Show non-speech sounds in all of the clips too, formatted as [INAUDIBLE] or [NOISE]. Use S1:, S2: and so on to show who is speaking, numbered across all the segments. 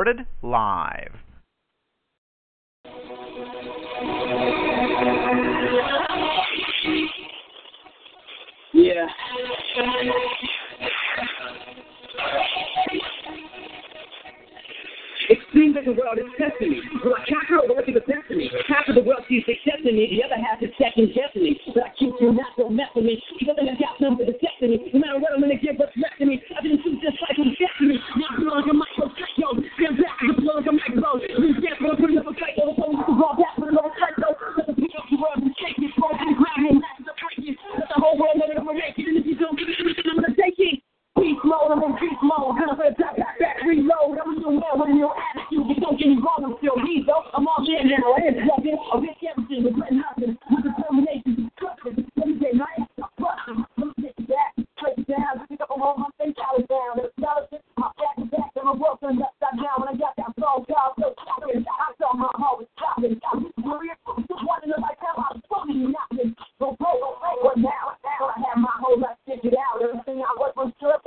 S1: Recorded live.
S2: Yeah. It seems like the world is testing me. I conquer it, working the best of me. Half of the world sees success in me, the other half is second guessing me. But I keep you not don't mess with me. Because I got something to destiny. No matter what I'm gonna give what's left of me. I've been through this cycle of destiny. Now I feel like a micro-psycho. Stand back, I feel like a micro. Been dead, but I'm putting up a fight. All the time, the raw back, but another psycho. Let the beat of the world me. Throw it me. Let the the whole world know that I'm gonna make it. And if you don't give me I'm gonna take it. Beast mode, I'm in beast mode. Gonna put a back, back, back, reload. I'm doing well with new attitude. But don't get me wrong, I'm still me, though. I'm all in and I am plugged in. I'll get everything with Glenn Hopkins. With determination, constructive. Everyday night, I'm gonna take it back. It down. Pick up a roll, my face out down. There's skeleton, my back is back. And my world turned upside down. When I got that phone call, so chopping. I saw my heart was chopping. I was worried. Just wanting to like how I was fucking knocking. Don't pray, don't pray. But oh, oh, oh, now, now I have my whole life figured out. Everything I was was stripped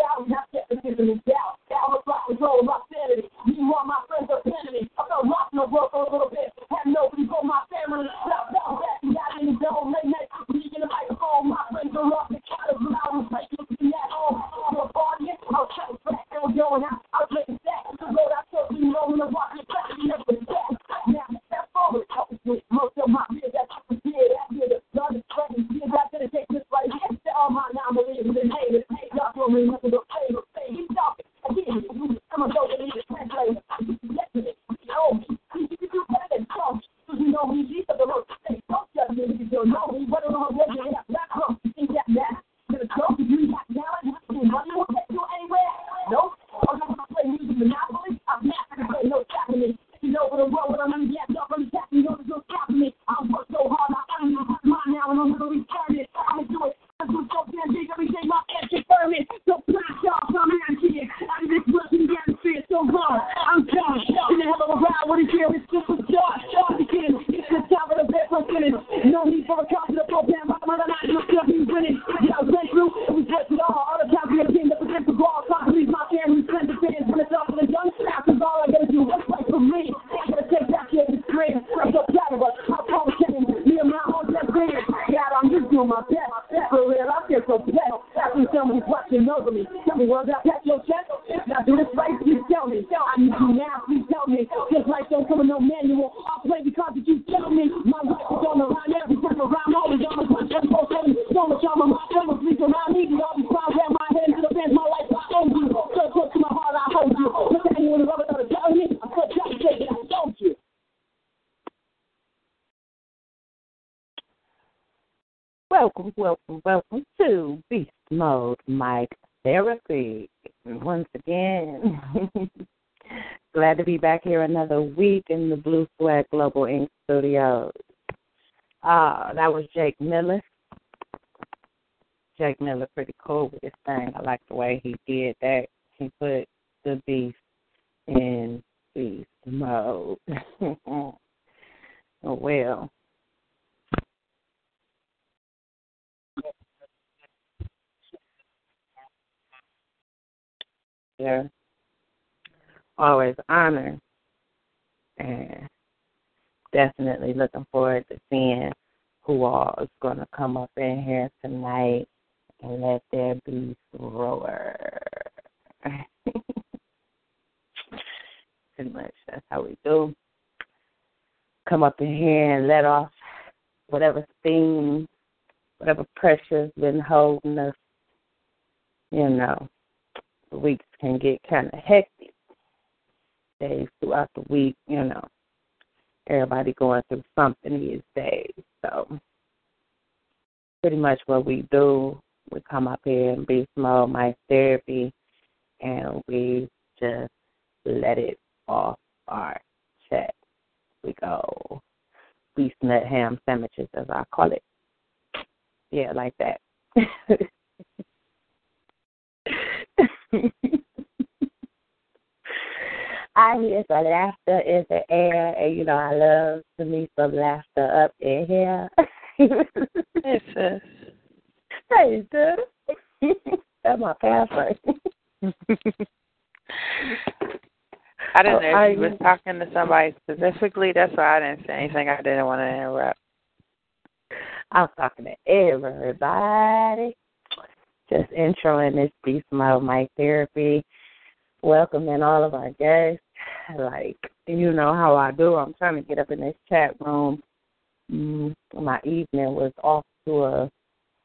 S2: rock my sanity. You are my friends are enemy. I felt lost in the world for a little bit. Had nobody but my family. Stop, stop, back. Got in the double late night. Speaking the microphone. My friends are off the couch. But I was like, looking at home. To a party. I'll check back. I was going out. I was getting back. The road I took. You know, in back. You
S3: Uh, that was Jake Miller. Jake Miller pretty cool with his thing. I like the way he did that. He put the beast in beast mode. oh [LAUGHS] well. Yeah. Always honor and definitely looking forward to seeing who all is going to come up in here tonight and let their beast roar. [LAUGHS] Pretty much that's how we do. Come up in here and let off whatever steam, whatever pressure's been holding us. You know, the weeks can get kind of hectic. Days throughout the week, you know, everybody going through something these days. So, pretty much what we do we come up here and be small my therapy and we just let it off our chest. We go beef nut ham sandwiches as I call it. Yeah, like that. [LAUGHS] I hear some laughter in the air, and you know I love to meet some laughter up in here. [LAUGHS]
S4: hey, sis.
S3: Hey, sis. That's my password. [LAUGHS]
S4: I didn't
S3: Oh,
S4: know
S3: are
S4: if you was talking to somebody specifically. That's why I didn't say anything. I didn't want to interrupt.
S3: I was talking to everybody. Just introing this piece mode, my therapy, welcoming all of our guests. [LAUGHS] Like, you know how I do. I'm trying to get up in this chat room. Mm, my evening was off to a,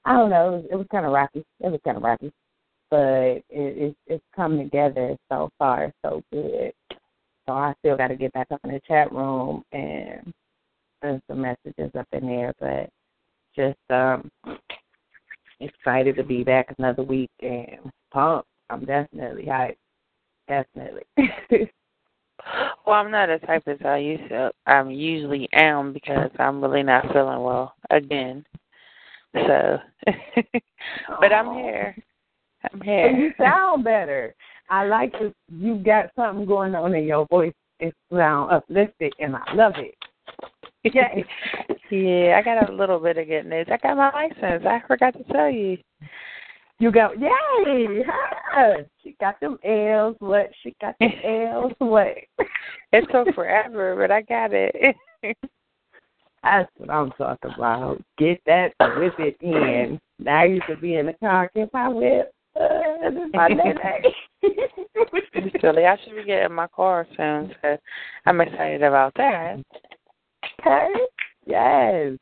S3: I don't know, it was, it was kind of rocky. It was kind of rocky. But it, it, it's come together so far, so good. So I still got to get back up in the chat room and send some messages up in there. But just um excited to be back another week and pumped. I'm definitely hyped. Definitely. [LAUGHS]
S4: Well, I'm not as type as I used to. I am usually am because I'm really not feeling well again. So, [LAUGHS] but I'm here. I'm
S3: And you sound better. I like that you got something going on in your voice. It sound uplifted and I love it. Yay. [LAUGHS]
S4: yeah, I got a little bit of good news. I got my license. I forgot to tell you.
S3: You go, yay! Huh. She got them L's. What? She got them [LAUGHS] L's. What?
S4: It took forever, but I got it. [LAUGHS]
S3: That's what I'm talking about. Get that whip it in. Now used to be in the car, get my whip. Uh, this is my. [LAUGHS]
S4: Silly. I should be getting my car soon, so I'm excited about that.
S3: okay. Yes.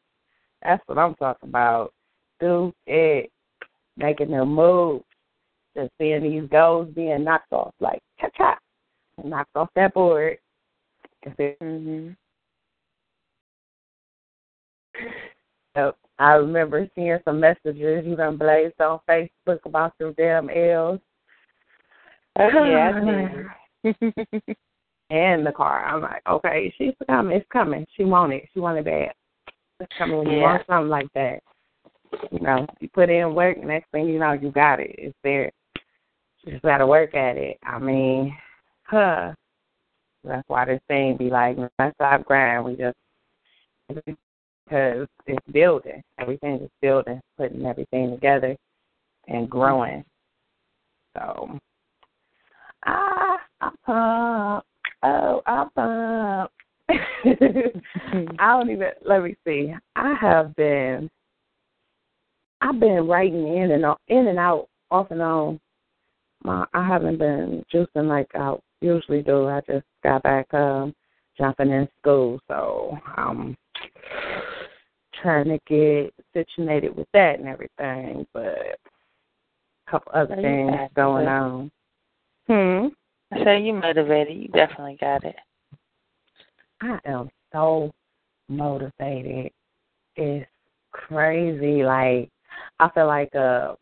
S3: That's what I'm talking about. Do it. Making them moves. Just seeing these goals being knocked off like cha cha. Knocked off that board.
S4: Mhm.
S3: Yep. I remember seeing some messages you done blazed on Facebook about your damn L's.
S4: Oh yeah, [LAUGHS]
S3: and the car. I'm like, okay, she's coming. It's coming. She want it. She want it bad. It's coming when you want something like that. You know, you put in work, next thing you know, you got it. It's there. You just got to work at it. I mean, huh. That's why this thing be like, let's stop grind. We just, because it's building. Everything is building, putting everything together and growing. So, ah, I'm pumped. Oh, I'm pumped. [LAUGHS] I don't even. Let me see. I have been. I've been writing in and out, in and out, off and on. My, I haven't been juicing like I usually do. I just got back um jumping in school, so I'm trying to get situated with that and everything. But a couple other things going on. Hmm.
S4: I say you motivated. You definitely got it.
S3: I am so motivated. It's crazy. Like I feel like uh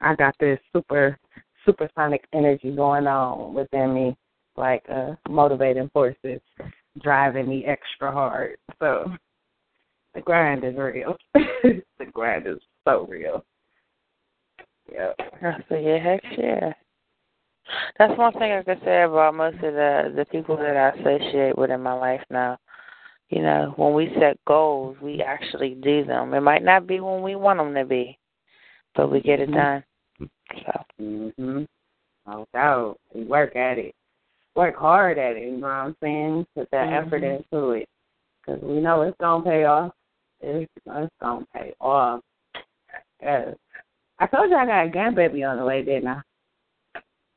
S3: I got this super supersonic energy going on within me, like uh motivating forces driving me extra hard. So the grind is real. [LAUGHS] the grind is so real.
S4: I say yeah, heck yeah. That's one thing I could say about most of the the people that I associate with in my life now. You know, when we set goals, we actually do them. It might not be when we want them to be, but we get it
S3: Mhm.
S4: done. So
S3: Mhm. No doubt. We work at it. Work hard at it. You know what I'm saying? Put that effort
S4: Mhm.
S3: into it, because we know it's gonna pay off. It's, it's gonna pay off. Yes. I told you I got a grandbaby on the way, didn't I?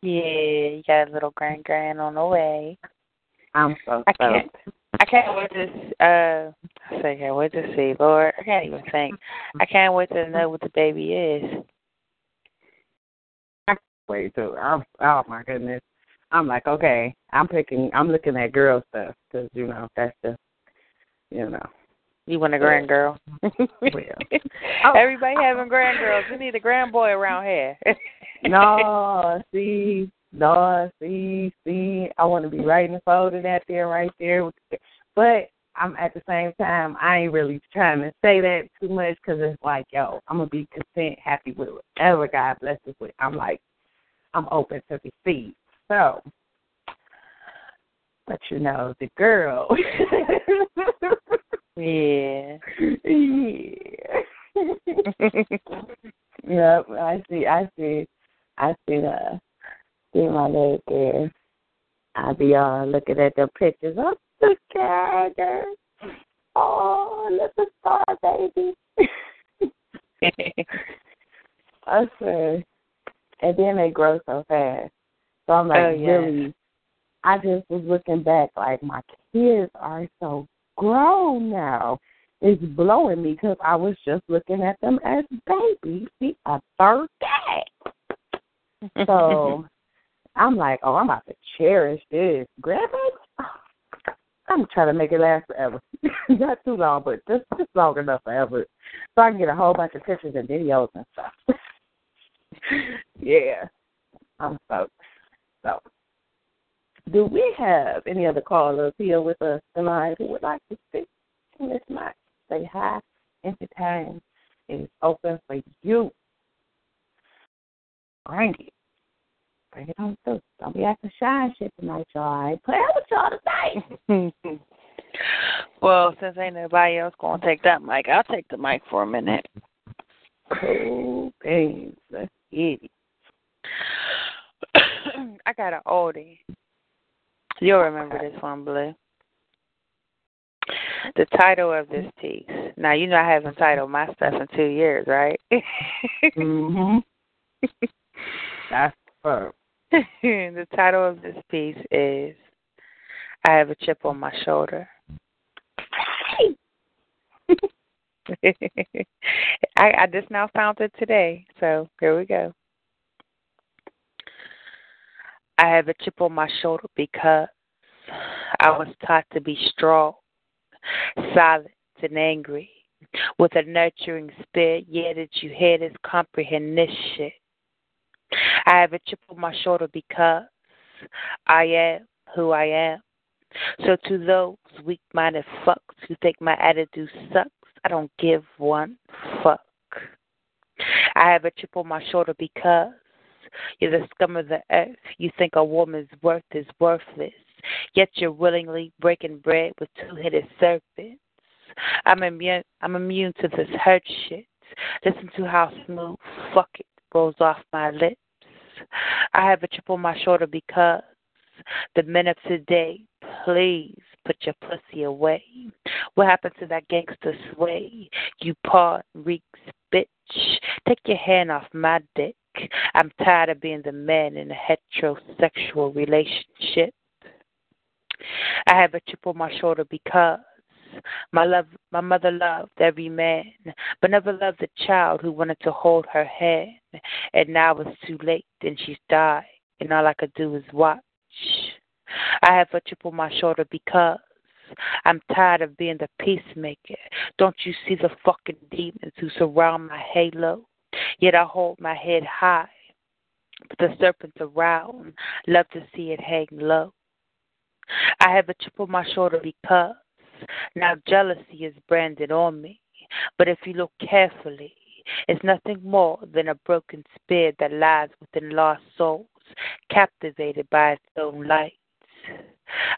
S4: yeah, you got a little grand grand on the way.
S3: I'm so
S4: I
S3: stoked.
S4: can't. I can't wait to. Uh, I say, can't wait to see. Lord, I can't even think. I can't wait to know what the baby is.
S3: I can't wait too. I'm, oh my goodness. I'm like, okay. I'm picking. I'm looking at girl stuff because you know that's the, you know,
S4: You want a grand girl?
S3: well, [LAUGHS]
S4: Everybody having grand girls. We need a grand boy around here.
S3: no, [LAUGHS] see, no, see, see. I want to be right in the folded that there, right there. But I'm at the same time, I ain't really trying to say that too much because it's like, yo, I'm gonna be content, happy with whatever God blesses with. I'm like, I'm open to receive. So, but you know, the girl. [LAUGHS]
S4: yeah. [LAUGHS]
S3: yeah. yep, I see. I see. I see the see my leg there. I be uh looking at the pictures. Oh, at her. Oh, look at star baby. [LAUGHS] I swear. And then they grow so fast. So I'm like,
S4: Oh, yeah.
S3: really, I just was looking back, like, my kids are so grown now. It's blowing me because I was just looking at them as babies. See, a third day. [LAUGHS] So I'm like, oh, I'm about to cherish this. Grandbaby, oh, [SIGHS] I'm trying to make it last forever. [LAUGHS] Not too long, but just just long enough forever. So I can get a whole bunch of pictures and videos and stuff. [LAUGHS] yeah. I'm stoked. So do we have any other callers here with us tonight who would like to speak to Miss Mike? Say hi. Entertain is open for you. Bring it. Bring it on through. Don't be acting shy and shit tonight, y'all. I ain't playing with y'all tonight. [LAUGHS]
S4: well, since ain't nobody else gonna take that mic, I'll take the mic for a minute.
S3: Cool beans. Let's get it. [COUGHS]
S4: I got an oldie. You'll remember this one, Blue. The title of this piece. Now you know I haven't titled my stuff in two years, right? [LAUGHS]
S3: Mm-hmm. [LAUGHS] That's [LAUGHS]
S4: the title of this piece is I have a chip on my shoulder. [LAUGHS] I, I just now found it today, so here we go. I have a chip on my shoulder because I was taught to be strong, silent, and angry, with a nurturing spirit, yet that you hear this comprehend this shit. I have a chip on my shoulder because I am who I am. So to those weak minded fucks who think my attitude sucks, I don't give one fuck. I have a chip on my shoulder because you're the scum of the earth. You think a woman's worth is worthless, yet you're willingly breaking bread with two-headed serpents. I'm immune. I'm immune to this hurt shit. Listen to how smooth fuck it rolls off my lips. I have a chip on my shoulder because the men of today, please put your pussy away. What happened to that gangster sway? You paw reeks, bitch. Take your hand off my dick. I'm tired of being the man in a heterosexual relationship. I have a chip on my shoulder because my love my mother loved every man, but never loved the child who wanted to hold her hand. And now it's too late and she's died and all I could do is watch. I have a chip on my shoulder because I'm tired of being the peacemaker. Don't you see the fucking demons who surround my halo? Yet I hold my head high. But the serpents around love to see it hang low. I have a chip on my shoulder because now jealousy is branded on me. But if you look carefully, it's nothing more than a broken spirit that lies within lost souls, captivated by its own lights.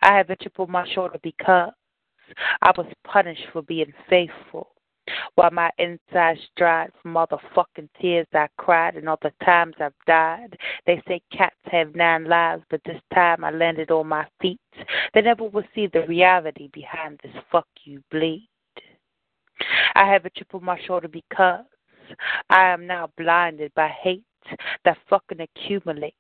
S4: I have a chip on my shoulder because I was punished for being faithful. While my insides dried from all the fucking tears I cried and all the times I've died. They say cats have nine lives, but this time I landed on my feet. They never will see the reality behind this fuck you bleed. I have a chip on my shoulder because I am now blinded by hate that fucking accumulates,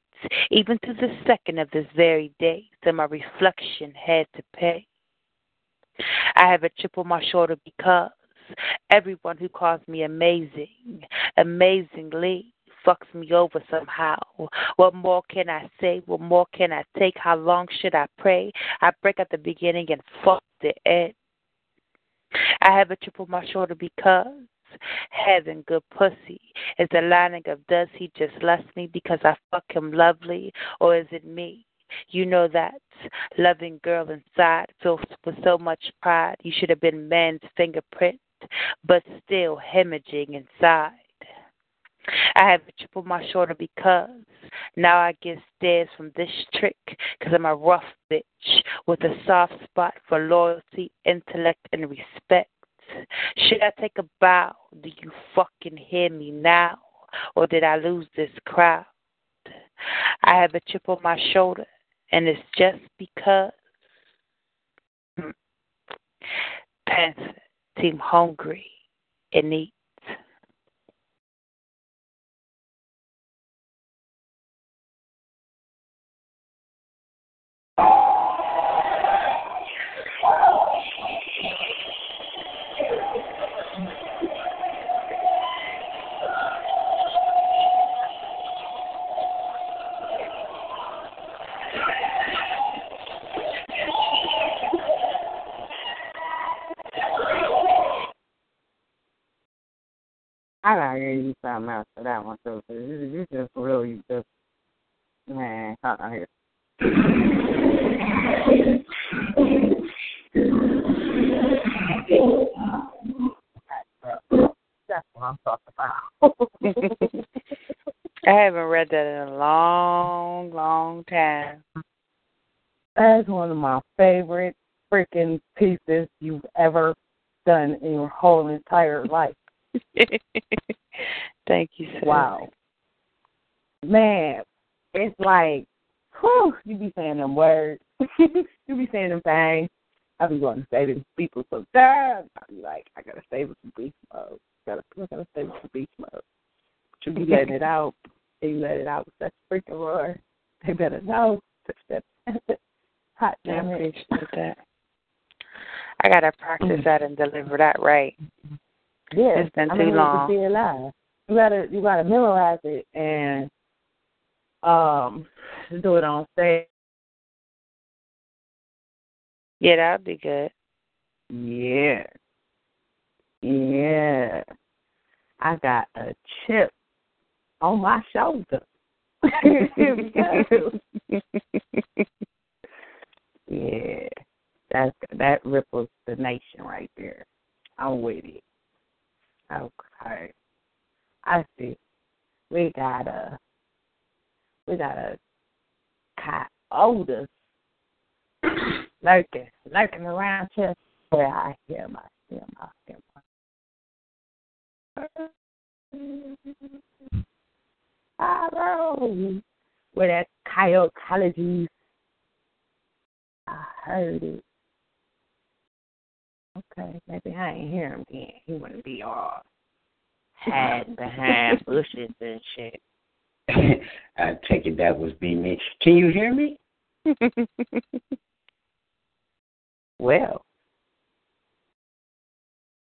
S4: even to the second of this very day, that my reflection had to pay. I have a chip on my shoulder because everyone who calls me amazing, amazingly, fucks me over somehow. What more can I say? What more can I take? How long should I pray? I break at the beginning and fuck the end. I have a chip on my shoulder because having good pussy is the lining of does he just lust me because I fuck him lovely or is it me? You know that loving girl inside fills with so much pride. You should have been man's fingerprint, but still hemorrhaging inside. I have a chip on my shoulder because now I get stares from this trick because I'm a rough bitch with a soft spot for loyalty, intellect, and respect. Should I take a bow? Do you fucking hear me now? Or did I lose this crowd? I have a chip on my shoulder, and it's just because. Mm, Panther seem hungry and eat.
S3: I gotta give you something else for that one too. Cause you, you just really just man, hold on here. That's what I'm talking about. [LAUGHS]
S4: I haven't read that in a long, long time.
S3: That's one of my favorite freaking pieces you've ever done in your whole entire life. [LAUGHS]
S4: Thank you, sir.
S3: Wow. Man, it's like, whew, you be saying them words. [LAUGHS] you be saying them things. I be going to say them people sometimes. I be like, I gotta save it for beast mode. Gotta, I gotta save it for beast mode. But you be letting it out. [LAUGHS] You let it out with such freaking roar. They better know. Hot damn it.
S4: appreciate that. I gotta practice that and deliver that right. Mm-hmm.
S3: Yeah,
S4: It's been
S3: I
S4: too
S3: mean,
S4: long.
S3: To be alive. You gotta you gotta memorize it and um do it on stage.
S4: Yeah, that'd be good.
S3: Yeah. Yeah. I got a chip on my shoulder. [LAUGHS] yeah. That's that ripples the nation right there. I'm with it. Okay. I see. We got a we got a coyote [COUGHS] lurking lurking around here. Where I hear my hear my hear my Hello. Where that coyote colleges. I heard it. Okay, maybe I ain't hear him then. He wouldn't be all hiding behind bushes and shit. [LAUGHS] [LAUGHS]
S5: I take it that was be me. Can you hear me? [LAUGHS]
S3: Well,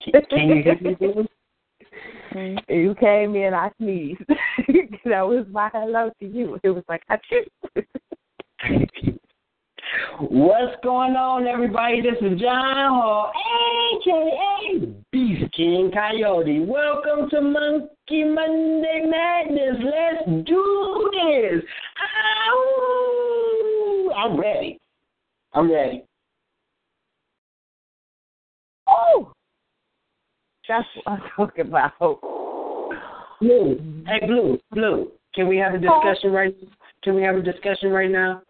S5: Can, can you hear me?
S3: You came in, I sneezed. that was my hello to you. It was like, achoo.
S5: What's going on, everybody? This is John Hall, aka Beast King Coyote. Welcome to Monkey Monday Madness. Let's do this. Ow! I'm ready. I'm ready.
S3: oh, that's what I'm talking about.
S5: Blue. Hey, Blue. Blue. Can we have a discussion right? Can we have a discussion right now?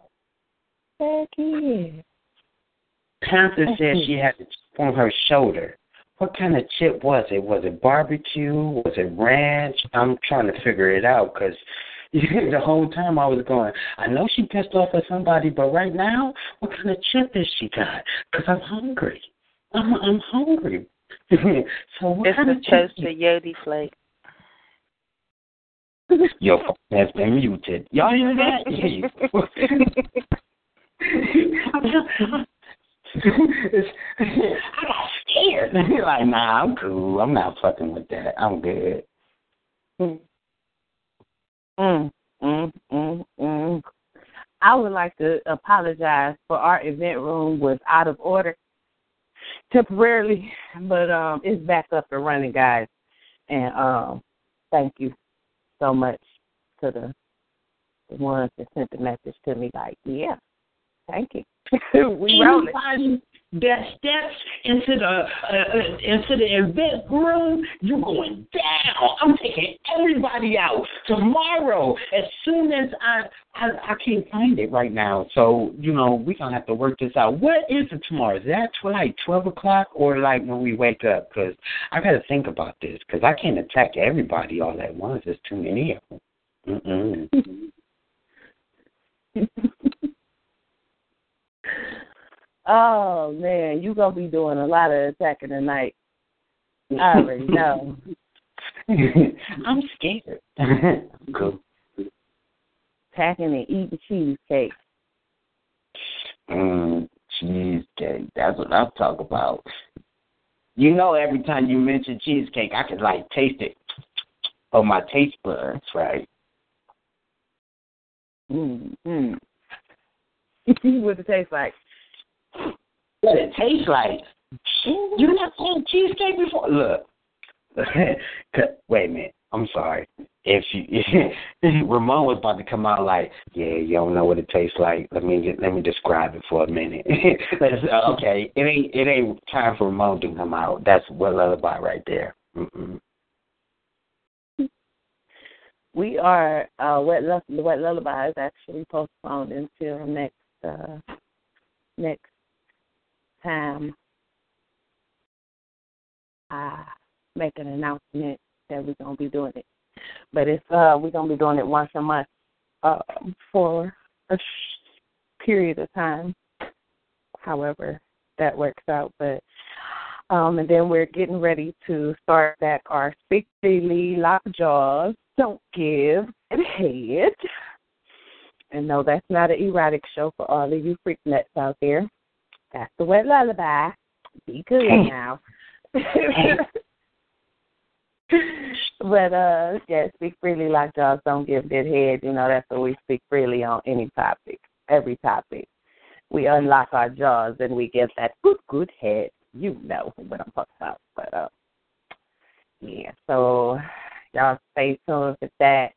S3: Heck yeah.
S5: Panther said she had a chip on her shoulder. What kind of chip was it? Was it barbecue? Was it ranch? I'm trying to figure it out because [LAUGHS] the whole time I was going, I know she pissed off at somebody, but right now, what kind of chip has she got? Because I'm hungry. I'm I'm hungry. [LAUGHS] so what
S4: It's
S5: kind
S4: the
S5: of chip?
S4: toasted Yodi flake.
S5: Your phone has been muted. Y'all hear that? [LAUGHS] I got scared. [LAUGHS] He's [LAUGHS] like, nah, I'm cool. I'm not fucking with that. I'm good.
S3: Mm, mm, mm, mm. I would like to apologize for our event room was out of order. temporarily, but um, it's back up and running, guys. And um, thank you so much to the the ones that sent the message to me. Like, yeah, thank you. [LAUGHS] we rolling
S5: that steps into the uh, uh, into the event room, you're going down. I'm taking everybody out tomorrow as soon as I I, I can't find it right now. So you know we're gonna have to work this out. What is it tomorrow? Is that like twelve o'clock or like when we wake up? Because I got to think about this because I can't attack everybody all at once. There's too many of them. Mm-mm. [LAUGHS]
S3: Oh man, you gonna be doing a lot of attacking tonight. I already [LAUGHS] know. [LAUGHS]
S5: I'm scared. [LAUGHS]
S3: Cool. Attacking and eating cheesecake.
S5: Mm, cheesecake. That's what I'm talking about. You know, every time you mention cheesecake, I can like taste it on my taste buds, right?
S3: Mm. Mm. what does it taste like?
S5: What it tastes like. You never had cheesecake before? Look. [LAUGHS] Wait a minute. I'm sorry. If you [LAUGHS] Ramon was about to come out like, yeah, you don't know what it tastes like. Let me get, let me describe it for a minute. [LAUGHS] Okay, it ain't it ain't time for Ramon to come out. That's wet lullaby right there. Mm-mm.
S3: We are uh, wet wet lullaby is actually postponed until next uh, next time I make an announcement that we're gonna be doing it. But it's uh we're gonna be doing it once a month uh, for a sh- period of time. However, that works out. But um and then we're getting ready to start back our Freely Lock Jaws, Don't Give and Head. And no, that's not an erotic show for all of you freak nuts out there. That's the wet lullaby. Be good now. [LAUGHS] but uh yeah, speak freely like jaws don't give dead head. You know, that's what we speak freely on any topic, every topic. We unlock our jaws and we get that good good head. You know what I'm talking about. But uh yeah, so y'all stay tuned for that.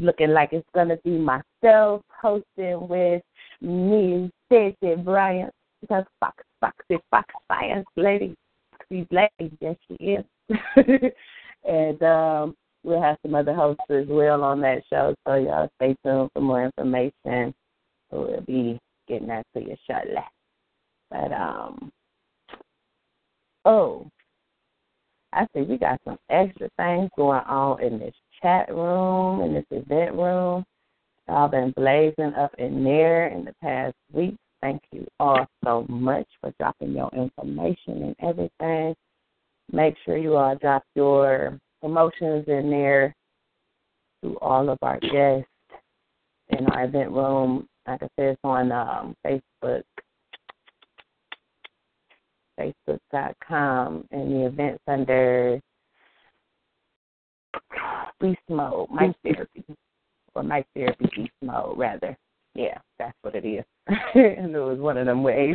S3: Looking like it's gonna be myself hosting with me, Stacey Bryant because Fox, Foxy, Fox Science lady, Foxy's lady, yes she is. [LAUGHS] and um, we'll have some other hosts as well on that show, so y'all stay tuned for more information. We'll be getting that to you shortly. But um, oh, I see we got some extra things going on in this chat room, in this event room. Y'all been blazing up in there in the past week. Thank you all so much for dropping your information and everything. Make sure you all drop your promotions in there to all of our guests in our event room. Like I said, it's on um, Facebook, facebook.com, and the events under Beast Mode, Mic Therapy, or Mic Therapy Beast Mode, rather. Yeah, that's what it is. [LAUGHS] and it was one of them ways.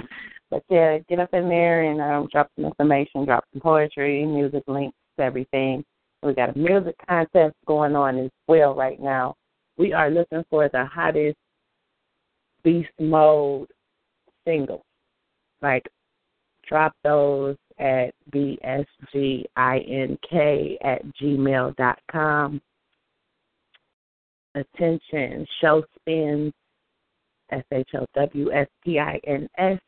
S3: But yeah, get up in there and um, drop some information, drop some poetry, music links, everything. We got a music contest going on as well right now. We are looking for the hottest beast mode single. Like drop those at bsgink at gmail dot com. Attention, show spins S H O W S P I N S.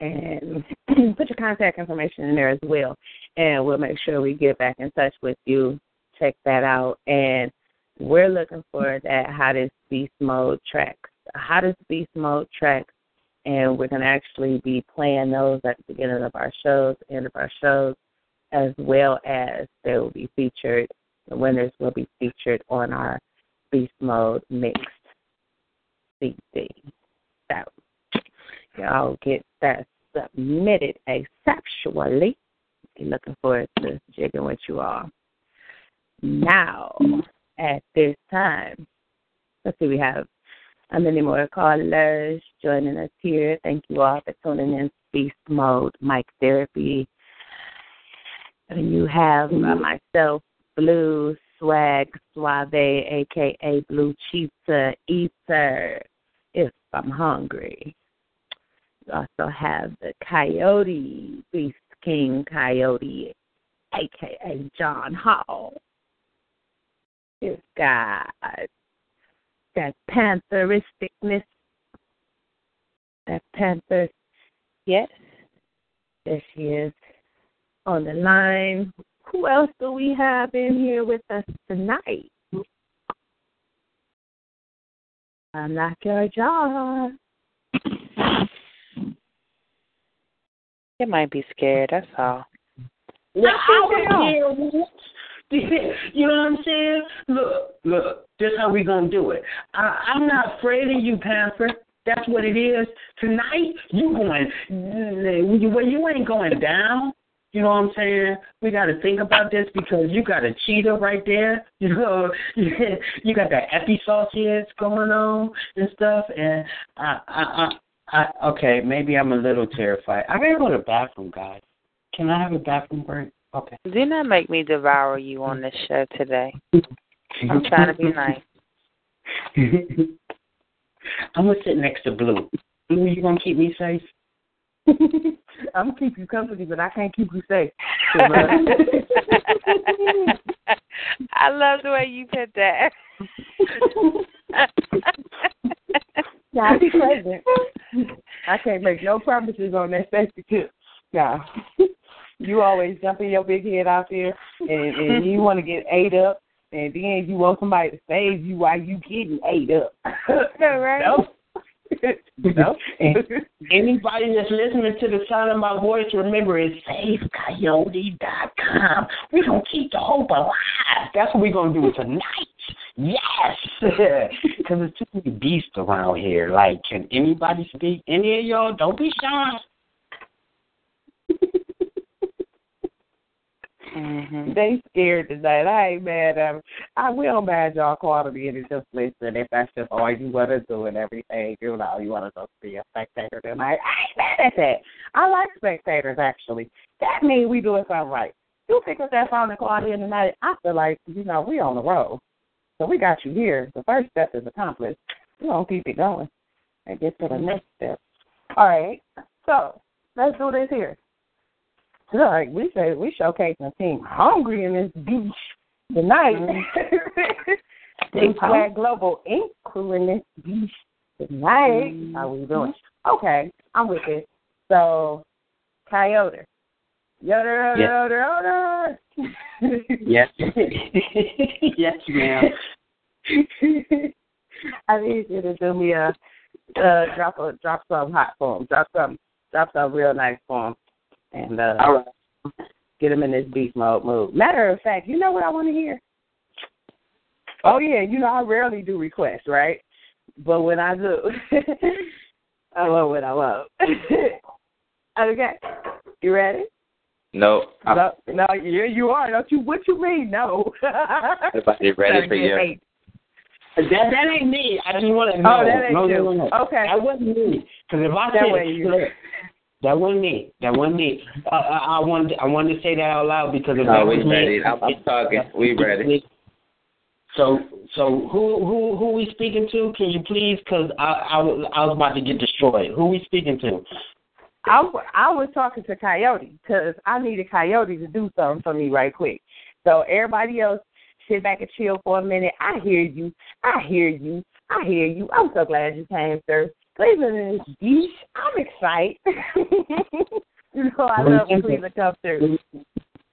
S3: And [CLEARS THROAT] put your contact information in there as well. And we'll make sure we get back in touch with you. Check that out. And we're looking for that hottest beast mode tracks. Hottest beast mode tracks. And we're going to actually be playing those at the beginning of our shows, end of our shows, as well as they will be featured. The winners will be featured on our beast mode mix CD. So y'all get that submitted asexually. Be looking forward to jigging with you all. Now, at this time, let's see, we have many more callers joining us here? Thank you all for tuning in. Beast Mode, Mic Therapy. And you have uh, myself, Blue Swag Suave, aka Blue Cheetah if I'm hungry. You also have the Coyote, Beast King Coyote, aka John Hall. You've got that pantheristicness, that panther. Yes, there she is on the line. Who else do we have in here with us tonight? I'm not your jaw.
S4: It might be scared, that's all.
S5: Well, I was here. [LAUGHS] You know what I'm saying? Look, look. This how we gonna do it. I, I'm not afraid of you, Panther. That's what it is. Tonight, you going well. You ain't going down. You know what I'm saying? We got to think about this because you got a cheetah right there. [LAUGHS] You know, [LAUGHS] you got that epi sausage going on and stuff. And I, I, I, I, okay, maybe I'm a little terrified. I gotta go to the bathroom, guys. Can I have a bathroom break? Okay.
S4: Do not make me devour you on this show today. I'm trying to be nice. [LAUGHS]
S5: I'm gonna sit next to Blue. Blue, you gonna keep me safe?
S3: I'm gonna keep you company, but I can't keep you safe. [LAUGHS]
S4: Uh, I love the way you put that. [LAUGHS]
S3: now be present. I can't make no promises on that safety tip. Now, [LAUGHS] you always jumping your big head out there, and, and you want to get ate up, and then you want somebody to save you while you getting ate up.
S4: no, right?
S5: Nope. [LAUGHS] no. Anybody that's listening to the sound of my voice, remember it's safecoyote.com. We're going to keep the hope alive. That's what we're going to do tonight. Yes. [LAUGHS] Because there's too many beasts around here. Like, can anybody speak? Any of y'all? Don't be shy. [LAUGHS]
S3: Mm-hmm. They scared tonight. I ain't mad at them. I will mad y'all quality and just listen. If that's just all you want to do and everything, you know, you want to just be a spectator tonight. I ain't mad at that. I like spectators actually. That means we doing something right. You pick up that phone and call in tonight. I feel like you know we on the road, so we got you here. The first step is accomplished. We gonna keep it going and get to the next step. All right. So let's do this here. Like we say, we showcasing team hungry in this beach tonight. Mm-hmm. [LAUGHS] Big Flag Global Inc. crew in this beach tonight. Mm-hmm. How we doing? Okay, I'm with it. So, Coyote. Yoder, yoder, yoder,
S5: yoder. yes. [LAUGHS] yes, ma'am. [LAUGHS]
S3: I need you to do me a uh, drop a drop some hot for him. Drop some drop some real nice for him and uh,
S5: All right.
S3: get them in this beast mode mood. Matter of fact, you know what I want to hear? Oh yeah, you know I rarely do requests, right? But when I do, [LAUGHS] I love what I love. [LAUGHS] okay, you ready?
S6: No.
S3: No, no, yeah, you are. Don't you? What you mean? No.
S6: Everybody ready for you? [LAUGHS]
S5: That that ain't me. I just want to know.
S3: Oh, that ain't
S5: no,
S3: you.
S5: no, no, no.
S3: Okay.
S5: That wasn't me. Because if I
S3: That
S5: said
S3: way you-
S5: look, that wasn't me. That wasn't me. Uh, I, I wanted I wanted to say that out loud because if
S6: No,
S5: that
S6: we
S5: was me,
S6: ready. I'm, I'm talking. We ready.
S5: So so who who who we speaking to? Can you please? Because I, I was I was about to get destroyed. Who we speaking to?
S3: I, I was talking to Coyote because I needed Coyote to do something for me right quick. So everybody else, sit back and chill for a minute. I hear you. I hear you. I hear you. I'm so glad you came, sir. Cleveland is beach. I'm excited. [LAUGHS] you know I love when Cleveland comes.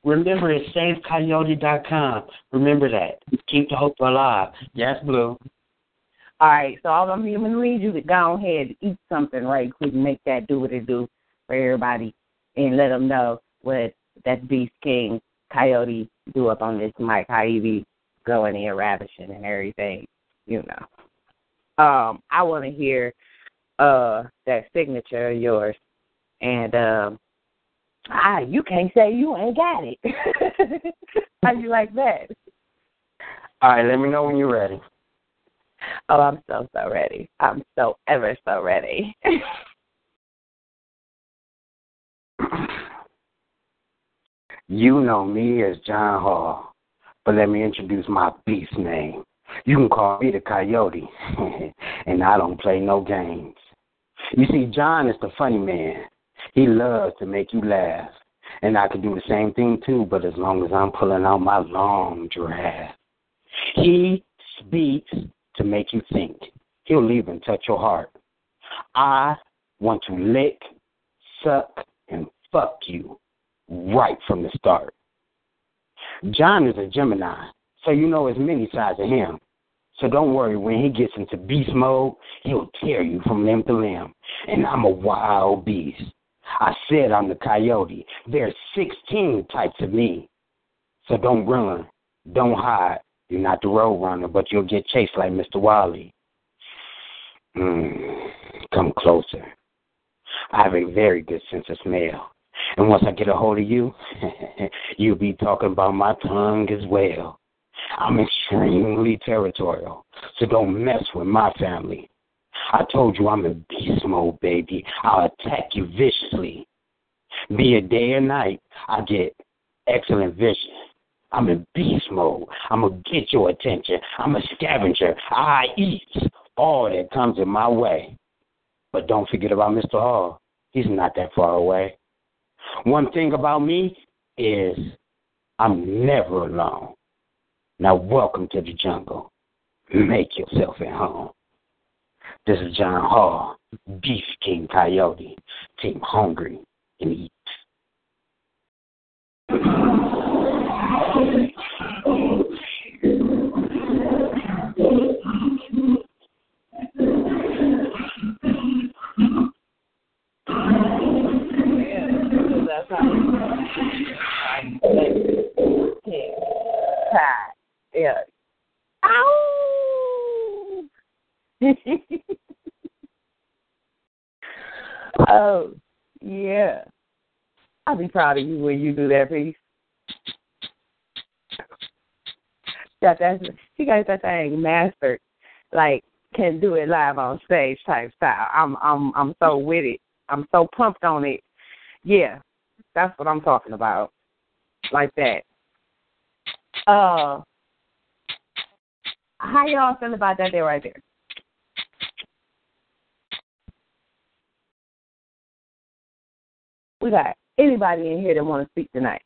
S5: Remember, it's safecoyote.com. Remember that. Keep the hope alive. Yes, Blue.
S3: All right, so all I'm going to need you to go ahead and eat something right quick and make that do what it do for everybody and let them know what that Beast King Coyote do up on this mic, how he be going in ravishing and everything, you know. Um, I want to hear uh that signature of yours, and um, ah, you can't say you ain't got it. [LAUGHS] how you like that?
S5: All right, let me know when you're ready.
S3: Oh, I'm so so ready. I'm so ever so ready. [LAUGHS]
S5: you know me as John Hall, but let me introduce my beast name. You can call me the Coyote, [LAUGHS] and I don't play no games. You see, John is the funny man. He loves to make you laugh. And I can do the same thing too, but as long as I'm pulling out my long giraffe. He speaks to make you think. He'll even touch your heart. I want to lick, suck, and fuck you right from the start. John is a Gemini, so you know there's many sides of him. So don't worry, when he gets into beast mode, he'll tear you from limb to limb. And I'm a wild beast. I said I'm the coyote. There's 16 types of me. So don't run, don't hide. You're not the road runner, but you'll get chased like Mr. Wally. Mm, come closer. I have a very good sense of smell. And once I get a hold of you, [LAUGHS] you'll be talking about my tongue as well. I'm extremely territorial, so don't mess with my family. I told you I'm in beast mode, baby. I'll attack you viciously. Be it day or night, I get excellent vision. I'm in beast mode. I'm going to get your attention. I'm a scavenger. I eat all that comes in my way. But don't forget about Mr. Hall. He's not that far away. One thing about me is I'm never alone. Now, welcome to the jungle. Make yourself at home. This is John Hall, Beast King Coyote, Team Hungry and Eat.
S3: Yeah. Ow! [LAUGHS] oh, yeah. I'll be proud of you when you do that piece. Got that she got that thing mastered. Like can do it live on stage type style. I'm I'm I'm so with it. I'm so pumped on it. Yeah. That's what I'm talking about. Like that. Uh how y'all feel about that there right there? We got anybody in here that want to speak tonight.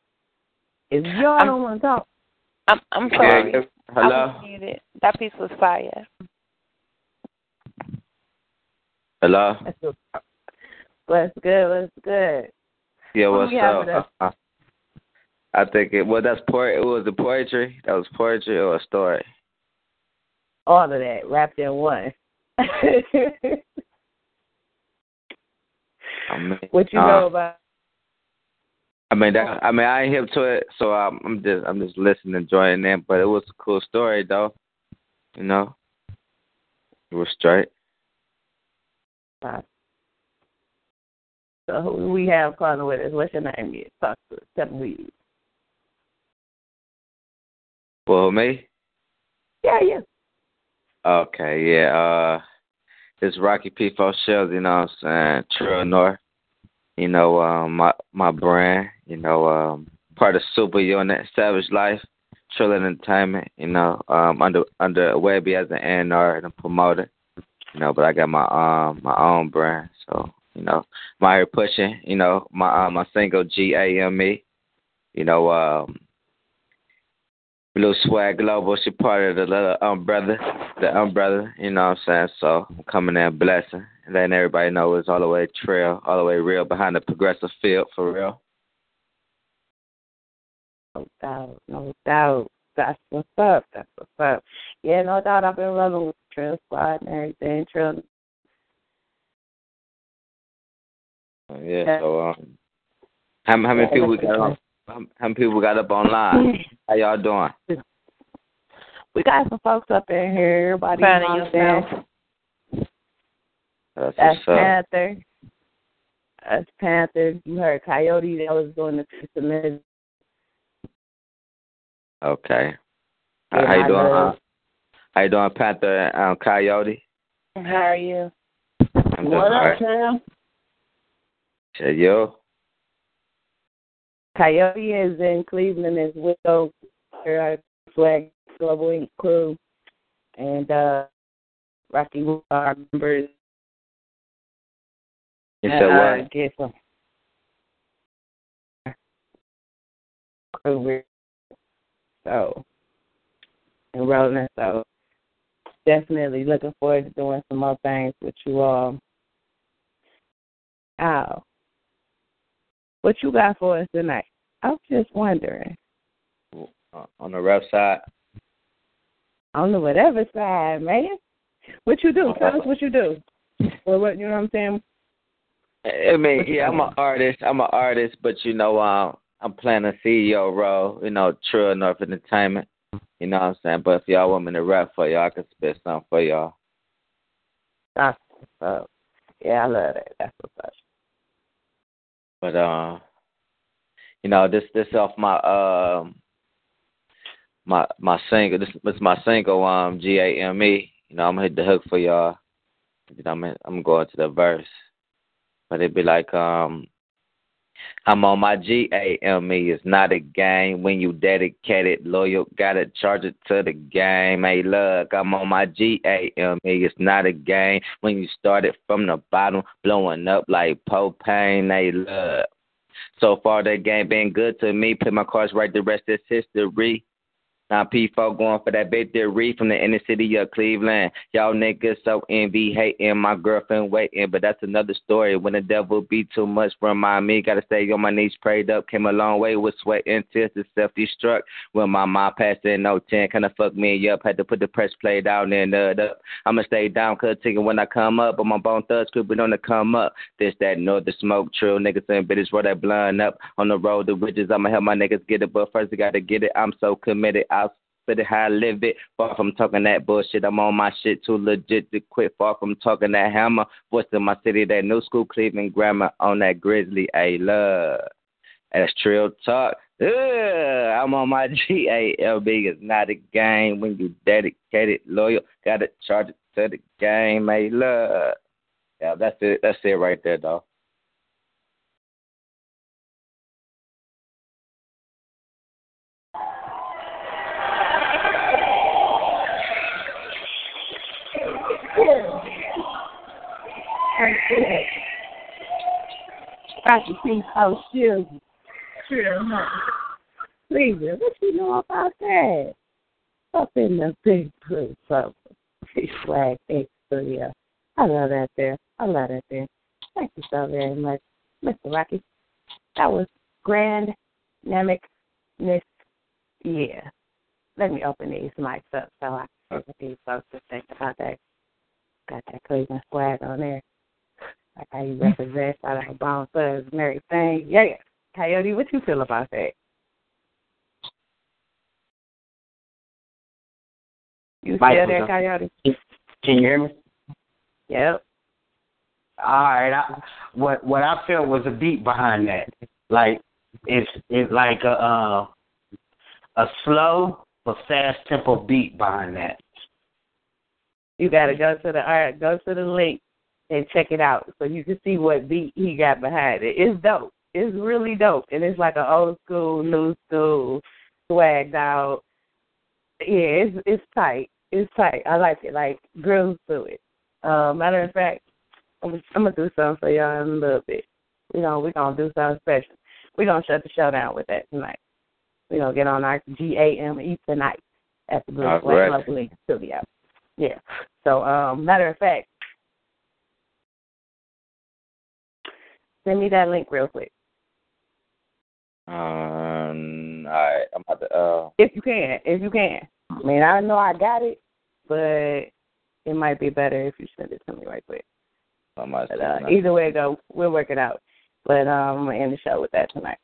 S3: If y'all I'm, don't want to talk,
S4: I'm I'm sorry.
S6: Yeah, hello.
S4: That piece was fire.
S6: Hello.
S3: What's good? What's good?
S6: Yeah, what's up? Uh, I think it. Well, that's poor. It was the poetry. That was poetry or a story.
S3: All of that wrapped in one. [LAUGHS] I
S6: mean,
S3: what you
S6: uh,
S3: know about?
S6: I mean, that, I mean, I ain't hip to it, so I'm, I'm just, I'm just listening, and enjoying it. But it was a cool story, though. You know, it was straight.
S3: Uh, so who we have calling with us? What's your name? Is talk to us. Tell me.
S6: Well, me?
S3: Yeah, yeah.
S6: Okay, yeah. Uh, it's Rocky P. Shells, you know what I'm saying? True North. You know, um, my my brand, you know, um, part of Super Unit, Savage Life, Trill Entertainment, you know, um, under under Webbie as an A&R and a promoter, you know, but I got my um my own brand, so you know, I'm pushing, you know, my uh, my single G A M E, you know, um, Little Swag Global, she part of the little umbrella, the umbrella, you know what I'm saying? So I'm coming in blessing, and letting everybody know it's all the way trail, all the way real behind the progressive field for real.
S3: No doubt, no doubt. That's what's up. That's what's up. Yeah, no doubt. I've been running with the Trail Squad and everything. Trail.
S6: Yeah. So um, how how many people we got on? How, many people got up online? [LAUGHS] How y'all doing?
S3: We got some folks up in here. Everybody
S4: Proud of yourself.
S6: That's,
S3: That's Panther. That's Panther. You heard Coyote that was doing the submit.
S6: Okay.
S3: Yeah,
S6: How you doing, huh? How you doing, Panther and um, Coyote?
S4: How are you?
S6: I'm doing
S3: What up,
S6: right.
S3: Sam?
S6: Say, yo.
S3: Coyote is in Cleveland as well. Our Swag Global Inc. crew. And uh Rocky our members.
S6: Said
S3: uh,
S6: what?
S3: Get some crew with- so and rolling so definitely looking forward to doing some more things with you all. Oh. What you got for us tonight? I'm just wondering.
S6: Uh, on the rough side.
S3: On the whatever side, man. What you do? Tell us what you do. Or what you know what I'm saying?
S6: I mean, yeah, I'm an artist. I'm an artist, but you know, um, I'm playing a CEO role. You know, True North Entertainment. You know what I'm saying? But if y'all want me to rap for y'all, I can spit something for y'all.
S3: That's what's up. Yeah, I love that. That's what's up.
S6: But uh, you know, this this off my um my my single. This this is my single. Um, G A M E. You know, I'm gonna hit the hook for y'all. You know, I'm I'm going to the verse, but it'd be like um. I'm on my G A M E. It's not a game. When you dedicated, loyal, gotta charge it to the game. Hey, look, I'm on my G A M E. It's not a game. When you started from the bottom, blowing up like propane. Hey, look. So far, that game been good to me. Play my cards right, the rest is history. Now P4 going for that big victory from the inner city of Cleveland. Y'all niggas so envy, hating my girlfriend waiting, but that's another story. When the devil be too much from my me, gotta stay on my knees, prayed up, came a long way with sweat and tears to self destruct. When my mom passed in no 10, kinda fuck me up, had to put the press play down and uh, up. I'ma stay down, cause taking when I come up, but my bone thugs creeping on the come up. This, that, north, the smoke, true. Niggas and bitches roll that blunt up. On the road, the bridges, I'ma help my niggas get it, but first I gotta get it. I'm so committed. Spit it how I live it. Far from talking that bullshit, I'm on my shit too legit to quit. Far from talking that hammer. Voice in my city, that new school Cleveland grammar on that grizzly. A love. That's trill talk. Ugh, I'm on my [LAUGHS] G A L B. It's not a game when you dedicated, loyal. Gotta charge it to the game. A love. Yeah, that's it. That's it right there, though.
S3: Got to see how still sure Cleveland, what you know about that? Up in the big blue big flag area. I love that there. I love that there. Thank you so very much, Mr. Rocky. That was grand dynamic Miss Yeah. Let me open these mics up so I can get these folks to think about that. Got that Cleveland flag on there. Like how you represent out of Bone Thugs and everything. Yeah. Coyote, what you feel about that? You
S5: Mike
S3: still there. Coyote?
S5: Can you hear me?
S3: Yep.
S5: All right. I, what what I felt was a beat behind that. Like it's it's like a uh, a slow but fast tempo beat behind that.
S3: You gotta go to the all right, go to the link and check it out so you can see what beat he got behind it. It's dope. It's really dope. And it's like an old school, new school, swagged out. Yeah, it's it's tight. It's tight. I like it. Like grooves to it. Uh, matter of fact, I'm, I'm gonna do something for y'all in a little bit. We gonna we gonna do something special. We're gonna shut the show down with that tonight. We gonna get on our G A M E tonight at the Blue Swag
S6: right.
S3: Link Studio. Yeah. So, um, matter of fact, send me that link real quick
S6: Um, all right, I'm about to. Uh,
S3: if you can. If you can. I mean, I know I got it, but it might be better if you send it to me right quick. But uh, either way go, we'll work it out. But um, I'm gonna end the show with that tonight.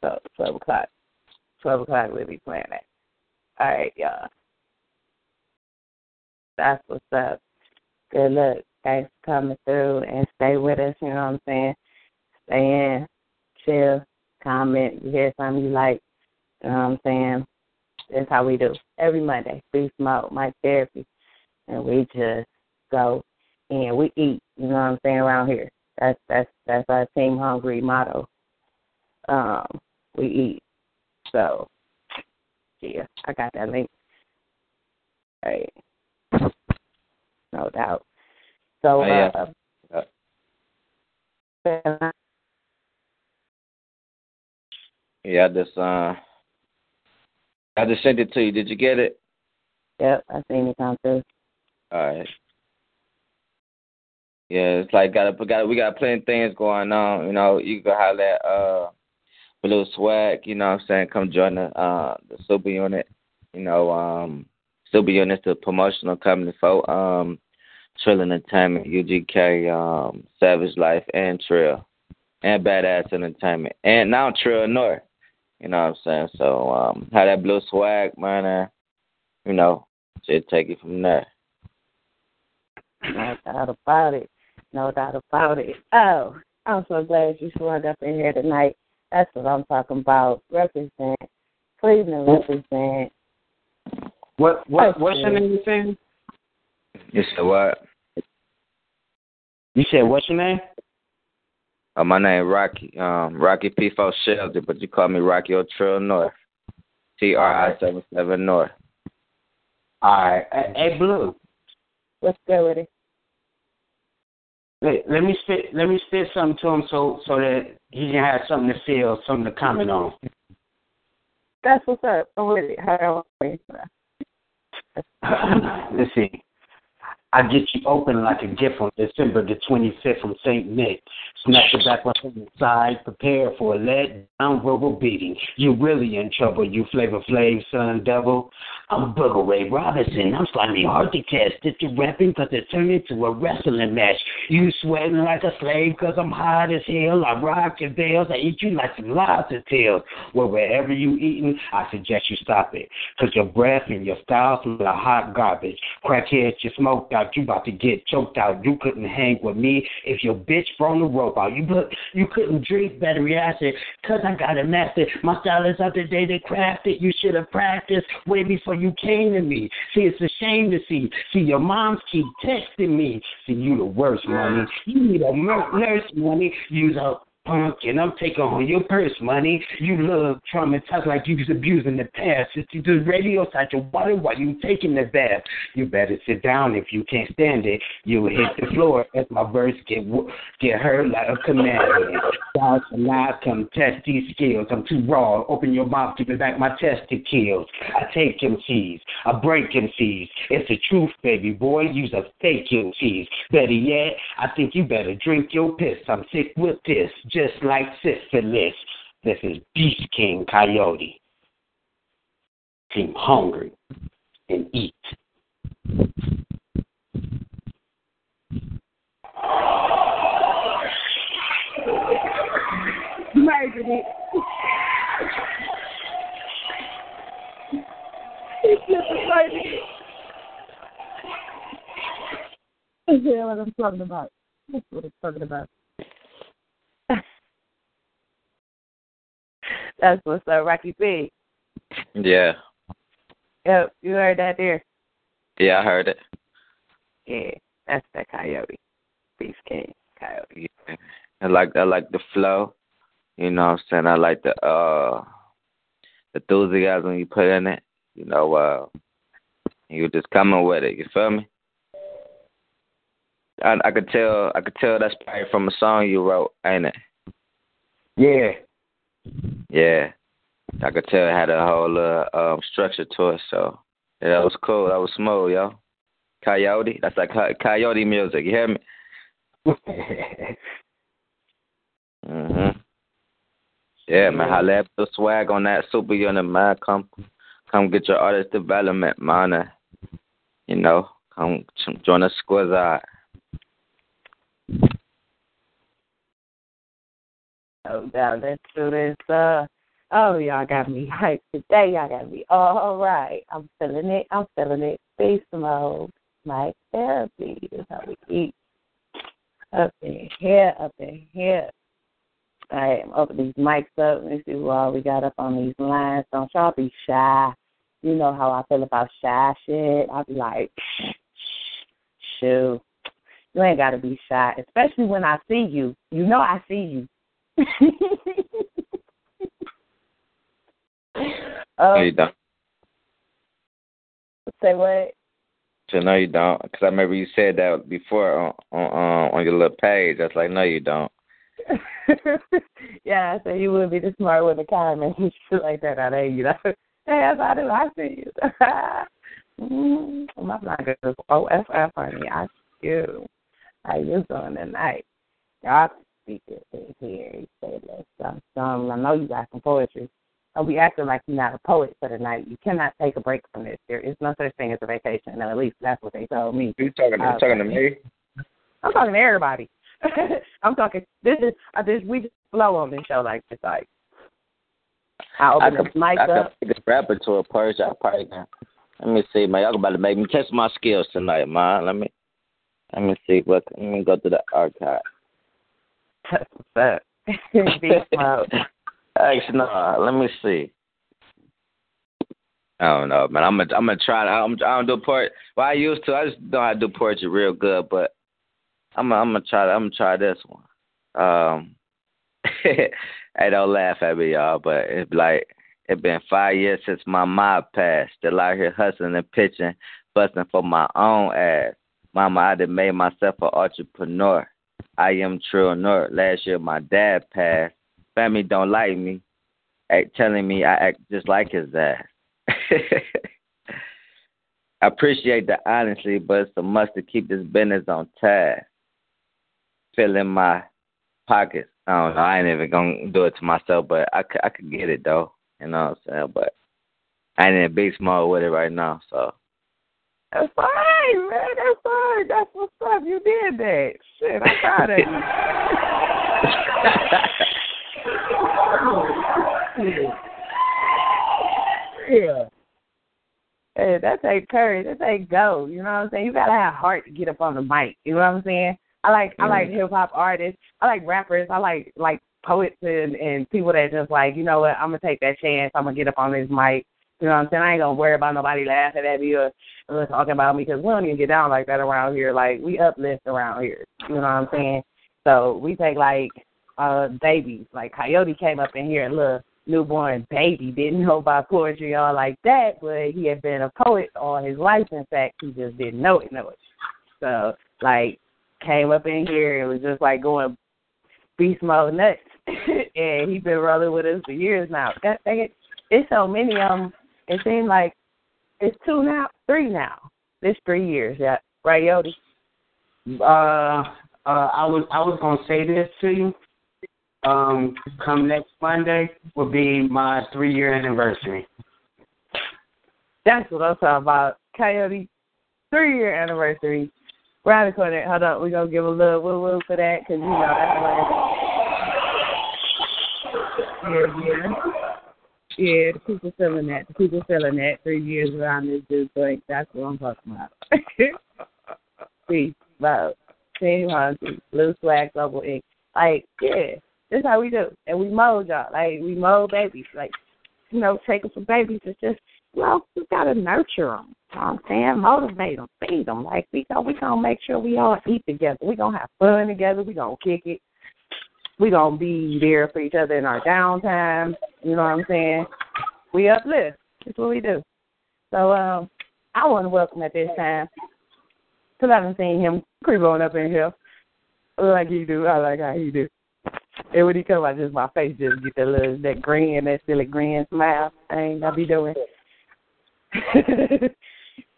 S3: So twelve o'clock. Twelve o'clock we'll be playing that. All right, y'all. That's what's up. Good luck. Thanks for coming through and stay with us, you know what I'm saying? In, chill, comment, you hear something you like, you know what I'm saying? That's how we do. Every Monday. Free smoke, Mic Therapy. and we just go and we eat. You know what I'm saying around here. That's that's that's our team hungry motto. Um, we eat. So yeah, I got that link. Right. No doubt. So
S6: Oh, yeah.
S3: uh, [LAUGHS]
S6: Yeah, I just uh, I just sent it to you. Did you get it?
S3: yep, I seen it come through.
S6: All right. Yeah, it's like got got we got plenty of things going on. You know, you can holler at uh Blue Swag. You know, what I'm saying come join the uh the super unit. You know, um super unit's the promotional company for um Trill Entertainment, UGK, um Savage Life, and Trill, and Badass Entertainment, and now Trill North. You know what I'm saying? So um, have that Blue Swag, man. Uh, you know, just take it from there.
S3: No doubt about it. No doubt about it. Oh, I'm so glad you showed up in here tonight. That's what I'm talking about. Represent. Cleveland represent.
S5: What what what's your name again?
S6: You said what?
S5: You said what's your name?
S6: Uh, my name Rocky, um, Rocky P4 Shelter, but you call me Rocky O'Trill North. T R I seven seven North.
S5: All right. Hey, Blue.
S3: What's good with it?
S5: Let, let me spit let me spit something to him so so that he can have something to feel, something to comment on.
S3: That's what's up. I'm with it. How are you? [LAUGHS]
S5: Let's see. I get you open like a gift on December the 25th from St. Nick. Snap the back up on the side, prepare for a let down verbal beating. You really in trouble, you Flavor Flav, son devil. I'm Booger Ray Robinson. I'm slightly hard to catch. Did you rapping cause it turned into a wrestling match. You sweating like a slave cause I'm hot as hell. I rock your bells. I eat you like some lobster tails. Well, wherever you eating, I suggest you stop it. Cause your breath and your style smell like hot garbage. Crackheads, you smoked out. You about to get choked out. You couldn't hang with me if your bitch from the rope out. You look, you couldn't drink battery acid cause I got it mastered. My style is up to date and crafted. You should have practiced way before you came to me. See, it's a shame to see. See, your moms keep texting me. See, you the worst, money. You need a nurse, money. Use a punk, and I'm taking on your purse, money. You look traumatized like you was abusing the past. You do radio side your water while you taking the bath, you better sit down if you can't stand it. You hit the floor as my verse get get heard like a commandment. God's alive, come test these skills. I'm too raw. Open your mouth, give me back my testicles. I take MCs, I break MCs. It's the truth, baby boy. Use a fake MCs. Better yet, I think you better drink your piss. I'm sick with this, just like syphilis. This is Beast King Coyote. Seem hungry and eat.
S3: Murdered it. He just murdered it. That's what I'm talking about. That's what I'm talking about. That's what's up, Rocky B.
S6: Yeah,
S3: Yep, you heard that there.
S6: yeah, I heard it.
S3: Yeah, that's that coyote. Beast King coyote.
S6: Yeah. I like I like the flow. You know what I'm saying? I like the uh enthusiasm you put in it. You know, uh you just coming with it, you feel me? I I could tell I could tell that's probably from a song you wrote, ain't it?
S5: Yeah.
S6: Yeah. I could tell it had a whole uh, um structure to it, so yeah, that was cool. That was smooth, yo. Coyote, that's like co- coyote music. You hear me? [LAUGHS] Mhm. Yeah, man. Holla at the swag on that super unit, man. Come, come get your artist development, man. You know, come join the squad.
S3: Oh, now let's do this. Uh, oh, y'all got me [LAUGHS] hyped today. Y'all got me all right. I'm feeling it. I'm feeling it. Face mode. Mic Therapy is how we eat. Up in here, up in here. All right, I'm open these mics up. Let me see who all we got up on these lines. Don't y'all be shy. You know how I feel about shy shit. I'll be like, shoo. you ain't got to be shy, especially when I see you. You know I see you.
S6: No, [LAUGHS]
S3: um,
S6: you don't.
S3: say what?
S6: So no, you don't. Because I remember you said that before on on um, on your little page. I was like, no, you don't. [LAUGHS]
S3: yeah, I said you wouldn't be the smart one to comment [LAUGHS] and shit like that. I know you know. Yes, I do. I see you. mm, my girl is OFF, honey. I see you. How you doing tonight? Y'all can speak it in here. You say that some, some. I know you got some poetry. Don't be acting like you're not a poet for the night. You cannot take a break from this. There is no such thing as a vacation. No, at least that's what they told me.
S6: You talking?
S3: Uh,
S6: you talking to me?
S3: I'm talking to everybody. [LAUGHS] I'm talking. This is uh, this we just flow on this show like this. Like I open
S6: I
S3: the
S6: could,
S3: mic
S6: I
S3: up.
S6: could pick a rapper to a purge. I probably can. Let me see, man. Y'all about to make me test my skills tonight, man. Let me, let me see what. Let me go to the archive.
S3: That's.
S6: Actually, no. Let me see. I don't know, man. I'm gonna, I'm gonna try. I'm, I don't do poetry. Well, I used to. I just know how to do poetry real good, but I'm, gonna, I'm gonna try. I'm gonna try this one. Um, [LAUGHS] hey, don't laugh at me, y'all. But it's like it's been five years since my mom passed. Still out here hustling and pitching, busting for my own ass. Mama, I done made myself an entrepreneur. I am true north. Last year my dad passed. Family don't like me, act, telling me I act just like his ass. [LAUGHS] I appreciate the honesty, but it's a must to keep this business on task. Filling my pockets. I don't know. I ain't even gonna do it to myself, but I I could get it though. You know what I'm saying? But I ain't in beast mode with it right now, so.
S3: That's fine, man. That's fine. That's what's up. You did that. Shit, I'm proud of you. [LAUGHS] yeah. Hey, that take courage. That take go. You know what I'm saying? You gotta have heart to get up on the mic. You know what I'm saying? I like I like mm-hmm. hip hop artists. I like rappers. I like like poets and and people that just like you know what I'm gonna take that chance. I'm gonna get up on this mic. You know what I'm saying? I ain't gonna worry about nobody laughing at me or, or talking about me because we don't even get down like that around here. Like we uplift around here. You know what I'm saying? So we take like uh babies. Like Coyote came up in here, a little newborn baby, didn't know about poetry all like that, but he had been a poet all his life. In fact, he just didn't know it. Know it. So like came up in here and was just like going beast mode nuts. [LAUGHS] and he's been rolling with us for years now. That dang it, it's so many of them. It seems like it's two now, three now. It's three years, yeah. Right, Yodi?
S5: Uh, uh, I was I was gonna say this to you. Um, come next Monday will be my three year anniversary.
S3: That's what I'm talking about. Coyote, three year anniversary. Round the corner. Hold on, we're gonna give a little woo woo for that because you know that's like yeah, yeah. Yeah, the people feeling that. The people feeling that three years around this dude joint. That's what I'm talking about. Peace, love, team hunting, blue swag, global ink. Like, yeah, this how we do. And we mold y'all. Like, we mold babies. Like, you know, taking from babies. It's just, well, we gotta nurture them. You know what I'm saying? Motivate them, feed them. Like, we go, we gonna make sure we all eat together. We gonna have fun together. We gonna kick it. We gonna be there for each other in our downtime. You know what I'm saying? We uplift. That's what we do. So um, I want to welcome at this time because I haven't seen him creep on up in here like he do. I like how he do. And when he come out, just my face just get that little that grin, that silly grin smile thing I be doing.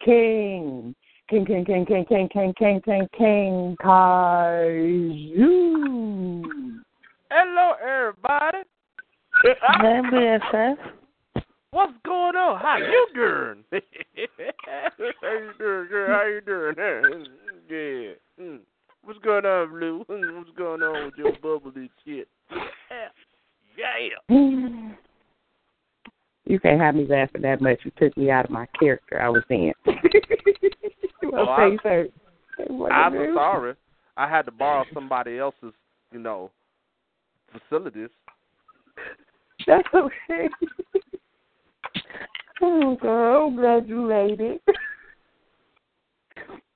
S3: King. King, King, King, King, King, King, King, King, King, Kaiju.
S7: Hello, everybody.
S4: BFF.
S7: What's going on? How you doing? [LAUGHS] How you doing, girl? How you doing? [LAUGHS] yeah. Mm. What's going on, Blue? [LAUGHS] What's going on with your bubbly shit? Yeah. yeah.
S3: You can't have me laughing that much. You took me out of my character I was in.
S7: Well,
S3: okay,
S7: I- I'm sorry. I had to borrow somebody else's, you know, facilities. [LAUGHS]
S3: That's okay. [LAUGHS] oh, God, I'm glad you made it.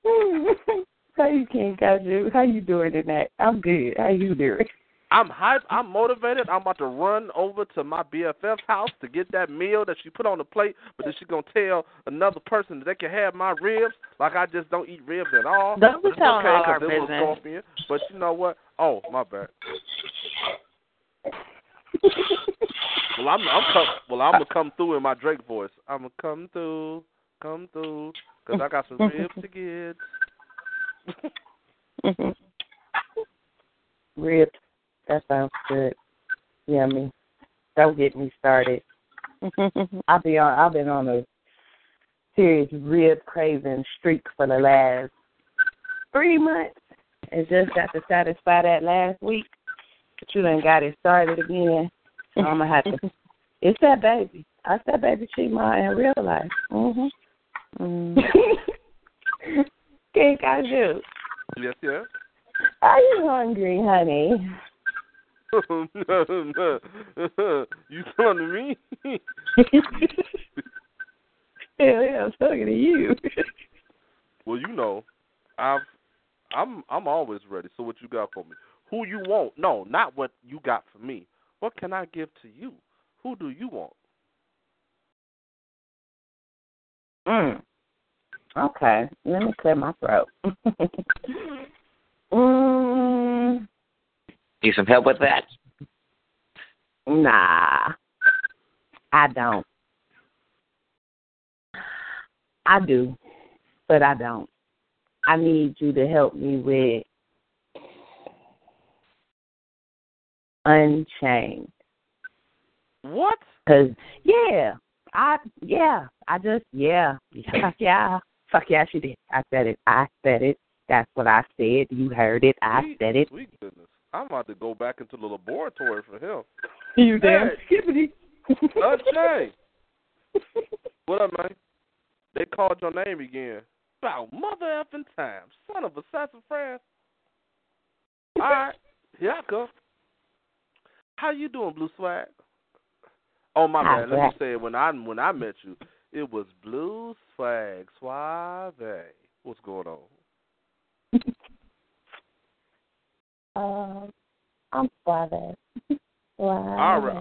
S3: [LAUGHS] How you King Kaiju? How you doing tonight? I'm good. How you doing?
S7: I'm hype. I'm motivated. I'm about to run over to my BFF's house to get that meal that she put on the plate, but then she gonna tell another person that they can have my ribs. Like I just don't eat ribs at all.
S4: Don't be telling
S7: okay
S4: all our
S7: was scorpion. But you know what? Oh, my bad. Well, I'm I'm come, well I'm gonna come through in my Drake voice. I'm gonna come through, come through, cause I got some ribs to get. [LAUGHS]
S3: Ribs. That sounds good. Yummy. Don't get me started. [LAUGHS] I've been on I've been on a serious rib craving streak for the last three months and just got to satisfy that last week. But you done got it started again. So I'm gonna have to [LAUGHS] it's that baby. I said baby Chima in real life. Mhm. Mm. [LAUGHS] Can't I do?
S7: yes, yes.
S3: Are you hungry, honey? [LAUGHS]
S7: you talking to me? [LAUGHS]
S3: Hell yeah, I'm talking to you. [LAUGHS]
S7: well, you know, I've I'm I'm always ready. So what you got for me? Who you want? No, not what you got for me. What can I give to you? Who do you want?
S3: mm. Okay, let me clear my throat. mm,
S6: Need some help with that?
S3: nah, I don't. I do, but I don't. I need you to help me with Unchained.
S7: What?
S3: Cause yeah, I yeah, I just yeah, [LAUGHS] fuck yeah, fuck yeah, she did. I said it. I said it. That's what I said. You heard it. I
S7: Sweet-
S3: said it.
S7: Sweet goodness. I'm about to go back into the laboratory for him.
S3: You
S7: damn
S3: skippity.
S7: Unchained. [LAUGHS] What up, man? They called your name again. About mother effing time. Son of a sassafras. Alright, here I come. How you doing, Blue Swag? Oh my
S3: Hi,
S7: bad. Let me say it when I when I met you. It was Blue Swag Suave. What's going on? [LAUGHS]
S3: Um, I'm Suave. [LAUGHS]
S7: I already,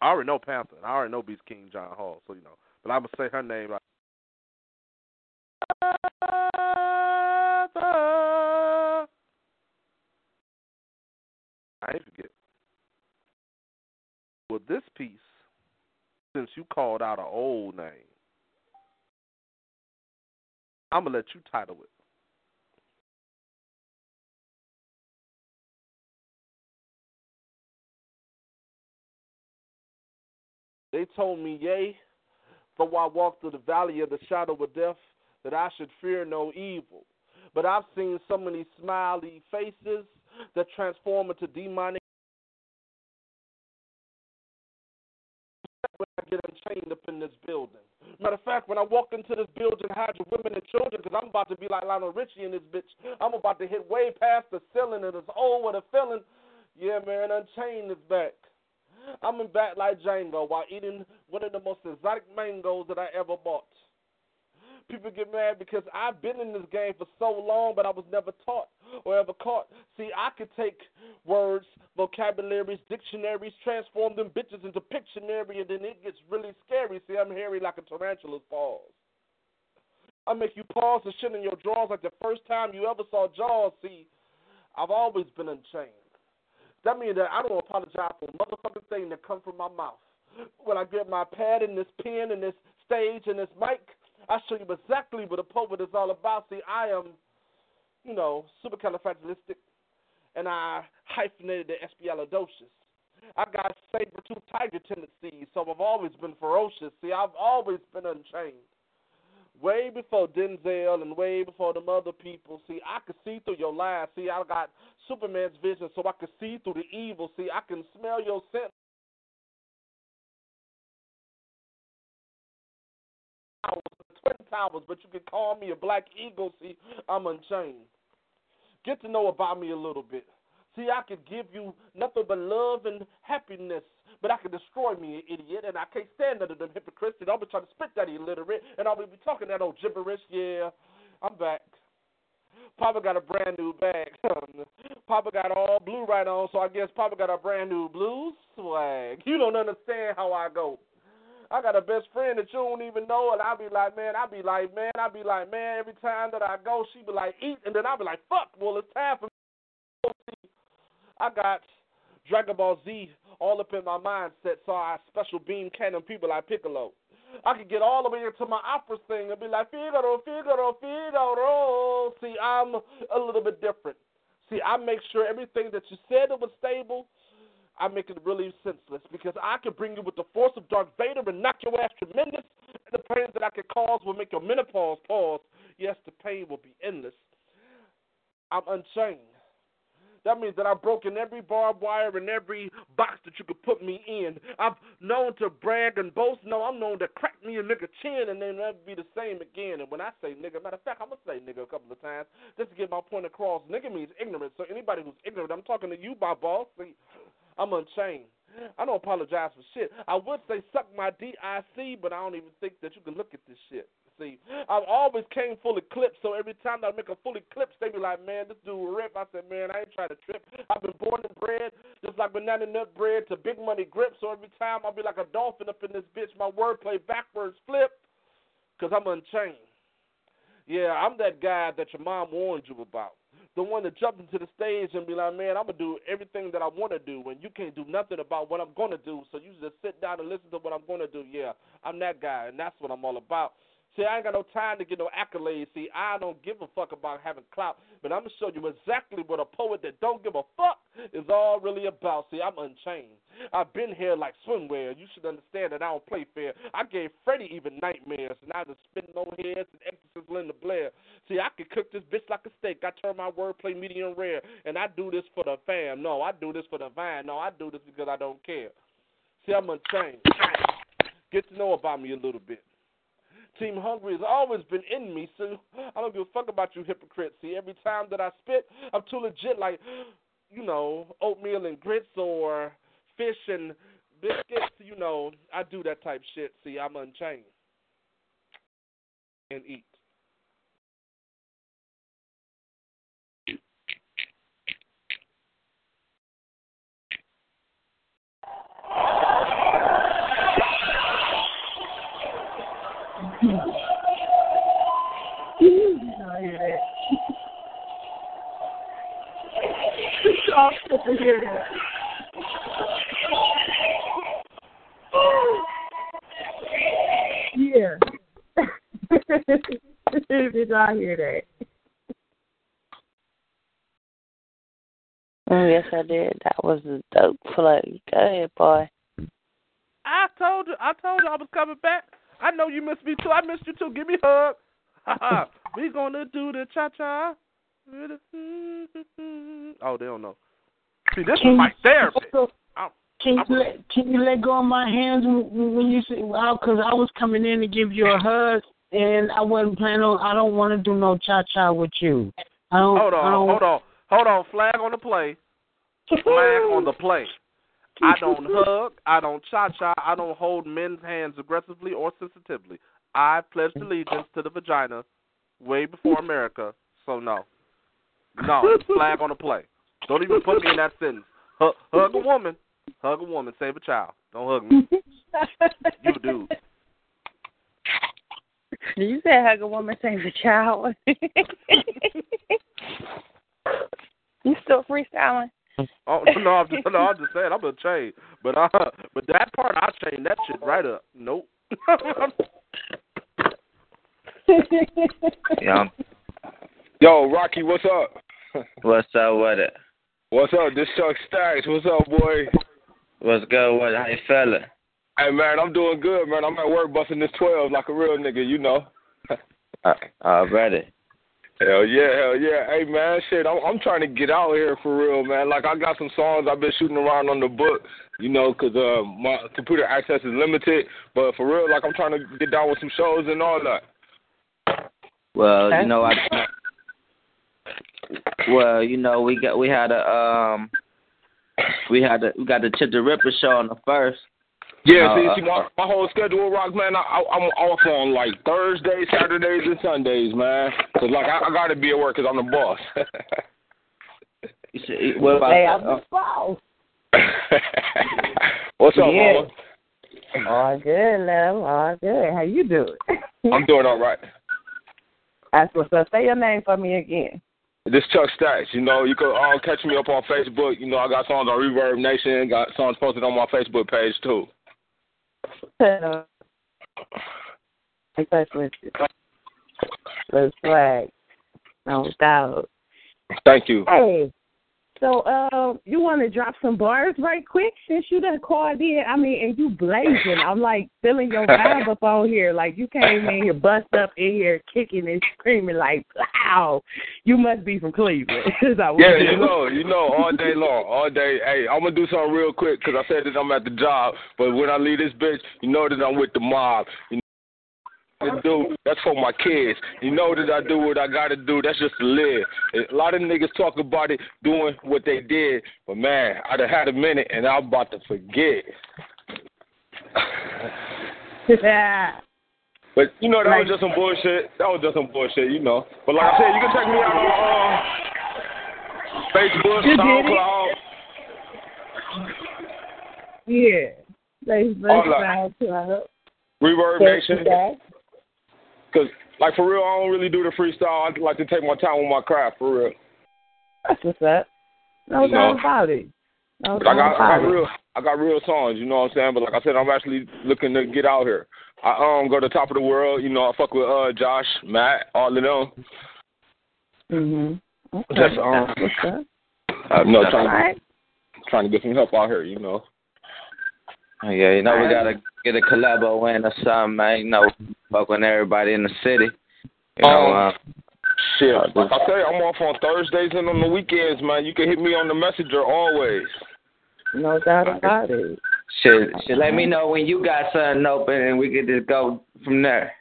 S7: I already know Panther. and I already know Beast King John Hall, so you know. But I'm gonna say her name like I ain't forget. Well, this piece, since you called out an old name, I'm gonna let you title it. They told me, yea, though I walk through the valley of the shadow of death, that I should fear no evil. But I've seen so many smiley faces that transform into demonic. When I get unchained up in this building. Matter of fact, when I walk into this building, hide your women and children, because I'm about to be like Lionel Richie in this bitch. I'm about to hit way past the ceiling, and it's with a feeling. Yeah, man, Unchained is back. I'm in back like Django while eating one of the most exotic mangoes that I ever bought. People get mad because I've been in this game for so long, but I was never taught or ever caught. See, I could take words, vocabularies, dictionaries, transform them bitches into Pictionary, and then it gets really scary. See, I'm hairy like a tarantula's paws. I make you pause and shit in your drawers like the first time you ever saw Jaws. See, I've always been unchained. That means that I don't apologize for a motherfucking thing that comes from my mouth. When I get my pad and this pen and this stage and this mic, I show you exactly what a poet is all about. See, I am, you know, supercalifragilistic, and I hyphenated the expialidocious. I got saber-tooth tiger tendencies, so I've always been ferocious. See, I've always been unchained. Way before Denzel and way before them other people. See, I could see through your lies. See, I got Superman's vision, so I could see through the evil. See, I can smell your scent. Twin Towers, but you can call me a black eagle. See, I'm unchained. Get to know about me a little bit. See, I could give you nothing but love and happiness, but I can destroy me, an idiot, and I can't stand under them hypocrites. And I'll be trying to spit that illiterate, and I'll be talking that old gibberish. Yeah, I'm back. Papa got a brand new bag. Papa got all blue right on, so I guess Papa got a brand new blue swag. You don't understand how I go. I got a best friend that you don't even know, and I'll be like, man, I'll be like, man, I'll be like, man, every time that I go, she be like, eat, and then I'll be like, fuck, well, it's time for me. I got Dragon Ball Z all up in my mindset, so I special beam cannon people like Piccolo. I could get all the way into my opera thing and be like, Figaro, Figaro, Figaro. See, I'm a little bit different. See, I make sure everything that you said that was stable, I make it really senseless because I can bring you with the force of Darth Vader and knock your ass tremendous. And the pain that I can cause will make your menopause pause. Yes, the pain will be endless. I'm unchained. That means that I've broken every barbed wire and every box that you could put me in. I've known to brag and boast. No, I'm known to crack me a nigga chin and then never be the same again. And when I say nigga, matter of fact, I'm gonna say nigga a couple of times just to get my point across. Nigga means ignorant. So anybody who's ignorant, I'm talking to you, my boss. See, I'm unchained. I don't apologize for shit. I would say suck my DIC, but I don't even think that you can look at this shit. See, I've always came fully clipped, so every time I make a fully clipped, they be like, man, this dude rip. I said, man, I ain't trying to trip. I've been born and bred, just like banana nut bread to big money grip, so every time I'll be like a dolphin up in this bitch. My wordplay backwards flip, because I'm unchained. Yeah, I'm that guy that your mom warned you about the one that jumped into the stage and be like, man, I'm gonna do everything that I want to do, and you can't do nothing about what I'm gonna do. So you just sit down and listen to what I'm gonna do. Yeah, I'm that guy, and that's what I'm all about. See, I ain't got no time to get no accolades. See, I don't give a fuck about having clout, but I'm gonna show you exactly what a poet that don't give a fuck is all really about. See, I'm unchained. I've been here like swimwear. You should understand that I don't play fair. I gave Freddie even nightmares, and I just spin no heads and exorcist Linda Blair. See, I can cook this bitch like a steak. I turn my wordplay medium rare, and I do this for the fam. No, I do this for the vine. No, I do this because I don't care. See, I'm unchained. Get to know about me a little bit. Team Hungry has always been in me, so I don't give a fuck about you hypocrites. See, every time that I spit, I'm too legit, like, you know, oatmeal and grits or fish and biscuits, you know, I do that type shit. See, I'm unchained. And eat.
S2: Stop to hear that. Yeah. Did I hear that?
S4: Oh, yes, I did. That was a dope play. Go ahead, boy.
S7: I told you, I told you I was coming back. I know you missed me too. I missed you too. Give me a hug. We gonna do the cha cha. Oh, they don't know. See, this
S8: Can
S7: is my
S8: you-
S7: therapy.
S8: also-
S7: I'm-
S8: Can you let Can you let go of my hands when you say because I was coming in to give you a hug and I wasn't planning on. I don't want to do no cha cha with you. I don't.
S7: Hold on,
S8: don't,
S7: hold on, hold on. Flag on the play. Flag on the play. I don't [LAUGHS] hug. I don't cha cha. I don't hold men's hands aggressively or sensitively. I pledged allegiance to the vagina way before America. So no, no. Flag on the play. Don't even put me in that sentence. Hug, hug a woman. Hug a woman. Save a child. Don't hug me. [LAUGHS] You a dude.
S4: You said hug a woman, save a child? [LAUGHS] you still freestyling?
S7: Oh no, I'm just no, I'm just saying I'm a chain. But uh, but that part I chain that shit right up. Nope. [LAUGHS] [LAUGHS]
S6: Yeah.
S9: Yo, Rocky, what's up? [LAUGHS]
S6: What's up with it?
S9: What's up? This Chuck Stacks. What's up, boy?
S6: What's good with it? How you feeling?
S9: Hey, man, I'm doing good, man. I'm at work busting this 12 like a real nigga, you know. [LAUGHS]
S6: Uh, already.
S9: Hell yeah, hell yeah. Hey, man, shit, I'm, I'm trying to get out here for real, man. Like, I got some songs I've been shooting around on the book, you know, 'cause uh, my computer access is limited. But for real, like, I'm trying to get down with some shows and all that.
S6: Well, you know, I. Well, you know, we got we had a um, we had a we got the Chip tha Ripper show on the first.
S9: Yeah,
S6: No,
S9: see,
S6: uh,
S9: see my, my whole schedule, Rock, man, I, I, I'm off on like Thursdays, Saturdays, and Sundays, man. Cause like I, I gotta be at work 'cause I'm the boss. [LAUGHS]
S6: You see, what about
S3: Hey. I'm the boss. [LAUGHS]
S9: What's up,
S3: Yeah.
S9: mama?
S3: All good, love. All good. How you doing?
S9: I'm doing all right.
S3: That's what's up. Say your name for me again.
S9: This Chuck Stacks, you know, you can uh, catch me up on Facebook. You know, I got songs on ReverbNation, got songs posted on my Facebook page too.
S3: I touch with you. Little swag. No doubt.
S9: Thank you.
S3: Hey, so uh, you want to drop some bars right quick since you done called in? I mean, and you blazing. I'm like feeling your vibe up on here. Like you came in here, bust up in here, kicking and screaming like, wow, you must be from Cleveland. Is that what
S9: Yeah,
S3: you
S9: you know, you know, all day long, all day. Hey, I'm gonna do something real quick because I said that I'm at the job, but when I leave this bitch, you know that I'm with the mob. You I do that's for my kids. You know that I do what I gotta do. That's just to live. A lot of niggas talk about it doing what they did, but man, I done had a minute and I'm about to forget.
S3: Yeah. [LAUGHS]
S9: But you know that
S3: Like-
S9: was just some bullshit. That was just some bullshit, you know. But like I said, you can check me out on uh, Facebook,
S3: You did it?
S9: SoundCloud.
S3: Yeah.
S9: All.
S3: SoundCloud.
S9: ReverbNation.
S3: Facebook.
S9: Cause like for real, I don't really do the freestyle. I like to take my time with my craft for real.
S3: That's what's up. No
S9: You know.
S3: doubt about it. No
S9: But I
S3: doubt
S9: got, I got real, I got real songs. You know what I'm saying? But like I said, I'm actually looking to get out here. I um go to the top of the world. You know, I fuck with uh Josh, Matt, all of them.
S3: Mhm. Okay.
S9: Just um,
S3: That's.
S9: I'm no trying
S3: right.
S9: trying to get some help out here. You know.
S6: Oh, yeah, you know we gotta get a collabo in or something, man. You know, fuck with everybody in the city. You know,
S9: Um,
S6: uh,
S9: Shit, like I say, I'm off on Thursdays and on the weekends, man. You can hit me on the messenger always.
S3: No doubt about it.
S6: shit, shit. Let me know when you got something open, and we could just go from there.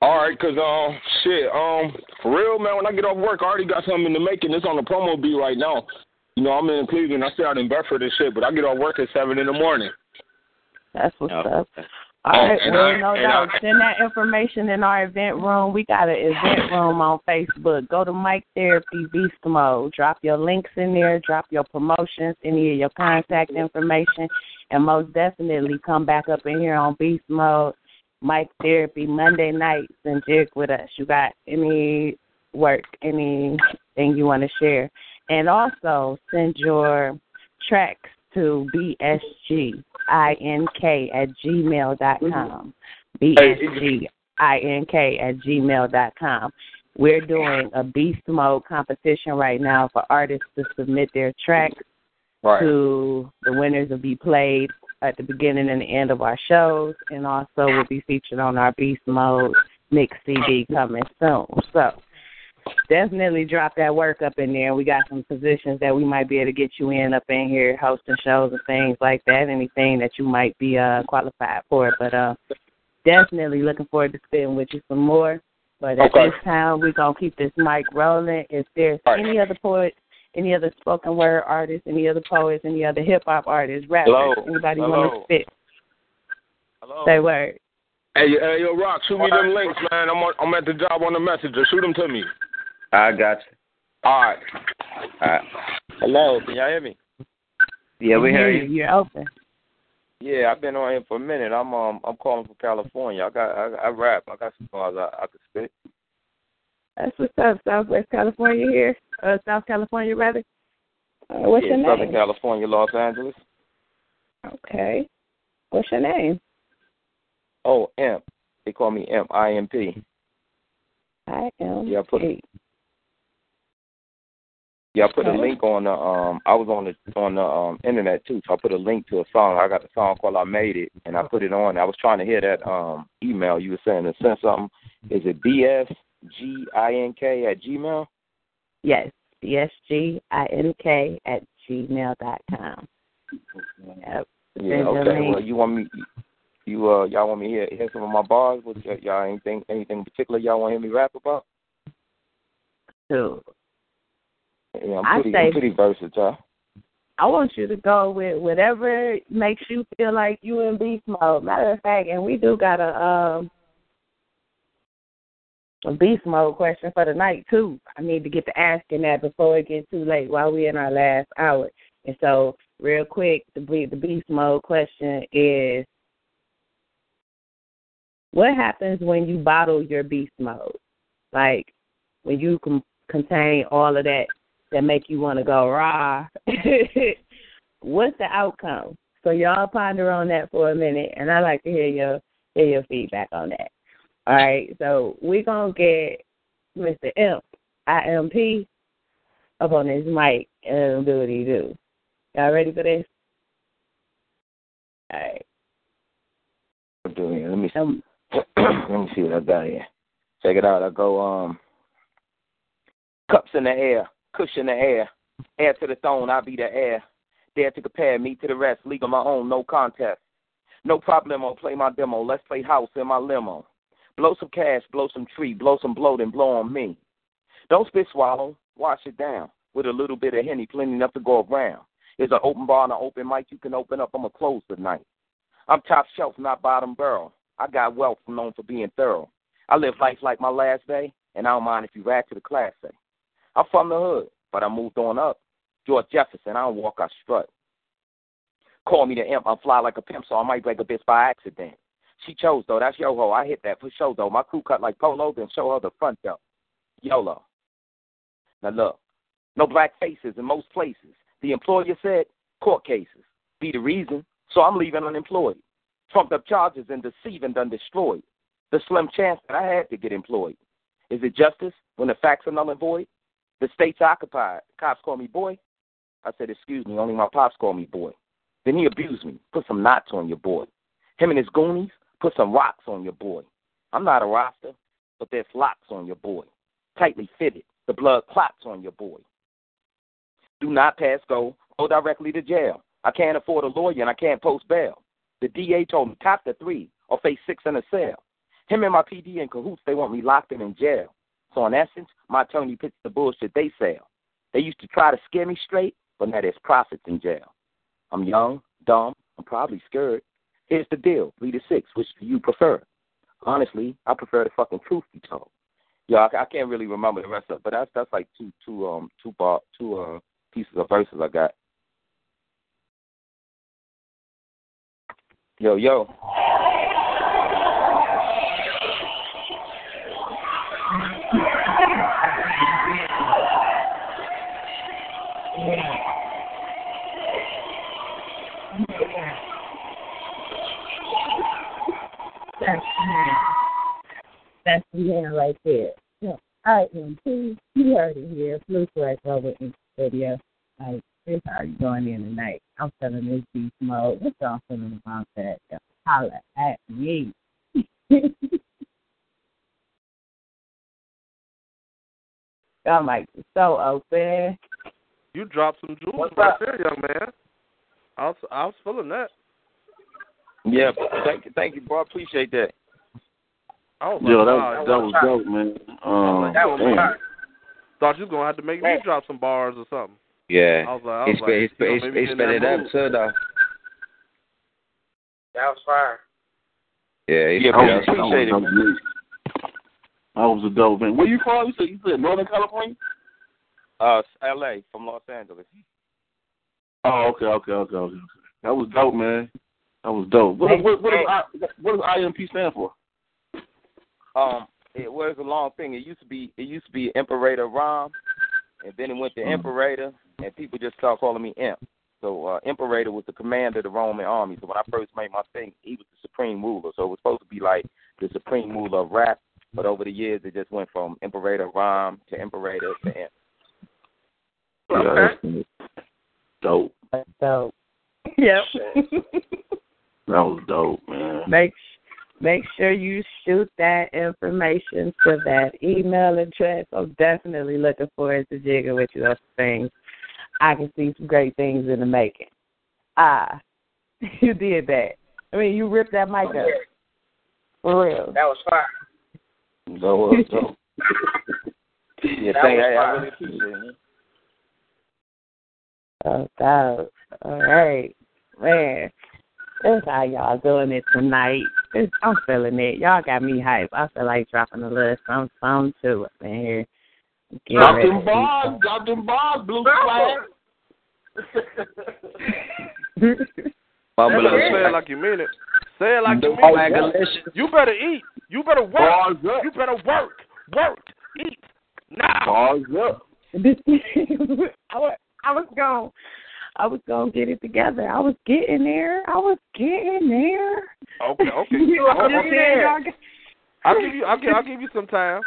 S9: All right, cause um, shit, um, for real, man. When I get off work, I already got something in the making. It's on the promo beat right now. You know, I'm in Cleveland. I stay out in Bedford and shit, but I get off work at seven in the morning.
S3: That's what's
S6: Oh,
S3: up.
S6: okay.
S3: All oh, right,
S9: and
S3: well,
S9: I-
S3: no doubt.
S9: I-
S3: Send that information in our event room. We got an event [LAUGHS] room on Facebook. Go to Mic Therapy Beast Mode. Drop your links in there. Drop your promotions, any of your contact information, and most definitely come back up in here on Beast Mode. Mic Therapy Monday nights and jig with us. You got any work, anything you want to share, and also send your tracks to BSG I-N-K at gmail dot mm-hmm. com. B-S-G-I-N-K at gmail dot com. We're doing a beast mode competition right now for artists to submit their tracks
S9: Right.
S3: to the winners will be played at the beginning and the end of our shows and also will be featured on our beast mode mix CD coming soon. So definitely drop that work up in there. We got some positions that we might be able to get you in up in here, hosting shows and things like that. Anything that you might be uh qualified for. But uh definitely looking forward to spitting with you some more. But at
S9: Okay.
S3: this time we're gonna keep this mic rolling. If there's
S9: Right.
S3: any other poets, any other spoken word artists, any other poets, any other hip hop artists, rappers,
S6: Hello.
S3: anybody
S6: Hello.
S3: wanna spit,
S6: Hello.
S3: say word.
S9: Hey, hey, yo, Rock, shoot me them links, man. I'm on, I'm at the job on the messenger. Shoot them to me.
S6: I got you.
S9: All right.
S6: All right.
S7: Hello, can y'all hear me?
S6: Yeah, we hear you.
S3: You're open.
S7: Yeah, I've been on here for a minute. I'm um I'm calling from California. I got I, I rap. I got some songs I, I could spit.
S3: That's what's up, Southwest California here. Uh South California rather. Uh, what's
S7: yeah,
S3: your name? Southern?
S7: California, Los Angeles.
S3: Okay. What's your name?
S7: Oh, Imp. They call me Imp. I M P.
S3: I am
S7: Yeah, I put
S3: eight.
S7: Yeah, I put a link on the um I was on the on the um internet too, so I put a link to a song. I got a song called I Made It and I put it on. I was trying to hear that um email you were saying to send something. Is it B S G I N K at Gmail?
S3: Yes. B S G I N K at gmail dot com. Yep.
S7: Yeah, okay. Well you want me you uh y'all want me to hear hear some of my bars? What y'all anything anything in particular y'all want to hear me rap about? I'm
S3: I say-
S7: I'm pretty versatile.
S3: I want you to go with whatever makes you feel like you in beast mode. Matter of fact, and we do got a um a beast mode question for the night too. I need to get to asking that before it gets too late while we're in our last hour. And so, real quick, the the beast mode question is: What happens when you bottle your beast mode? Like when you com- contain all of that that make you want to go raw. [LAUGHS] What's the outcome? So y'all ponder on that for a minute, and I'd like to hear your hear your feedback on that. All right, so we're gonna get Mr. Imp, IMP, up on his mic and do what he do. Y'all ready for this? All right.
S10: I'm doing it. Let me um, [COUGHS] let me see what I got here. Check it out. I go um cups in the air, cushion the air, air to the throne. I be the air. Dare to compare me to the rest. League of my own, no contest. No problemo. Play my demo. Let's play house in my limo. Blow some cash, blow some tree, blow some bloat, and blow on me. Don't spit swallow, wash it down with a little bit of henny, plenty enough to go around. There's an open bar and an open mic you can open up. I'ma close tonight. I'm top shelf, not bottom barrel. I got wealth, known for being thorough. I live life like my last day, and I don't mind if you rat to the class say. I'm from the hood, but I moved on up. George Jefferson, I don't walk, I strut. Call me the imp, I fly like a pimp, so I might break a bitch by accident. She chose though, that's yo ho. I hit that for sure though. My crew cut like polo, then show her the front though. YOLO. Now look, no black faces in most places. The employer said court cases be the reason, so I'm leaving unemployed. Trumped up charges and deceiving done destroyed. The slim chance that I had to get employed. Is it justice when the facts are null and void? The state's occupied. Cops call me boy. I said, excuse me, only my pops call me boy. Then he abused me. Put some knots on your boy. Him and his goonies put some rocks on your boy. I'm not a roster, but there's locks on your boy. Tightly fitted. The blood clots on your boy. Do not pass go. Go directly to jail. I can't afford a lawyer and I can't post bail. The DA told me top the three or face six in a cell. Him and my PD in cahoots, they want me locked in in jail. So in essence, my attorney picks the bullshit they sell. They used to try to scare me straight, but now there's profits in jail. I'm young, dumb, I'm probably scared. Here's the deal, three to six, which do you prefer? Honestly, I prefer the fucking truth be told. Yeah, I, I can't really remember the rest of it, but that's that's like two two um two bar two uh pieces of verses I got. Yo yo.
S3: That's that's the man right there. Yeah. All right, then. Please, you heard it here. Blue Flex over in the studio. Like, this how you going in tonight? I'm feeling this beast mode. What y'all feeling about that? Holla at me. [LAUGHS] Y'all mic is so open.
S7: You dropped some jewels
S10: What's
S7: right
S10: up?
S7: there, young man. I was I was feeling that.
S10: Yeah, thank you, thank you, bro. I appreciate that.
S7: I was
S11: Yo,
S7: like,
S11: that,
S7: wow,
S11: that was dope, man. Um,
S7: That was fire. Thought you was gonna have to make me drop some bars or something.
S6: Yeah.
S7: I was like, I
S6: he
S7: was
S6: spit,
S7: like,
S6: he spit,
S7: you know,
S6: he
S7: maybe
S6: spit, he
S7: in
S6: spit
S7: that
S6: it up
S7: mood.
S6: too, though.
S5: That was fire.
S6: Yeah, he
S10: Yeah,
S6: spit
S10: bro,
S6: it up.
S10: appreciate it.
S11: That was, was a dope, man. Where you from? You said, you said Northern California?
S10: Uh, L.A. from Los Angeles.
S11: Oh, okay, okay, okay, okay. okay. That was dope, man. That was dope. What, what, what, does, I, what does IMP stand for?
S10: Um, it was a long thing. It used to be it used to be Imperator Rom, and then it went to
S11: Mhm.
S10: Imperator, and people just started calling me Imp. So uh, Imperator was the commander of the Roman army. So when I first made my thing, he was the supreme ruler. So it was supposed to be like the supreme ruler of rap, but over the years it just went from Imperator Rom to Imperator to Imp.
S11: Yeah, that's dope.
S3: That's dope. Yep. [LAUGHS]
S11: That was dope, man.
S3: make make sure you shoot that information to that email address. I'm definitely looking forward to jigging with you those things. I can see some great things in the making. Ah, [LAUGHS] you did that. I mean, you ripped that mic up. For real.
S5: That was fire.
S10: That was [LAUGHS] dope. yeah,
S5: That
S10: thank
S5: was
S10: I, I
S5: fire.
S10: really appreciate it.
S3: Oh, God. All right. Man. That's how y'all doing it tonight. It's, I'm feeling it. Y'all got me hype. I feel like dropping a little some some to it, man. Get
S11: Drop them bars, drop them bars, blue flag. [LAUGHS]
S6: Bubble
S7: Say it like you mean it. Say it like you mean
S6: Oh,
S7: it. You better eat. You better work.
S11: Bars up.
S7: You better work. Work. Eat. Now.
S11: Bars up. [LAUGHS]
S3: I was, I was going, I was gonna get it together. I was getting there. I was getting there.
S7: Okay, okay. [LAUGHS]
S3: You know what I'm
S7: Okay.
S3: saying? Y'all got-
S7: I'll give you I'll give I'll give you some time.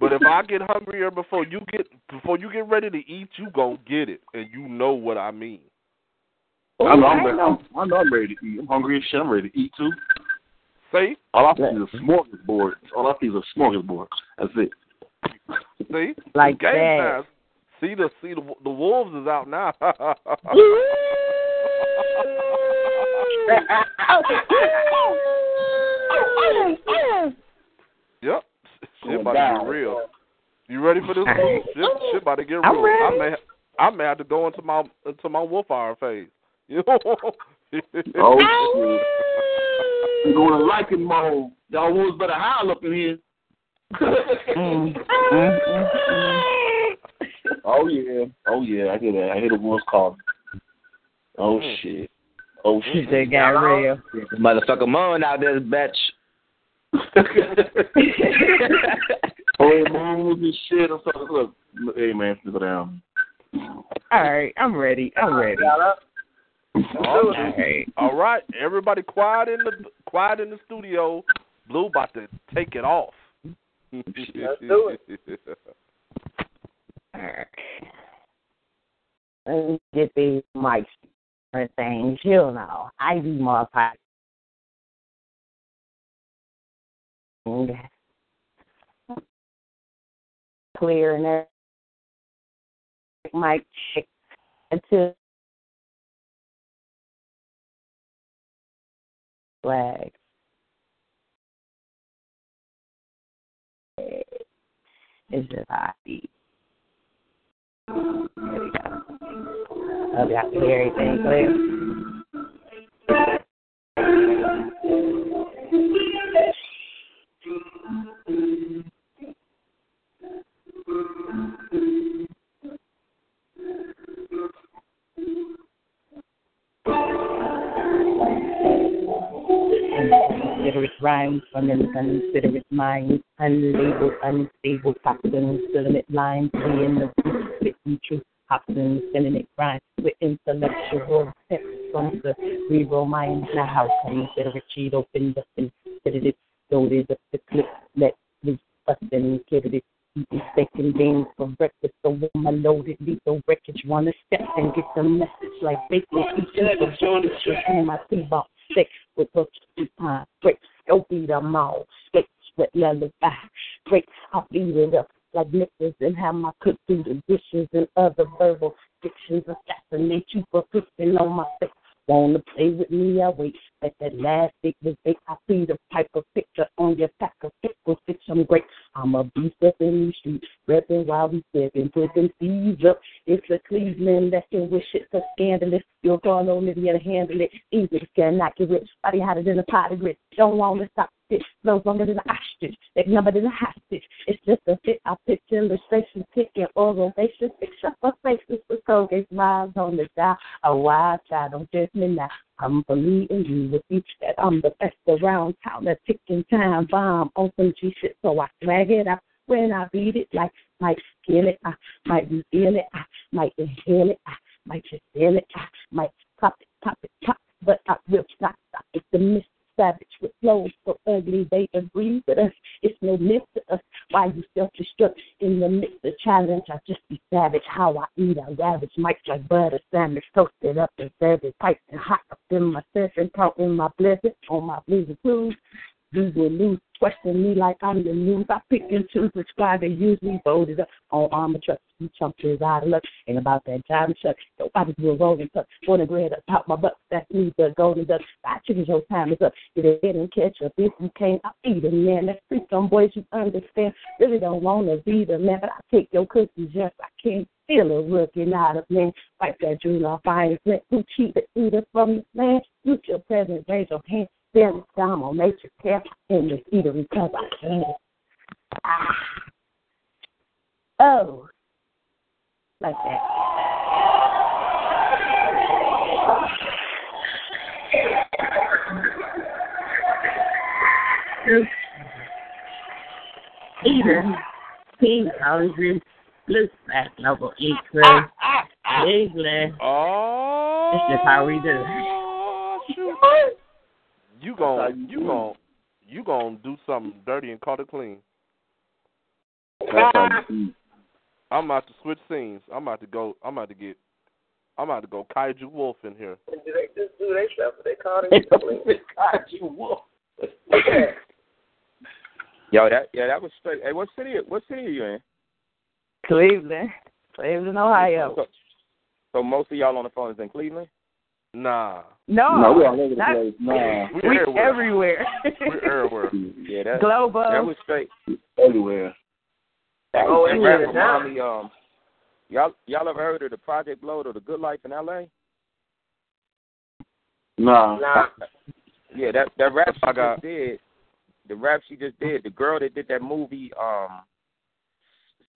S7: But if I get hungrier before you get before you get ready to eat, you gon' get it. And you know what I mean.
S11: I know I'm
S3: I
S11: ready.
S3: know.
S11: I know I'm ready to eat. I'm hungry as shit. I'm ready to eat too.
S7: See?
S11: All I see is a smorgasbord. All I see is a smorgasbord. That's it.
S7: See?
S3: Like
S7: game
S3: that.
S7: time. See the see the the wolves is out now. [LAUGHS] yep. Shit about to get real. You ready for this? [LAUGHS]
S3: Alright.
S7: Shit, shit about to get real.
S3: I'm ready.
S7: I may I may have to go into my into my wolf hour phase. [LAUGHS] You know?
S11: Oh shit. I'm going to liking mode. Y'all wolves better howl up in here.
S3: Mm, mm, mm.
S11: Oh yeah. Oh yeah. I hear that. I hear the wolves calling. Oh
S7: Mm.
S11: shit. Oh shit.
S3: They got real.
S6: Motherfucker moan out [LAUGHS] this bitch.
S11: oh, moons and shit. I'm sorry. Look, look, hey man, sit down.
S3: All right, I'm ready. I'm ready.
S7: All
S3: right.
S7: All right, everybody, quiet in the quiet in the studio. Blue about to take it off.
S10: Let's do
S7: it.
S3: Right. Let me get these mics and things. You know, I be more pot. Clear and everything. Mic check until flag. It's just how. Hope y'all can everything clear. Considerate rhymes from an considerate mind, unlabeled, unstable toxins, filament lines, in the spitting truth, toxins, filament rhymes, with intellectual steps from the cerebral mind. Now, how consider it cheat open, the considered it, loaded up the clip, let loose, bustin', kidded it. Eating steak for breakfast, so woman loaded, lethal wreckage. Wanna step and get the message like bacon. Eating for breakfast, and my T-bone steak with pine breaks. Go beat them all. Skates with lullaby. Breaks, I'll beat up like nippers and have my cook through the dishes and other verbal fictions assassinate you for pissing on my face. Wanna play with me? I wait. Let that last big. I see the type of picture on your pack of pickles. Fix them great. I'm a beast up in the street, repping while we stepping, putting thieves up. It's a Cleveland that can wish it so scandalous. You're going on to the handle it. Easy cannot get rich. Body hotter than a pot of grit. Don't want to stop it. Flows longer than an ostrich. That than a hostage. It's just a fit. I picture illustration, picking oral faces. Picture for faces with Colgate smiles on the dial. A wild child, don't me now. I'm believing you with you that I'm the best around town. A ticking time bomb some G shit, so I drag it out when I beat it. Like might feel it, I might be feel it, I might inhale it, I might just feel it, I might pop it, pop it, pop. But I will not stop it. The Mr. Savage with flows so ugly they agree with us. It's no myth to us. Why you self-destruct in the midst of challenge? I just be savage. How I eat, I ravage. Mics like butter sandwich, toasted up and it, piped and hot up in my surfing, caught in my blizzard, on my blizzard cruise. Lose will lose. Question me like I'm the news. I pick and choose which guy they usually voted up on armor trucks. You chumpers out of. Ain't about that job chuck. Nobody do a rolling tuck. And bred up top my butt. That's me, the golden duck. I chicken your time is up. Get ahead and catch up. If you can't, I'll eat them, man. That's free some boys you understand. Really don't want to be the man, but I take your cookies. Yes, I can. Still a rookie, not a man. Wipe that jewel off iron flint. Who cheated eater from the land? Use your present, raise your hand. Then down on nature care in the eater because I can. Ah. Oh. Like that. Eater. King Hungry. Blue Black Level 8 crew. Bigly.
S7: Oh.
S3: This is how we do.
S7: You gon' you gon' you gon' do something dirty and call it clean. I'm about to switch scenes. I'm about to go. I'm about to get. I'm about to go kaiju wolf in here.
S10: And Do they just do they stuff? They call it [LAUGHS]
S5: Kaiju wolf. [LAUGHS]
S10: Yo, that yeah, that was straight. Hey, what city? What city are you in?
S3: Cleveland. Cleveland, Ohio.
S10: So, so most of y'all on the phone is in Cleveland.
S7: Nah.
S3: No,
S11: No, we all over the
S3: not-
S11: place. Nah.
S7: We
S3: we
S7: everywhere.
S3: everywhere.
S7: We're everywhere. [LAUGHS]
S10: Yeah, that
S3: Global.
S10: that was straight.
S11: Everywhere.
S10: That,
S3: Oh,
S10: that
S3: it's
S10: rap
S3: good.
S10: me. Um, y'all y'all ever heard of the Project Blowed or the Good Life in L.A.?
S11: Nah. [LAUGHS]
S10: Yeah, that that rap she
S7: I got-
S10: just did. The rap she just did. The girl that did that movie, um,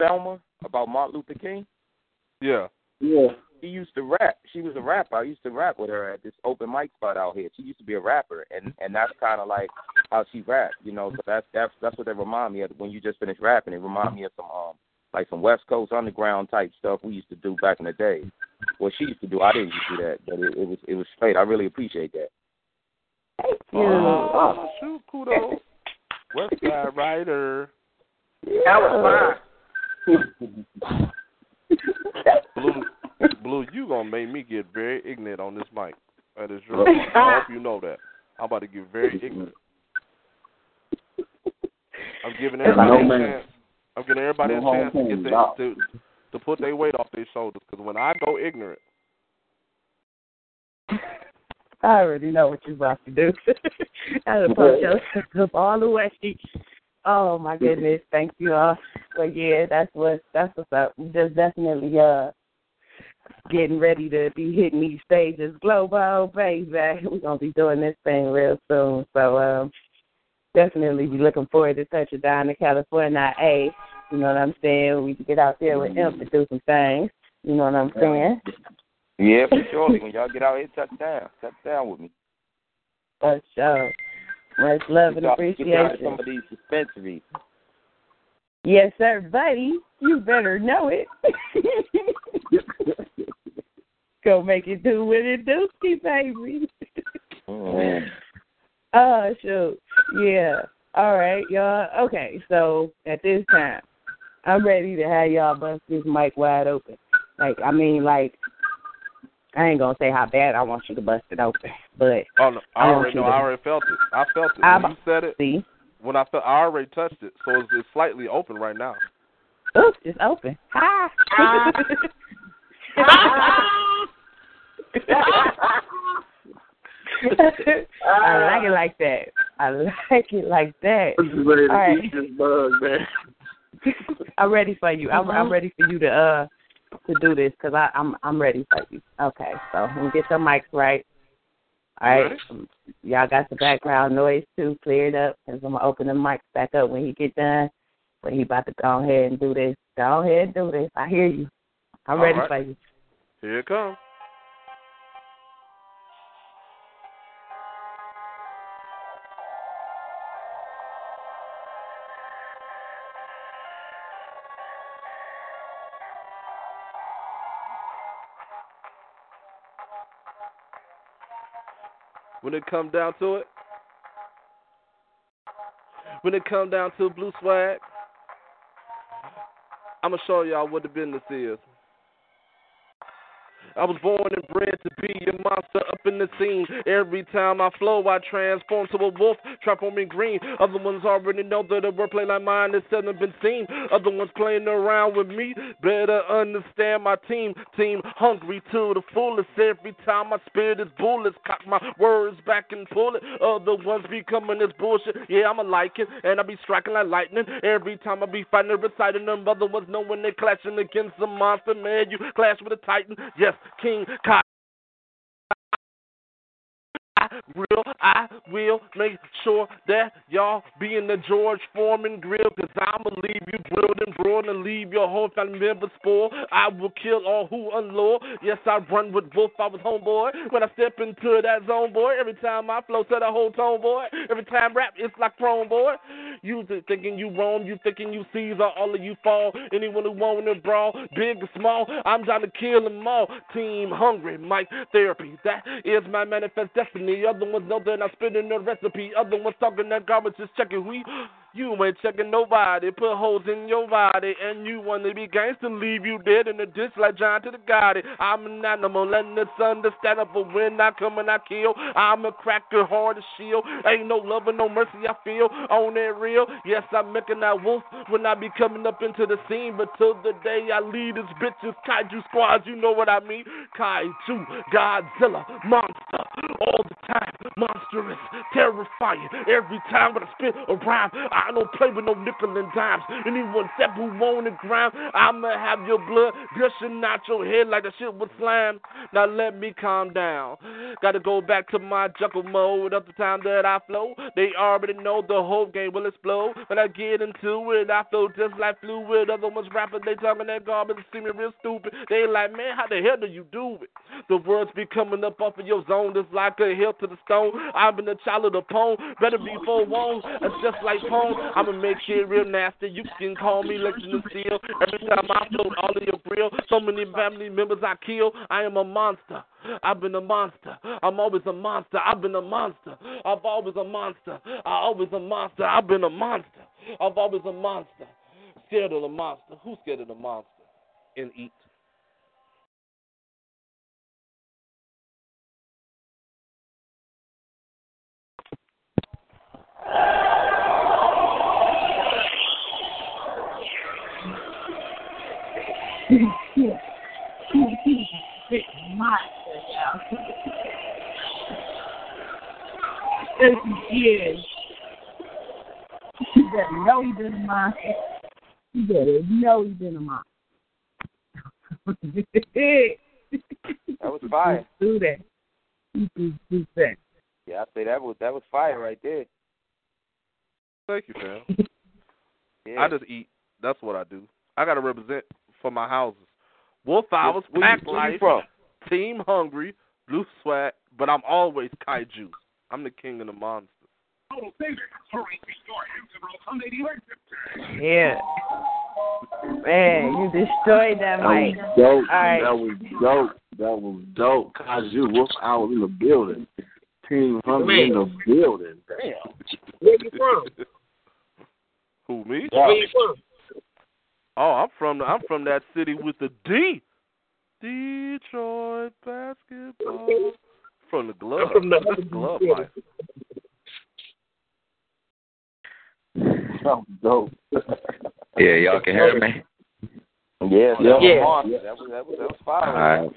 S10: Selma about Martin Luther King.
S7: Yeah.
S11: Yeah.
S10: She used to rap. She was a rapper. I used to rap with her at this open mic spot out here. She used to be a rapper, and and that's kind of like how she rapped, you know. So that's that's that's what they remind me of when you just finished rapping. It remind me of some um like some West Coast underground type stuff we used to do back in the day. What she used to do, I didn't used to do that, but it, it was it was straight. I really appreciate that.
S3: Thank you.
S7: Oh, shoot, kudos. West Side [LAUGHS] Rider.
S10: That was [LAUGHS]
S7: Blue, Blue, you gonna make me get very ignorant on this mic. That is true. I hope you know that. I'm about to get very ignorant. I'm giving everybody
S11: No
S7: a
S11: man.
S7: chance. I'm giving everybody
S11: No
S7: a chance to get
S11: team,
S7: their, to to put their weight off their shoulders. Because when I go ignorant, [LAUGHS]
S3: I already know what you're about to do. [LAUGHS] I done put yourself up all the way. Oh my goodness, thank you all. But yeah, that's what that's what's up. We just definitely uh getting ready to be hitting these stages. Global baby. We're gonna be doing this thing real soon. So um definitely be looking forward to touching down in California. A, you know what I'm saying? We can get out there with him to do some things. You know what I'm saying?
S10: Yeah, for [LAUGHS] sure. when y'all get out here, touch down, touch down with me.
S3: For sure. Much love and
S10: Get out- get out
S3: appreciation.
S10: some of these dispensaries.
S3: Yes, sir, buddy. You better know it. [LAUGHS] Go make it do what it do, [LAUGHS] baby. Oh, shoot. Yeah. All right, y'all. Okay, so at this time, I'm ready to have y'all bust this mic wide open. Like, I mean, like, I ain't gonna say how bad I want you to bust it open, but
S7: oh no, I
S3: I
S7: already know.
S3: to-
S7: I already felt it. I felt it
S3: I'm-
S7: when you said it.
S3: see,
S7: When I felt, I already touched it, so it's, it's slightly open right now.
S3: oops, it's open. Hi. [LAUGHS] I like it like that. I like it like that.
S11: ready to
S3: All right.
S11: eat this bug, man.
S3: I'm ready for you. I'm I'm ready for you to uh to do this because I I'm I'm ready for you. Okay, so get your mics right. All right? Um, y'all got the background noise too cleared up because I'm gonna open the mics back up when he get done. But he about to go ahead and do this. Go ahead and do this. I hear you. I'm
S7: All
S3: ready
S7: right.
S3: for you.
S7: Here it comes. When it come down to it, when it come down to blue swag, I'm gonna show y'all what the business is. I was born and bred to be a monster up in the scene. Every time I flow, I transform to a wolf, transforming green. Other ones already know that a wordplay like mine has seldom been seen. Other ones playing around with me, better understand my team. Team hungry to the fullest. Every time I spit is bullets, cock my words back and pull it. Other ones be coming as bullshit. Yeah, I'm a like it, and I be striking like lightning. Every time I be fighting reciting them, other ones know when they clashing against a monster. Man, you clash with a titan. Yes, King Will, I will make sure that y'all be in the George Foreman grill, cause I'ma leave you grilled and broiled and leave your whole family members spoiled. I will kill all who unloyal. Yes, I run with Wolf, I was homeboy. When I step into that zone, boy, every time I flow to the whole tone, boy, every time rap, it's like throne, boy. You thinking you roam, you thinking you Caesar, all of you fall. Anyone who want to brawl, big or small, I'm trying to kill them all. Team hungry, Mic therapy, that is my manifest destiny. Other ones know that I'm spitting the recipe. Other ones talking that garbage, just checking we. You ain't checking nobody, put holes in your body, and you want to be gangster, leave you dead in the ditch like John to the Gotti. I'm an animal, letting it's understandable when I come and I kill. I'm a cracker, hard as shield. Ain't no love and no mercy I feel on that real. Yes, I'm making that wolf when I be coming up into the scene, but till the day I lead this bitches, kaiju squads, you know what I mean? Kaiju, Godzilla, monster, all the time, monstrous, terrifying. Every time when I spit a rhyme, don't play with no nickel and dimes. Anyone step who on the ground, I'ma have your blood gushing out your head like the shit was slime. Now let me calm down. Gotta go back to my jungle mode of the time that I flow. They already know the whole game will explode. When I get into it, I feel just like fluid. Other ones rappers, they talking that garbage, see me real stupid. They like, man, how the hell do you do it? The words be coming up off of your zone, just like a hill to the stone. I've been a child of the poem, better be forewarned. It's just like poem. I'ma make shit real nasty. You can call me Legend of Steel. Every time I float all of your grill, so many family members I kill. I am a monster. I've been a monster. I'm always a monster. I've been a monster. I've always a monster. I always a monster. I've been a monster. I've always a monster. Scared of the monster. Who's scared of the monster? And eat.
S8: He's a big monster now. yes, he is. You better know he's been a monster. You better know he's been a monster.
S10: That was fire.
S8: Do that. Do, that.
S10: Yeah, I say that was that was fire right there.
S7: Thank you, fam. [LAUGHS]
S10: Yeah.
S7: I just eat. That's what I do. I gotta represent for my houses. Wolf Hours,
S10: Where- where
S7: Pack
S10: where you
S7: Life,
S10: from?
S7: Team Hungry, Blue Swag, but I'm always kaiju. I'm the king of the monsters.
S3: Yeah. Man, you destroyed that
S11: That
S3: mic.
S11: was dope.
S3: All right.
S11: That was dope. That was dope. Kaiju, Wolf Hour in the building. Team Hungry in the building. Damn.
S10: Where you from? [LAUGHS]
S7: Who me?
S10: Where you from?
S7: Oh, I'm from the, I'm from that city with the D. Detroit basketball. From the glove.
S10: I'm from the
S7: This glove
S10: city.
S7: life.
S11: That dope.
S6: Yeah, y'all can hear me.
S10: Yeah,
S11: Yeah.
S10: that was
S11: Yeah.
S10: That was that was that was fire.
S6: All right.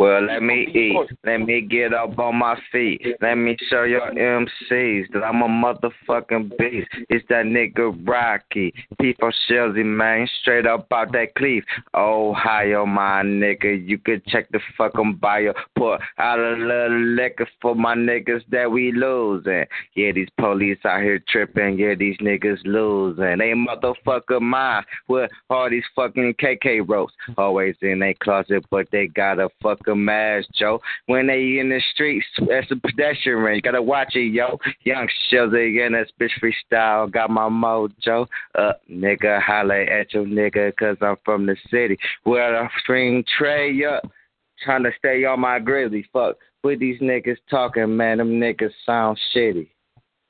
S6: Well, let me eat. Let me get up on my feet. Let me show your MCs that I'm a motherfucking beast. It's that nigga Rocky. People Shellsy, man. Straight up out that cleave. Ohio, my nigga. You could check the fucking bio. Put out a little liquor for my niggas that we losing. Yeah, these police out here tripping. Yeah, these niggas losing. They motherfucker mine with all these fucking KK ropes. Always in their closet, but they got a fucking mask, Joe. When they in the streets, that's a pedestrian. You gotta watch it, yo. Young Shilzy again, that's bitch freestyle. Got my mojo up, nigga. Holla at your nigga, cause I'm from the city. Where the string tray up. Trying to stay on my grizzly. Fuck. With these niggas talking, man, them niggas sound shitty.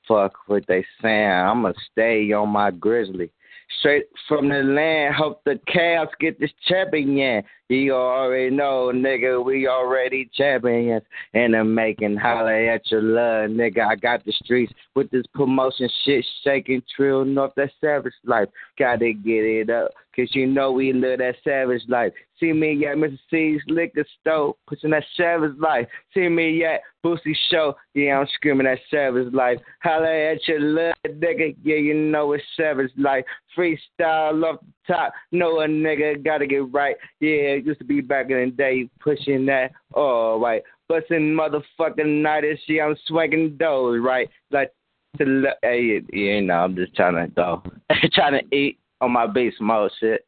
S6: Fuck what they saying. I'ma stay on my grizzly. Straight from the land, hope the Cavs get this champion. You already know, nigga, we already champions. And I'm making holler at your love, nigga. I got the streets with this promotion shit shaking, trill north that savage life. Gotta get it up, cause you know we live that savage life. See me at Mr. C's liquor store, pushing that savage life. See me at Boosie show, yeah, I'm screaming that savage life. Holla at your love, nigga, yeah, you know it's savage life. Freestyle off the top, know a nigga gotta get right. Yeah, it used to be back in the day, pushing that, all right. Busting motherfucking night and shit, I'm swinging those, right? Like, to look, hey, you know, I'm just trying to go, [LAUGHS] trying to eat on my beast mode shit.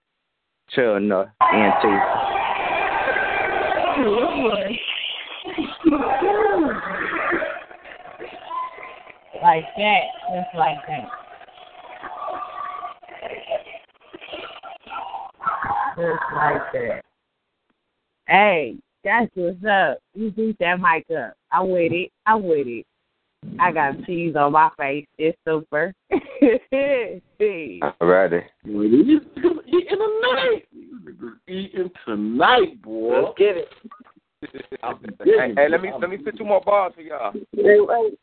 S6: Chill, no, ENT.
S3: Like that, just like that. Just like that. Hey, that's what's up. You beat that mic up. I'm with it. I'm with it. I got cheese on my face. It's super.
S6: Alrighty.
S11: Eating tonight. Eating tonight, boy.
S10: Let's get it. hey, hey, let me let me spit two more bars for y'all.
S3: Wait, wait.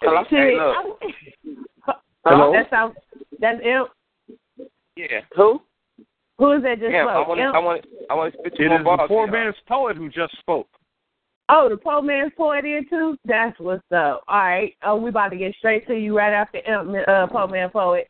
S10: Hello?
S3: See,
S10: Hey, look.
S3: Hello? That sounds. That's it.
S10: Yeah.
S3: Who? Who is that just
S10: Yeah, I
S3: spoke?
S10: want
S3: Imp?
S10: I want I want to spit two
S12: It
S10: more
S12: is
S10: bars.
S12: the poor
S10: for y'all.
S12: man's poet who just spoke.
S3: Oh, the poor man's poet in too. That's what's up. All right. Oh, we about to get straight to you right after Imp, uh, poor man poet.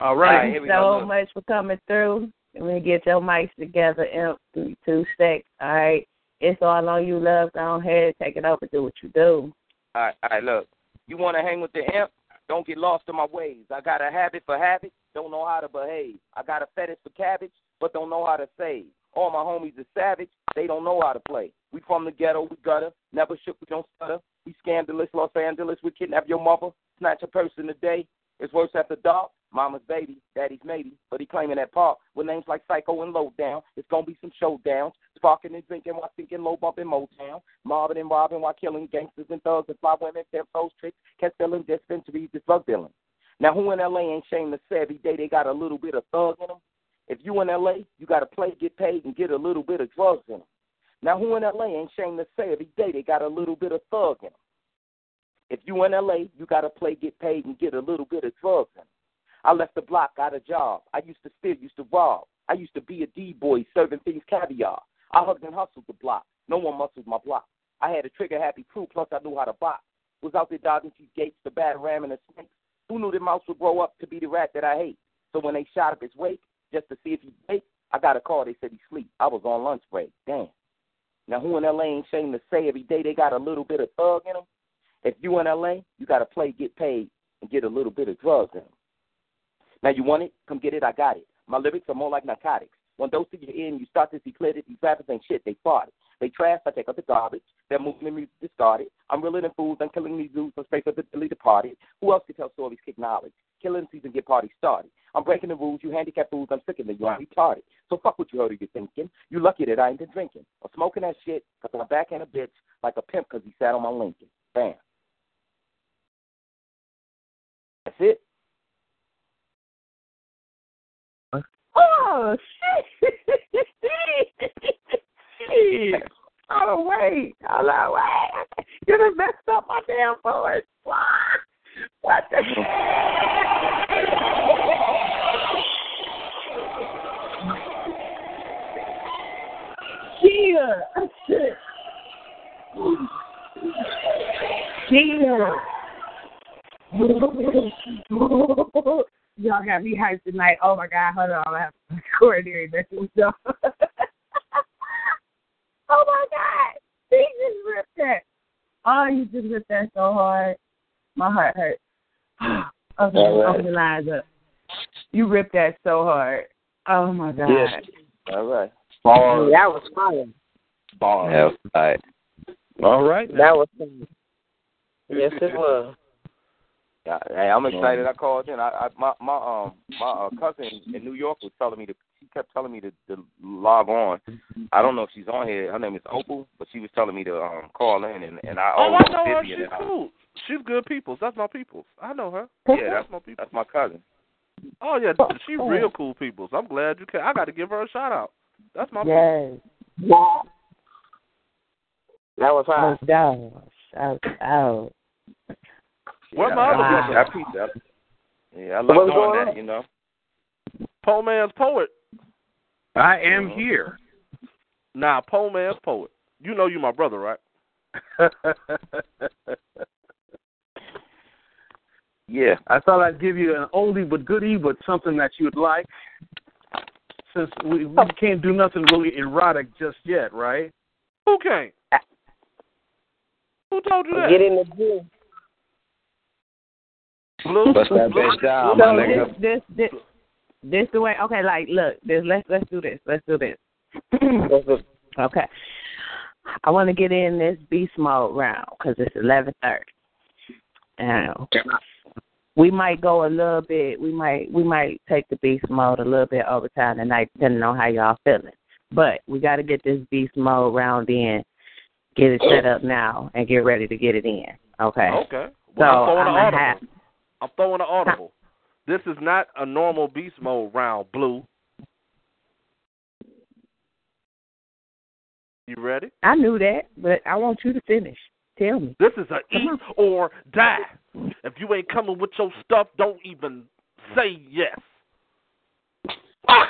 S12: All
S10: right.
S3: Thank
S10: here we
S3: you
S10: go,
S3: so much for coming through. Let me get your mics together, Imp. Three, two, six. All right. It's all on you, love. Go ahead, take it over, do what you do.
S10: All right, all right, look. You want to hang with the imp? Don't get lost in my ways. I got a habit for habit, don't know how to behave. I got a fetish for cabbage, but don't know how to save. All my homies are savage, they don't know how to play. We from the ghetto, we gutter, never shook, we don't stutter. We scandalous, Los Angeles, we kidnap your mother, snatch a person today. It's worse after dark. Mama's baby, daddy's maybe, but he claiming that part with names like Psycho and Lowdown. It's gonna be some showdowns, sparking and drinking while thinking low bump in Motown, mobbing and robbing while killing gangsters and thugs and fly women, pimp those tricks, catch selling dispensaries, just drug dealing. Now who in LA ain't ashamed to say every day they got a little bit of thug in them? If you in LA, you gotta play, get paid, and get a little bit of drugs in them. Now who in LA ain't ashamed to say every day they got a little bit of thug in them? If you in LA, you gotta play, get paid, and get a little bit of drugs in them. I left the block, got a job. I used to steal, used to rob. I used to be a D-boy serving things caviar. I hugged and hustled the block. No one muscled my block. I had a trigger-happy crew, plus I knew how to box. Was out there dodging these gates, the bad ram the snakes. Who knew the mouse would grow up to be the rat that I hate? So when they shot up his wake, just to see if he'd wake, I got a call. They said he sleep. I was on lunch break. Damn. Now who in LA ain't ashamed to say every day they got a little bit of thug in them? If you in LA, you got to play, get paid, and get a little bit of drugs in them. Now you want it? Come get it. I got it. My lyrics are more like narcotics. One dose to your ear you start to see clear that these rappers ain't shit. They farted. They trash. I take out the garbage. Movement music discarded. I'm realer in fools. I'm killing these dudes. I'm straight for the Billy departed. Who else can tell stories, kick knowledge? Killing season, get parties started. I'm breaking the rules. You handicap fools. I'm sick of you. I'm retarded. So fuck what you heard or you're thinking. You lucky that I ain't been drinking or smoking that shit because I'm back in a bitch like a pimp because he sat on my Lincoln. Bam. That's it.
S3: Oh shit! [LAUGHS] shit. Oh wait, hold on, wait. You done messed up my damn voice. What? What the [LAUGHS] Yeah. Yeah. Y'all got me hyped tonight. Oh my god, hold on, I have to record everything. [LAUGHS] So. oh my god, he just ripped that. Oh, you just ripped that so hard. My heart hurt. [SIGHS] Okay,
S6: All right.
S3: open the lines up. You ripped that so hard. Oh my god.
S6: Yes. All right.
S11: Bars.
S3: That was fun.
S11: Bars.
S6: Yeah, all right.
S11: All right.
S3: That was fun. Yes, it was.
S10: Yeah, hey, I'm excited. I called in. I, I my my um my uh, cousin in New York was telling me to. She kept telling me to, to log on. I don't know if she's on here. Her name is Opal, but she was telling me to um call in, and and I
S7: Oh, I know her. She's
S10: and I-
S7: cool. She's good peoples. That's my peoples. I know her.
S10: Yeah, that's
S7: my people.
S10: That's my cousin.
S7: Oh yeah, she's real cool peoples. I'm glad you can. I got to give her a shout out. That's my
S3: Yes.
S10: That was hot.
S3: Most dogs. Shout out.
S7: Where my other
S3: Wow.
S10: I peeped that. Yeah, I love doing that.
S7: on?
S10: You know.
S7: Poe man's poet.
S12: I am here.
S7: Nah, Poe man's poet. You know you my brother, right? [LAUGHS]
S10: Yeah.
S12: I thought I'd give you an oldie but goodie, but something that you'd like. Since we, we oh. can't do nothing really erotic just yet, right?
S7: Who can't? Ah. Who told you that?
S10: Get in the gym.
S7: Blue.
S6: Bust that
S7: Blue.
S6: bitch down,
S3: So
S6: my nigga.
S3: this, this, this, this the way. Okay, like, look, this. Let's let's do this. Let's do this. [CLEARS THROAT] okay. I want to get in this beast mode round because it's eleven thirty. Now, we might go a little bit. We might we might take the beast mode a little bit over time tonight, depending on how y'all feeling. But we got to get this beast mode round in, get it set up now, and get ready to get it in. Okay.
S7: Okay.
S3: So
S7: I'm throwing an
S3: I'ma
S7: audible.
S3: have.
S7: I'm throwing an audible. This is not a normal beast mode round, Blue. You ready?
S3: I knew that, but I want you to finish. Tell me.
S7: This is a eat or die. If you ain't coming with your stuff, don't even say yes.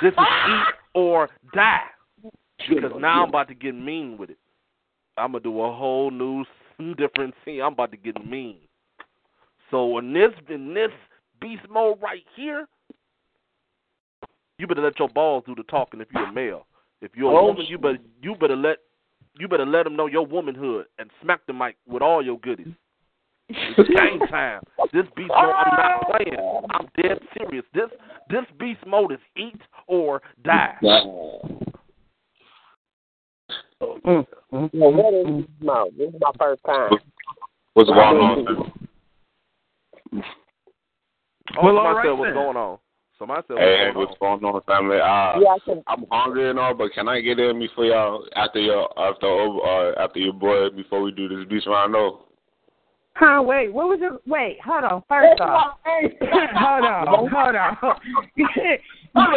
S7: This is eat or die. Because now I'm about to get mean with it. I'm gonna do a whole new different scene. I'm about to get mean. So in this in this beast mode right here, you better let your balls do the talking if you're a [LAUGHS] male. If you're a
S10: Oh,
S7: woman, you better you better let you better let them know your womanhood and smack the mic with all your goodies. It's [LAUGHS] game time. This beast mode, I'm not playing. I'm dead serious. This this beast mode is eat or die.
S3: Mm, mm,
S10: Well, what
S3: mm,
S10: is this? This is my first time.
S11: What's going on? [LAUGHS]
S7: Oh,
S12: Well,
S7: somebody
S12: all right
S7: said what's
S12: then.
S7: going on. Somebody said what's
S11: Hey,
S7: going on.
S11: what's going on, family? Uh,
S10: Yeah, I can.
S11: I'm hungry and all, but can I get in before y'all after your after uh, after your boy before we do this beast round? No.
S3: Huh? Wait. What was it? Wait. Hold on. First off. [LAUGHS] hold on. Hold on. [LAUGHS] [LAUGHS] no,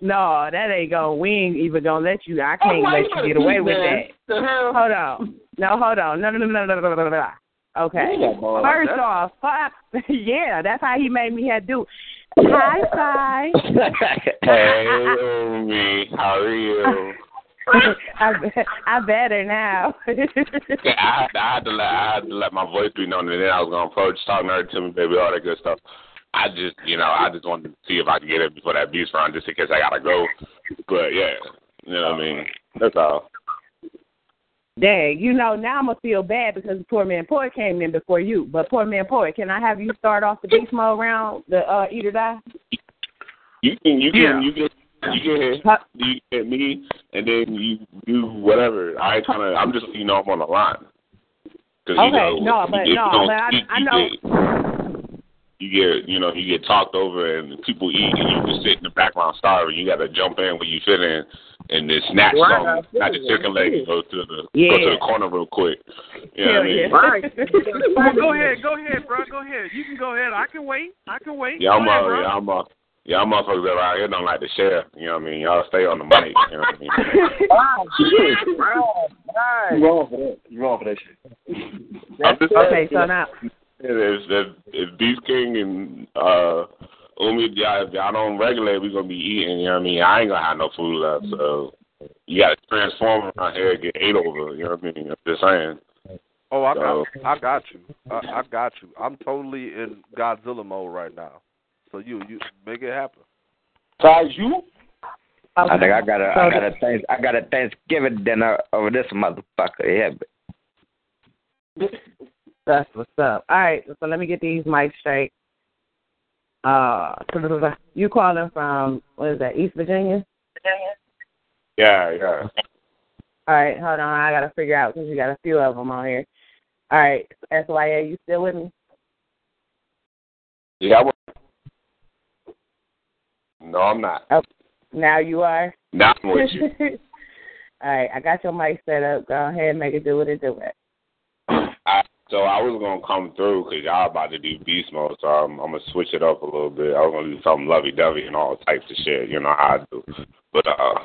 S3: no, that ain't going. We ain't even gonna let you. I can't let you get away with that. Hold on. No, hold on. No, no, no, no, no, no, no, Okay. First off, fu- [LAUGHS] yeah, that's how he made me have do. Hi, [LAUGHS]
S11: hey, me, how are you? [LAUGHS]
S3: I, I better now.
S11: Yeah, I had, to, I had to let I had to let my voice be known, and then I was gonna approach, talking to her, to me, baby, all that good stuff. I just, you know, I just wanted to see if I could get it before that beast round, just in case I gotta go. But yeah, you know what I mean. That's all.
S3: Dang, you know, now I'm gonna feel bad because the poor man poet came in before you. But poor man poet, can I have you start off the beast mode round, the uh eat or die?
S11: You can, you can,
S12: Yeah.
S11: you can. You can
S3: Huh?
S11: you hit me, and then you do whatever. I kinda. I'm just, you know, I'm on the line. Cause, you
S3: Okay,
S11: know,
S3: no, but
S11: you get,
S3: no,
S11: you don't
S3: but I-
S11: eat,
S3: I
S11: you
S3: know-
S11: Get, you get, you know, you get talked over, and people eat, and you just sit in the background starving. You got to jump in when you fit in, and then snatch
S10: Right,
S11: something, not just chicken leg, and go to the go to the corner real quick. You know
S3: Hell
S11: what I mean?
S3: yeah.
S10: Right. [LAUGHS]
S12: Well, go ahead, go ahead, bro. Go ahead. You can go ahead. I can wait. I can wait.
S11: Yeah, I'm
S12: go ahead, bro.
S11: yeah, I'm uh, yeah, I'm motherfuckers around here don't like to share. You know what I mean? Y'all stay on the mic. You know what I mean? [LAUGHS]
S10: Wow, shit. Right. Right.
S13: You wrong for that. You wrong for that shit.
S11: I'm just
S3: okay, so now
S11: If, if, if Beast King and uh, Umi, y'all, if y'all don't regulate, we gonna be eating. You know what I mean? I ain't gonna have no food left, so you gotta transform around here and get ate over. You know what I mean? I'm just saying.
S7: Oh, I
S11: So-
S7: got, I got you. I, I got you. I'm totally in Godzilla mode right now. So you, you make it happen.
S10: Besides you?
S6: I think I got a, I got a thanks, I got a Thanksgiving dinner over this motherfucker. Yeah, but
S3: that's what's up. All right, so let me get these mics straight. Uh, you calling from what is that? East Virginia?
S11: Yeah, yeah.
S3: All right, hold on. I gotta figure out because you got a few of them on here. All right, SYA, you still with me?
S11: Yeah. No, I'm not.
S3: Oh, Now you are.
S11: Not with you. [LAUGHS]
S3: All right, I got your mic set up. Go ahead and make it do what it do. It.
S11: So I was gonna come through because y'all about to do beast mode, so I'm, I'm gonna switch it up a little bit. I was gonna do something lovey dovey and all types of shit, you know how I do. But uh,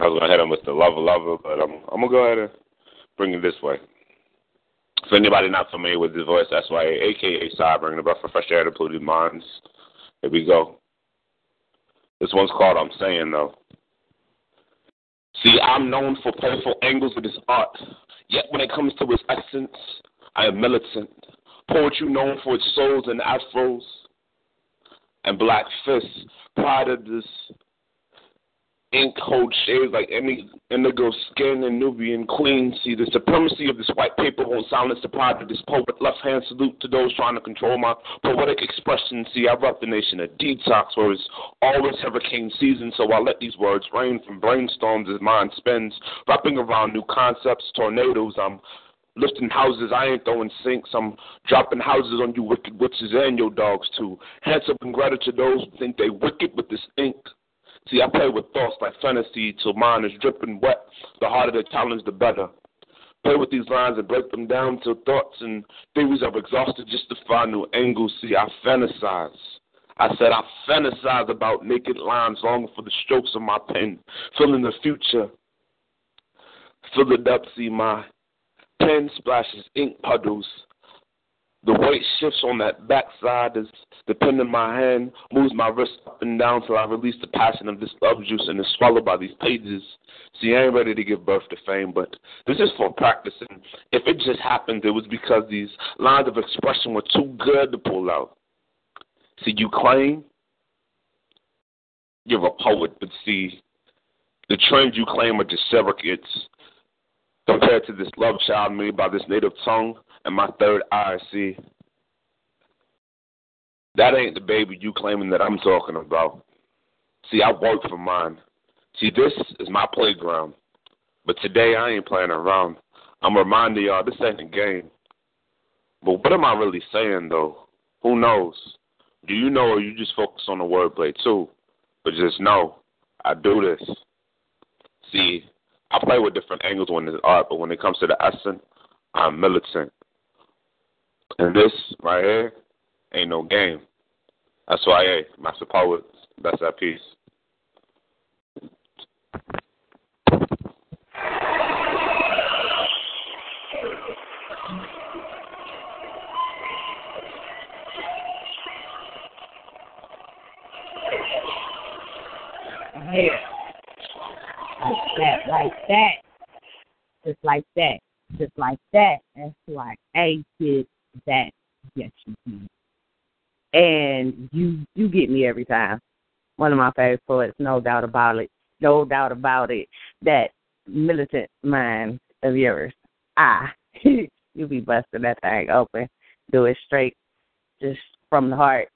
S11: I was gonna hit him with the lover lover, but I'm I'm gonna go ahead and bring it this way. For anybody not familiar with his voice, that's why, aka Side, bringing the breath fresh air to polluted minds. Here we go. This one's called I'm Saying Though. See, I'm known for playful angles of this art, yet when it comes to its essence, I am militant. Poetry known for its souls and afros and black fists. Pride of this ink hold shades like indigo skin and Nubian queen. See, the supremacy of this white paper won't silence the pride of this poet. Left hand salute to those trying to control my poetic expression. See, I rep the nation a detox where it's always hurricane season, so I let these words rain from brainstorms as mind spins, wrapping around new concepts, tornadoes. I'm lifting houses, I ain't throwing sinks. I'm dropping houses on you wicked witches and your dogs too. Hands up and gratitude to those who think they wicked with this ink. See, I play with thoughts like fantasy till mine is dripping wet. The harder the challenge, the better. Play with these lines and break them down till thoughts and theories are exhausted just to find new angles. See, I fantasize. I said I fantasize about naked lines, longing for the strokes of my pen, feeling the future. Fill it up, see my pen splashes ink puddles. The weight shifts on that backside as the pen in my hand moves my wrist up and down till I release the passion of this love juice and is swallowed by these pages. See, I ain't ready to give birth to fame, but this is for practicing. If it just happened, it was because these lines of expression were too good to pull out. See, you claim you're a poet, but see, the trends you claim are just surrogates compared to this love child made by this native tongue and my third eye. See, that ain't the baby you claiming that I'm talking about. See, I work for mine. See, this is my playground. But today I ain't playing around. I'm reminding y'all this ain't a game. But what am I really saying though? Who knows? Do you know or you just focus on the wordplay too? But just know, I do this. See, I play with different angles when it's art, but when it comes to the essence, I'm militant. And this right here ain't no game. That's why, hey, Master Poet, that's that piece.
S3: Like that. Just like that. Just like that. That's why A did that. Yes, you did. And you you get me every time. One of my favorite poets, no doubt about it. No doubt about it. That militant mind of yours. Ah, [LAUGHS] you be busting that thing open. Do it straight, just from the heart,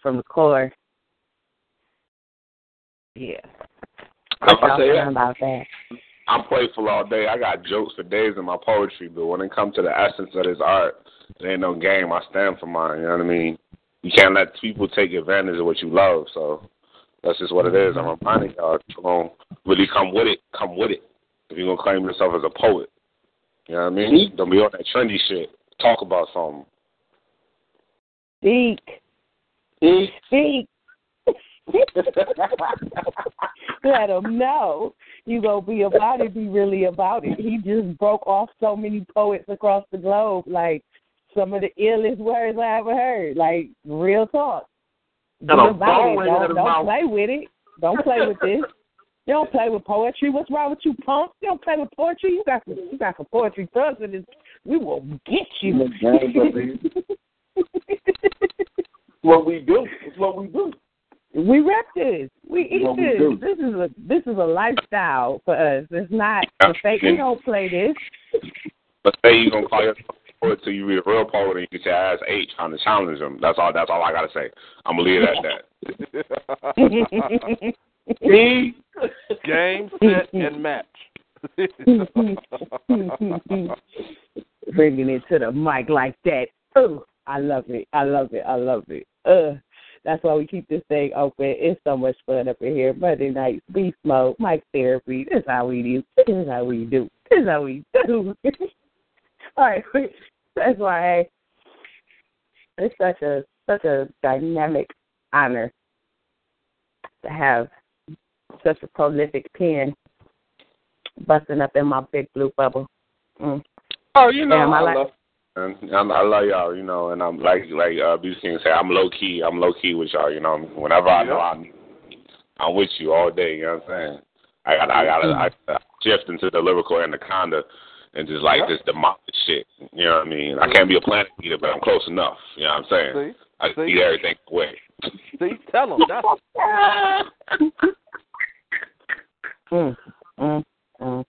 S3: from the core. Yeah.
S11: I'm
S3: What y'all
S11: say
S3: feeling
S11: that.
S3: about that?
S11: I'm playful all day. I got jokes for days in my poetry, but when it comes to the essence of this art, it ain't no game. I stand for mine. You know what I mean? You can't let people take advantage of what you love. So that's just what it is. I'm reminding y'all to um, really come with it. Come with it. If you're gonna claim yourself as a poet, you know what I mean? Don't be on that trendy shit. Talk about something.
S3: Speak. Speak. [LAUGHS] Let him know you gonna be about it. Be really about it. He just broke off so many poets across the globe. Like some of the illest words I ever heard. Like real talk. Be about it. Don't, don't play with it. Don't play with this. You don't play with poetry. What's wrong with you, punk? You don't play with poetry. You got some, you got some poetry thugs in this. We will get you. [LAUGHS]
S14: what we do. It's what we do.
S3: We rep this. We eat
S14: What we
S3: this.
S14: do.
S3: This is a this is a lifestyle for us. It's not a fake. We don't play this.
S11: But say you gonna call yourself a poet till you read a real poet and you get your ass H trying to challenge them. That's all. That's all I gotta say. I'm gonna leave it at that. [LAUGHS]
S7: Me, game, set, and match.
S3: Bringing it to the mic like that. Oh, I love it. I love it. I love it. Uh, that's why we keep this thing open. It's so much fun up in here. Monday nights, beast mode, mic therapy. This is how we do. This is how we do. This is how we do. [LAUGHS] All right, [LAUGHS] That's why it's such a such a dynamic honor to have such a prolific pen busting up in my big blue bubble. Mm.
S11: Oh, you know,
S3: I
S11: I,
S3: like-
S11: love, and I'm, I love y'all, you know, and I'm like like uh, Beast King say, I'm low key, I'm low key with y'all, you know. Whenever I know I'm, I'm with you all day. You know what I'm saying? I got I got to I shift into the lyrical anaconda and just like just demolish shit. You know what I mean? I can't be a planet eater, but I'm close enough. You know what I'm saying?
S7: See?
S11: I just
S7: See?
S11: eat everything away.
S7: See, tell them that's [LAUGHS]
S3: Mm, mm, mm,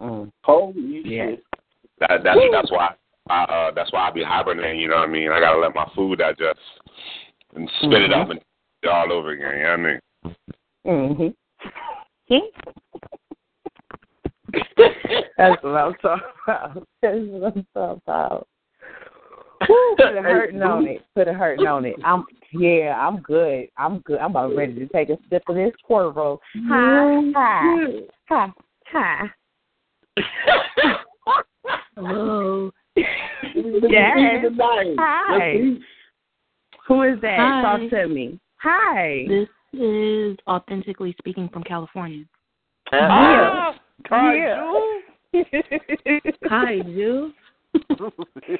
S3: mm.
S14: Holy
S3: Yeah.
S14: shit.
S11: That that's that's why I uh that's why I be hibernating, you know what I mean? I gotta let my food digest and spit it up and it all over again, you know what I mean?
S3: Mm-hmm. [LAUGHS] That's what I'm talking about. [LAUGHS] That's what I'm talking about. Woo, put a hurting on it. Put a hurting on it. I'm yeah, I'm good. I'm good. I'm about ready to take a sip of this Cuervo. Hi, hi, hi, hi.
S15: Hello.
S3: Yes. Hi. Who is that?
S15: Hi.
S3: Talk to me. Hi.
S15: This is authentically speaking from California.
S7: Ah,
S3: Yeah.
S15: Kaiju.
S14: Kaiju? [LAUGHS] [LAUGHS]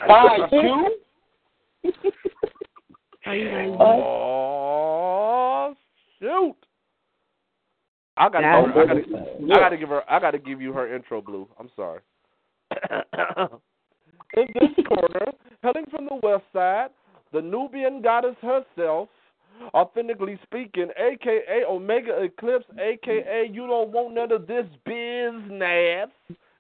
S15: How you guys doing?
S7: Oh shoot! I gotta,
S3: That's
S7: give her, I gotta,
S14: Yeah.
S7: I gotta give her, I gotta give you her intro, Blue. I'm sorry. [LAUGHS] In this corner, hailing from the west side, the Nubian goddess herself, authentically speaking, aka Omega Eclipse, aka you don't want none of this business,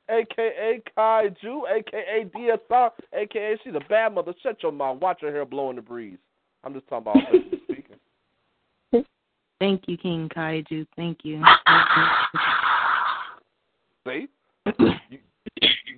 S7: aka Kaiju, aka DSR, aka she's a bad mother. Shut your mouth. Watch her hair blow in the breeze. I'm just talking about authentically speaking.
S15: Thank you, King Kaiju. Thank you.
S7: See? [COUGHS] You-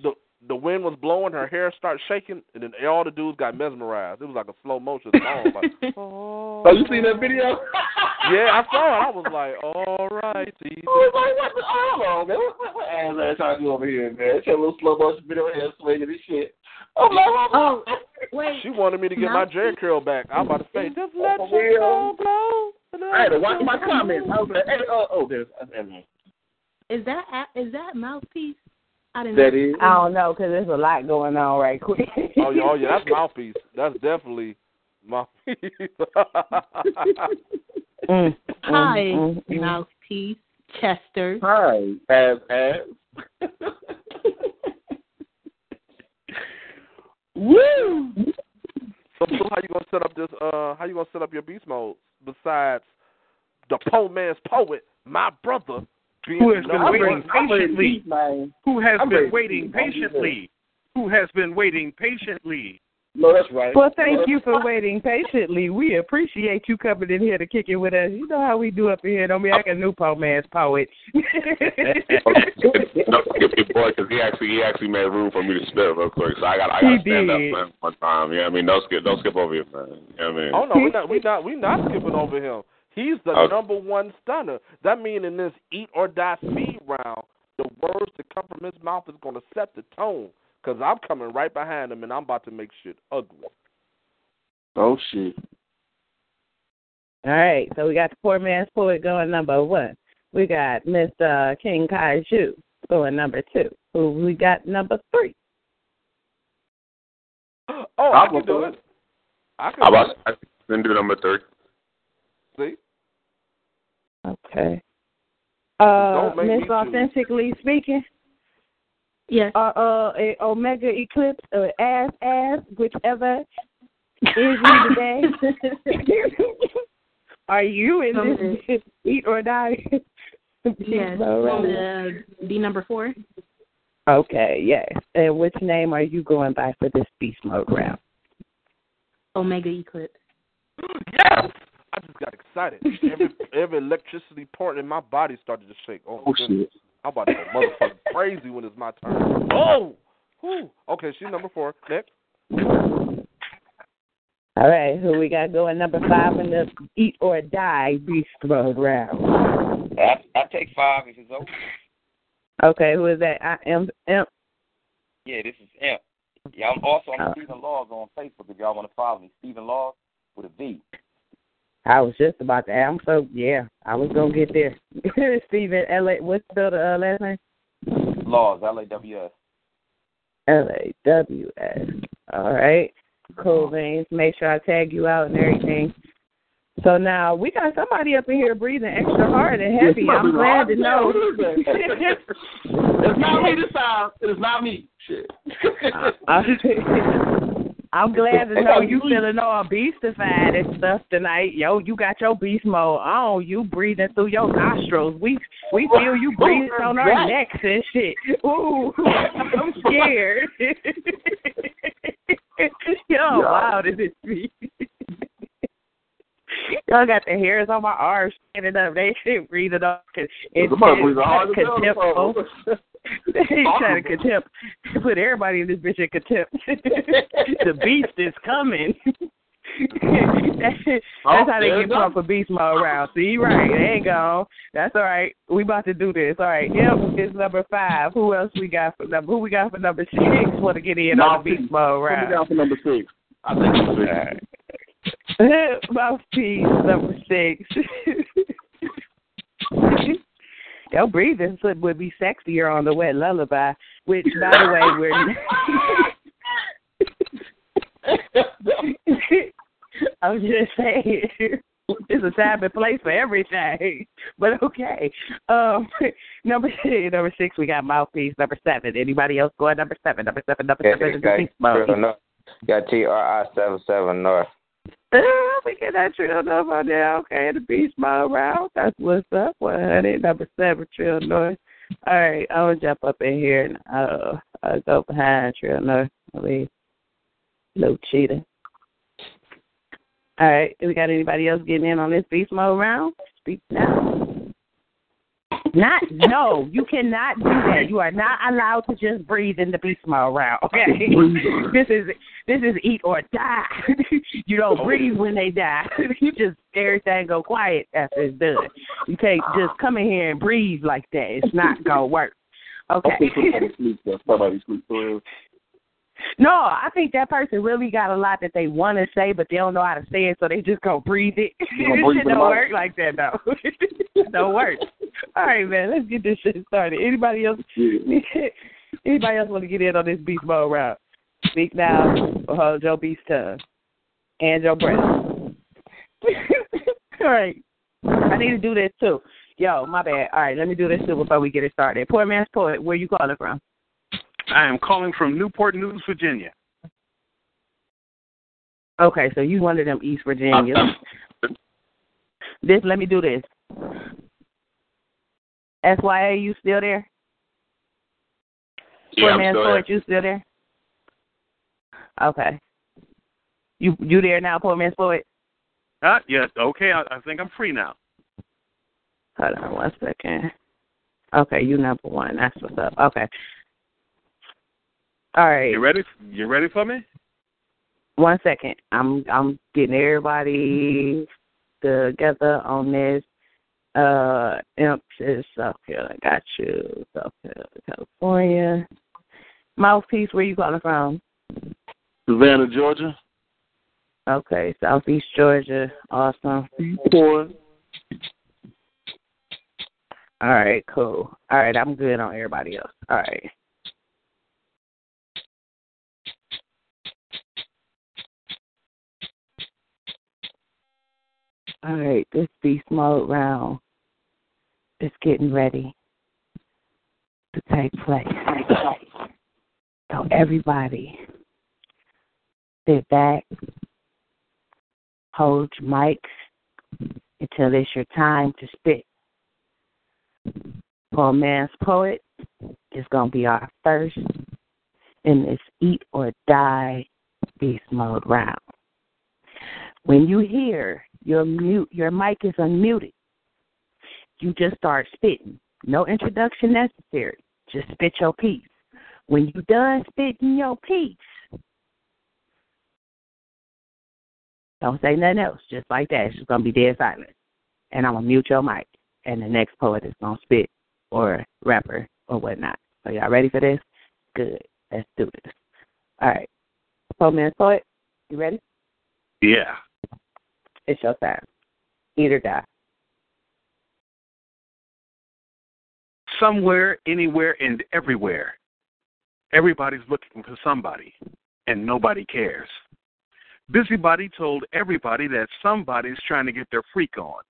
S7: the the wind was blowing, her hair started shaking, and then all the dudes got mesmerized. It was like a slow motion song. Like, [LAUGHS]
S14: oh. oh, you seen that video? [LAUGHS]
S7: yeah, I saw it. I was like, all right, see.
S14: I was like, what the, hold on, man. What, what, what ass ass trying to over here, man? It's a little slow motion video here swinging and shit. I'm like,
S15: Oh, [LAUGHS] wait.
S7: She wanted me to get my Jheri curl back. I'm about to say, just let
S14: For
S7: your
S14: real?
S7: soul blow.
S14: I had to watch my comments. I was like, hey, oh, oh, there's, uh, there's
S15: Is that a- is that mouthpiece? I didn't
S14: that
S15: know.
S14: is.
S3: I don't know because there's a lot going on right quick.
S7: Oh yeah, oh yeah, that's [LAUGHS] mouthpiece. That's definitely mouthpiece.
S3: Mm,
S15: Hi,
S3: mm, mm,
S15: mouthpiece. Chester.
S14: Hi, ass ass.
S3: Woo!
S7: So, so how you gonna set up this? Uh, how you gonna set up your beast mode besides the poor man's poet, my brother, being
S12: Who has been
S7: number
S12: waiting
S7: one?
S12: patiently?
S14: man.
S12: Who has
S14: I'm
S12: been waiting patiently? Who has been waiting patiently?
S14: No, that's right.
S3: Well, thank you for waiting patiently. We appreciate you coming in here to kick it with us. You know how we do up in here. Don't be like a new po man's poet. [LAUGHS]
S11: no, skip your boy, because he actually he actually made room for me to spit real quick. So I got I got to
S3: He
S11: stand up
S3: did.
S11: man, one time. Yeah, I mean, don't skip don't skip over here, man. You know what I mean?
S7: Oh no, we're not. We're not. We're not skipping over him. He's the
S11: Okay.
S7: number one stunner. That means in this eat or die speed round, the words that come from his mouth is going to set the tone. Cause I'm coming right behind him and I'm about to make shit ugly.
S14: Oh shit.
S3: All right, so we got the poor man's poet going number one. We got Mr. Uh, King Kaiju going number two. Who we got number three?
S7: Oh, I can do it. I can
S11: How
S7: do
S11: about
S7: it.
S11: I then do number three?
S7: See?
S3: Okay. Uh,
S7: Don't
S3: Miss
S7: choose.
S3: Authentically Speaking,
S15: Yes.
S3: uh, uh, a Omega Eclipse, or Ass Ass, whichever is you today. [LAUGHS] Are you in this [LAUGHS] eat or die?
S15: Yes.
S3: All right.
S15: Uh, be number four.
S3: Okay, yes. And which name are you going by for this beast mode round?
S15: Omega Eclipse.
S7: Yes! I just got excited. Every [LAUGHS] every electricity part in my body started to shake. Oh,
S14: Oh shit.
S7: I'm about to go motherfucking [LAUGHS] crazy when it's my turn. Oh! Whew. Okay, she's number four. Next.
S3: All right, who we got going number five in the eat or die beast mode round?
S10: I, I take five if it's over.
S3: Okay, who is that? I am Imp.
S10: Yeah, this is Imp. Yeah, I'm also I'm
S3: Uh,
S10: Steven Laws on Facebook if y'all want to follow me. Steven Laws with a V.
S3: I was just about to. I'm so yeah. I was gonna get there. [LAUGHS] Steven L. A. What's the uh, last name?
S10: Laws, L A W S.
S3: L A W S. All right. Cool, Vince. Make sure I tag you out and everything. So now we got somebody up in here breathing extra hard and heavy. I'm glad to know. [LAUGHS]
S14: It's not me this time. It's not me. Shit. [LAUGHS]
S3: I'm glad to know you feeling all beastified and stuff tonight. Yo, you got your beast mode on. You breathing through your nostrils. We we feel you breathing on our necks and shit. [LAUGHS] Ooh, [LAUGHS] I'm scared. [LAUGHS] Yo, wow, this is me. Y'all got the hairs on my arms standing up. They shit breathing up. It's
S14: Somebody breathing hard as hell.
S3: contemptful. He's trying to contempt. Put everybody in this bitch in contempt. [LAUGHS] the beast is coming. [LAUGHS] that's how they get
S14: you go.
S3: pumped for beast mode around. See, right? They ain't gone. That's all right. We about to do this. All right. Yep. It's number five. Who else we got for number? Who we got for number six? Want to get in on the beast mode
S14: Put me
S3: round?
S14: down for number six. I think it's six. [LAUGHS]
S3: Mouthpiece number six. [LAUGHS] Your breathing would would be sexier on the wet lullaby, which, by the way, we're. [LAUGHS] I'm just saying, it's a time and place for everything. But okay, um, number number six, we got mouthpiece. Number seven, anybody else going? Number seven, number seven, number
S6: Yeah,
S3: seven is
S6: got
S3: the beast mode.
S6: Trill North. Got T R I seven seven North.
S3: Oh, [LAUGHS] we get that trill number on there. Okay, the beast mode round. That's what's up. One hundred number seven trill north. All right, I'm going to jump up in here and uh I'll go behind trill north. I mean, little cheater. All right, we got anybody else getting in on this beast mode round? Speak now. Not no, you cannot do that. You are not allowed to just breathe in the beast mode round. Okay, [LAUGHS] this is this is eat or die. [LAUGHS] you don't breathe when they die. [LAUGHS] you just everything go quiet after it's done. You can't just come in here and breathe like that. It's not gonna work. Okay.
S14: I think somebody sleep. Somebody sleep.
S3: No, I think that person really got a lot that they want to say, but they don't know how to say it, so they just go breathe it.
S14: Breathe
S3: shit [LAUGHS]
S14: it
S3: don't work like that, though. [LAUGHS] don't work. All right, man, let's get this shit started. Anybody else? [LAUGHS] Anybody else want to get in on this beast mode round? Speak now or hold your beast tongue and your breath. All right, I need to do this too. Yo, my bad. All right, let me do this too before we get it started. Poor man's poet, where you calling from?
S12: I am calling from Newport News, Virginia.
S3: Okay, so you one of them East Virginia. this let me do this. SYA, you still there?
S11: Yeah,
S3: Poor
S11: I'm
S3: man's
S11: still
S3: poet, you still there? Okay. You you there now, poor man's poet?
S12: Uh, yes, okay, I, I think I'm free now.
S3: Hold on one second. Okay, you number one. That's what's up. Okay. All right.
S12: You ready? You ready for me?
S3: One second. I'm I'm getting everybody together on this. Uh Imp is South Carolina. Got you. South Carolina, California. Mouthpiece, where you calling from?
S14: Savannah, Georgia.
S3: Okay, Southeast Georgia. Awesome.
S14: Four.
S3: All right, cool. All right, I'm good on everybody else. All right. All right, this beast mode round is getting ready to take place. So everybody, sit back, hold your mics until it's your time to spit. Poor Man's Poet is going to be our first in this Eat or Die Beast Mode round. When you hear your mute, your mic is unmuted, you just start spitting. No introduction necessary. Just spit your piece. When you done spitting your piece, don't say nothing else. Just like that. It's just gonna be dead silent. And I'm gonna mute your mic. And the next poet is gonna spit or rapper or whatnot. Are y'all ready for this? Good. Let's do this. All right. Poor man it. You ready?
S12: Yeah.
S3: It's your time. Eat or die.
S12: Somewhere, anywhere, and everywhere. Everybody's looking for somebody, and nobody cares. Busybody told everybody that somebody's trying to get their freak on.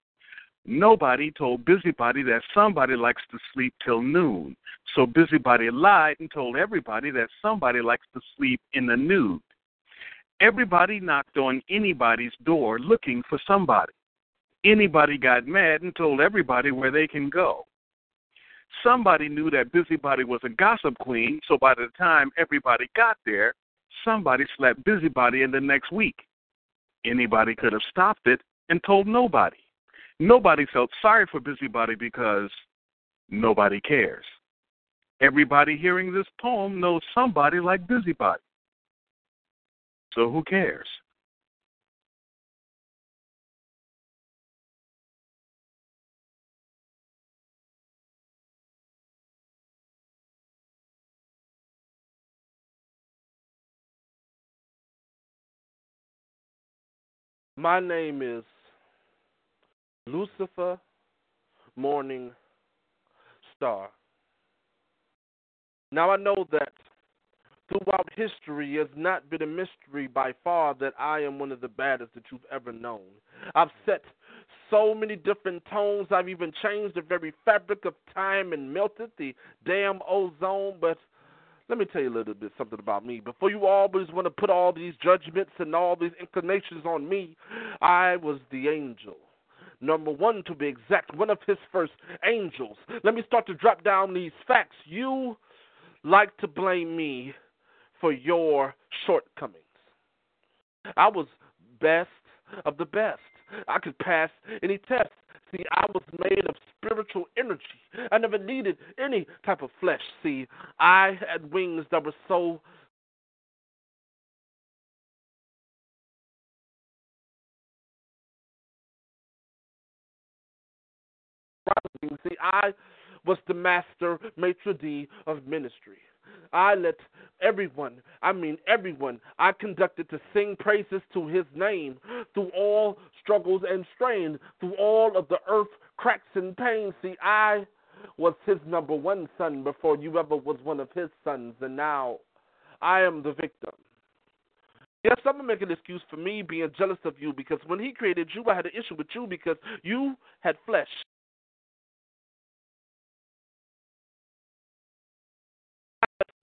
S12: Nobody told Busybody that somebody likes to sleep till noon. So Busybody lied and told everybody that somebody likes to sleep in the nude. Everybody knocked on anybody's door looking for somebody. Anybody got mad and told everybody where they can go. Somebody knew that Busybody was a gossip queen, so by the time everybody got there, somebody slapped Busybody in the next week. Anybody could have stopped it and told nobody. Nobody felt sorry for Busybody because nobody cares. Everybody hearing this poem knows somebody like Busybody. So who cares?
S7: My name is Lucifer Morning Star. Now I know that throughout history has not been a mystery by far that I am one of the baddest that you've ever known. I've set so many different tones. I've even changed the very fabric of time and melted the damn ozone. But let me tell you a little bit something about me. Before you always want to put all these judgments and all these inclinations on me, I was the angel. Number one, to be exact, one of his first angels. Let me start to drop down these facts. You like to blame me for your shortcomings. I was best of the best. I could pass any test. See, I was made of spiritual energy. I never needed any type of flesh. See, I had wings that were so See, I was the master maitre d' of ministry. I let everyone, I mean everyone, I conducted to sing praises to his name through all struggles and strain, through all of the earth cracks and pain. See, I was his number one son before you ever was one of his sons, and now I am the victim. Yes, I'm gonna make an excuse for me being jealous of you because when he created you, I had an issue with you because you had flesh.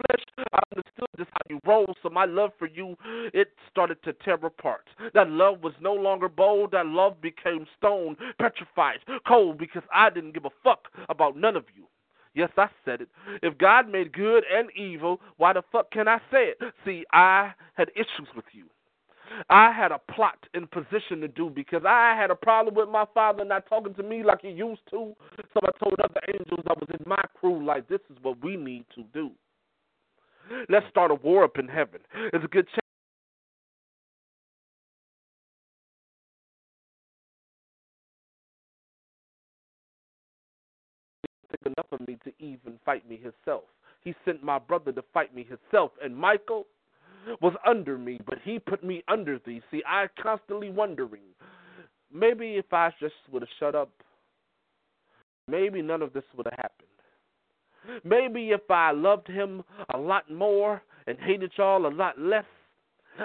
S7: Flesh, I understood just how you roll. So my love for you, it started to tear apart. That love was no longer bold. That love became stone, petrified, cold, because I didn't give a fuck about none of you. Yes, I said it. If God made good and evil, why the fuck can I say it? See, I had issues with you. I had a plot in position to do because I had a problem with my father not talking to me like he used to. So I told other angels I was in my crew, like, this is what we need to do. Let's start a war up in heaven. It's a good chance. enough of me to even fight me himself. He sent my brother to fight me himself, and Michael was under me, but he put me under thee. See, I constantly wondering, maybe if I just would have shut up, maybe none of this would have happened. Maybe if I loved him a lot more and hated y'all a lot less,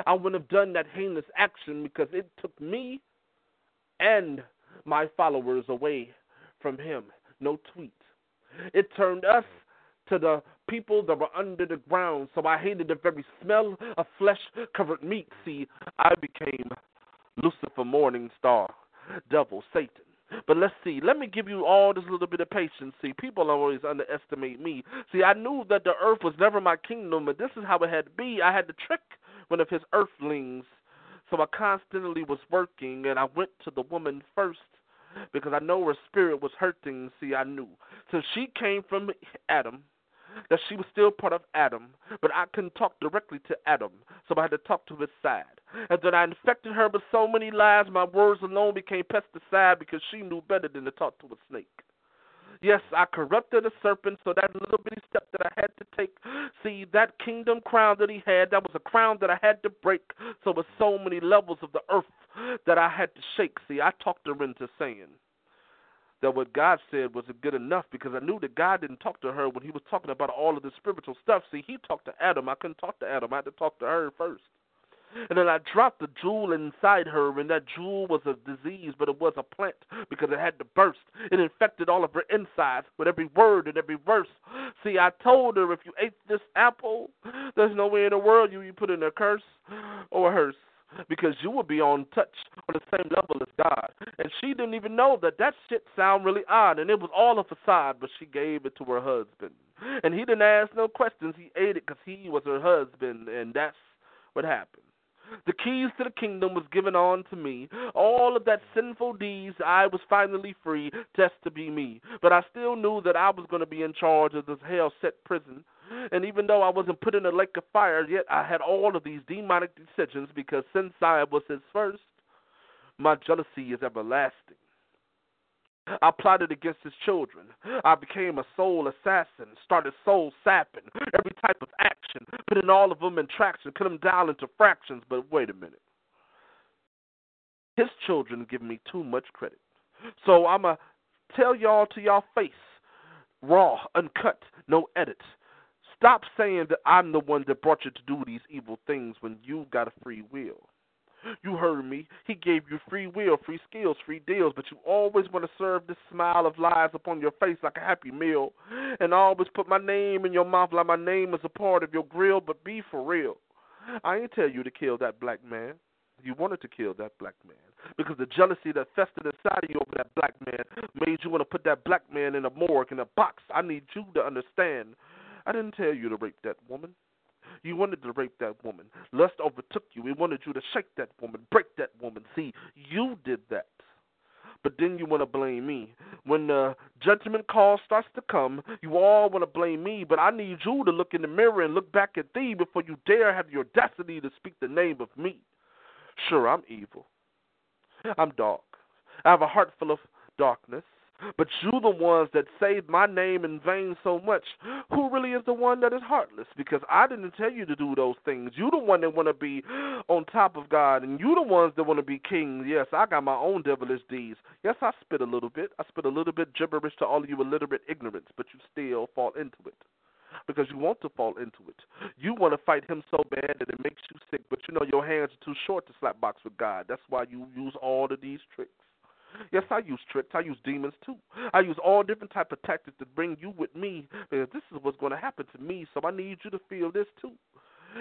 S7: I wouldn't have done that heinous action because it took me and my followers away from him. No tweet. It turned us to the people that were under the ground, so I hated the very smell of flesh covered meat. See, I became Lucifer, morning star, devil, Satan. But let's see. Let me give you all this little bit of patience. See, people always underestimate me. See, I knew that the earth was never my kingdom, but this is how it had to be. I had to trick one of his earthlings. So I constantly was working, and I went to the woman first because I know her spirit was hurting. See, I knew. So she came from Adam that she was still part of Adam, but I couldn't talk directly to Adam, so I had to talk to his side. And then I infected her with so many lies, my words alone became pesticide because she knew better than to talk to a snake. Yes, I corrupted a serpent, so that little bitty step that I had to take, See, that kingdom crown that he had, that was a crown that I had to break. So, with so many levels of the earth that I had to shake. See, I talked her into saying that what God said was good enough because I knew that God didn't talk to her when he was talking about all of the spiritual stuff. See, he talked to Adam. I couldn't talk to Adam. I had to talk to her first. And then I dropped the jewel inside her, and that jewel was a disease, but it was a plant because it had to burst. It infected all of her insides with every word and every verse. See, I told her if you ate this apple, there's no way in the world you you put in a curse or a hearse because you will be on touch on the same level as God. And she didn't even know that that shit sound really odd, and it was all a facade, but she gave it to her husband. And he didn't ask no questions. He ate it because he was her husband, and that's what happened. The keys to the kingdom was given on to me. All of that sinful deeds, I was finally free, just to be me. But I still knew that I was going to be in charge of this hell set prison. And even though I wasn't put in a lake of fire, yet I had all of these demonic decisions because since I was his first, my jealousy is everlasting. I plotted against his children. I became a soul assassin, started soul sapping, every type of action, putting all of them in traction, cut them down into fractions. But wait a minute. His children give me too much credit. So I'm going to tell y'all to y'all face, raw, uncut, no edit. Stop saying that I'm the one that brought you to do these evil things when you got a free will. You heard me. He gave you free will, free skills, free deals, but you always want to serve this smile of lies upon your face like a happy meal, and I always put my name in your mouth like my name is a part of your grill. But be for real. I ain't tell you to kill that black man. You wanted to kill that black man because the jealousy that festered inside of you over that black man made you want to put that black man in a morgue in a box. I need you to understand. I didn't tell you to rape that woman. You wanted to rape that woman. Lust overtook you. We wanted you to shake that woman, break that woman. See, you did that. But then you want to blame me. When the judgment call starts to come, you all want to blame me. But I need you to look in the mirror and look back at thee before you dare have the audacity to speak the name of me. Sure, I'm evil. I'm dark. I have a heart full of darkness. But you the ones that saved my name in vain so much. Who really is the one that is heartless? Because I didn't tell you to do those things. You the one that want to be on top of God, and you the ones that want to be kings. Yes, I got my own devilish deeds. Yes, I spit a little bit. I spit a little bit gibberish to all of you illiterate ignorance, but you still fall into it because you want to fall into it. You want to fight him so bad that it makes you sick, but you know your hands are too short to slap box with God. That's why you use all of these tricks. Yes, I use tricks. I use demons too. I use all different type of tactics to bring you with me because this is what's going to happen to me. So I need you to feel this too.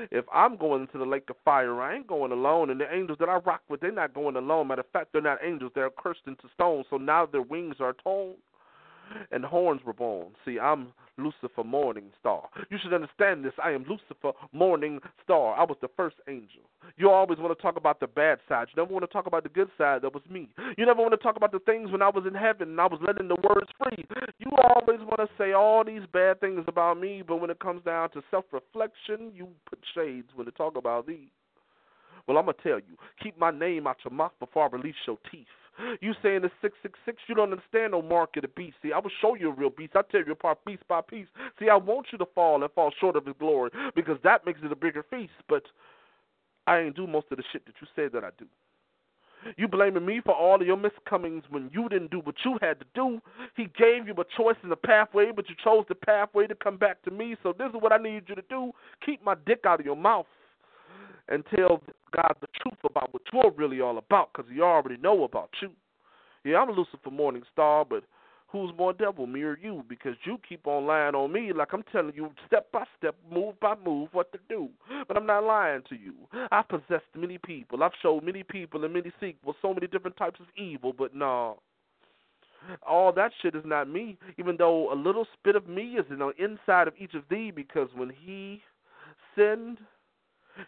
S7: If I'm going into the lake of fire, I ain't going alone. And the angels that I rock with, they're not going alone. Matter of fact, they're not angels. They're cursed into stone. So now their wings are torn and horns were born. See, I'm Lucifer Morning Star. You should understand this. I am Lucifer Morning Star. I was the first angel. You always want to talk about the bad side. You never want to talk about the good side. That was me. You never want to talk about the things when I was in heaven and I was letting the words free. You always want to say all these bad things about me, but when it comes down to self reflection, you put shades when they talk about thee. Well, I'm going to tell you, keep my name out your mouth before I release your teeth. [LAUGHS] You saying the 666, you don't understand no mark of the beast. See, I will show you a real beast. I tell you apart piece by piece. See, I want you to fall and fall short of his glory because that makes it a bigger feast. But I ain't do most of the shit that you said that I do. You blaming me for all of your miscomings when you didn't do what you had to do. He gave you a choice in the pathway, but you chose the pathway to come back to me. So this is what I need you to do. Keep my dick out of your mouth and tell God the truth about what you're really all about because He already know about you. Yeah, I'm Lucifer Morning Star, but who's more devil, me or you? Because you keep on lying on me like I'm telling you step by step, move by move, what to do. But I'm not lying to you. I've possessed many people. I've showed many people and many sequels so many different types of evil, but no. All that shit is not me, even though a little spit of me is in the inside of each of thee, because when he sinned,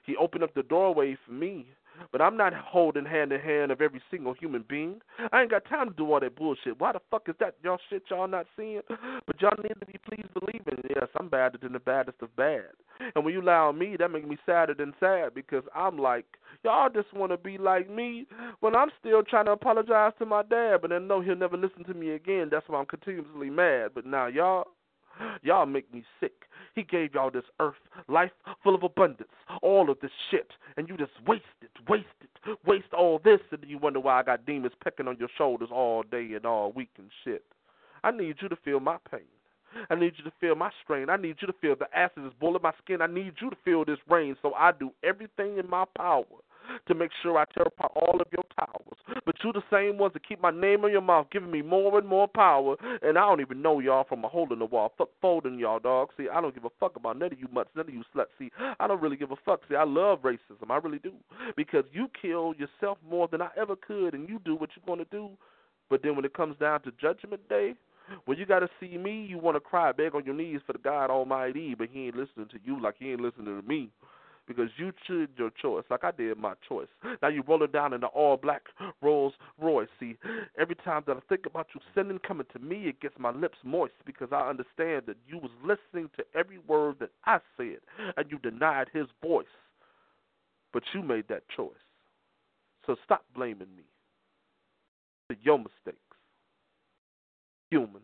S7: he opened up the doorway for me. But I'm not holding hand in hand of every single human being. I ain't got time to do all that bullshit. Why the fuck is that y'all shit y'all not seeing? But y'all need to be please believing. Yes, I'm badder than the baddest of bad. And when you lie on me, that makes me sadder than sad because I'm like, y'all just want to be like me when I'm still trying to apologize to my dad, but then know he'll never listen to me again. That's why I'm continuously mad. But now y'all, Y'all make me sick. He gave y'all this earth, life full of abundance, all of this shit, and you just waste it, waste it, waste all this, and then you wonder why I got demons pecking on your shoulders all day and all week and shit. I need you to feel my pain. I need you to feel my strain. I need you to feel the acid is boiling my skin. I need you to feel this rain. So I do everything in my power to make sure I tear apart all of your towers. But you the same ones that keep my name in your mouth, giving me more and more power. And I don't even know y'all from a hole in the wall. Fuck folding y'all, dog. See, I don't give a fuck about none of you mutts, none of you sluts. See, I don't really give a fuck. See, I love racism. I really do. Because you kill yourself more than I ever could, and you do what you're going to do. But then when it comes down to Judgment Day, when you got to see me, you want to cry, beg on your knees for the God Almighty, but He ain't listening to you like He ain't listening to me because you chose your choice, like I did my choice. Now you roll it down in the all black Rolls Royce. See, every time that I think about you sinning coming to me, it gets my lips moist because I understand that you was listening to every word that I said and you denied his voice. But you made that choice. So stop blaming me for your mistakes. Humans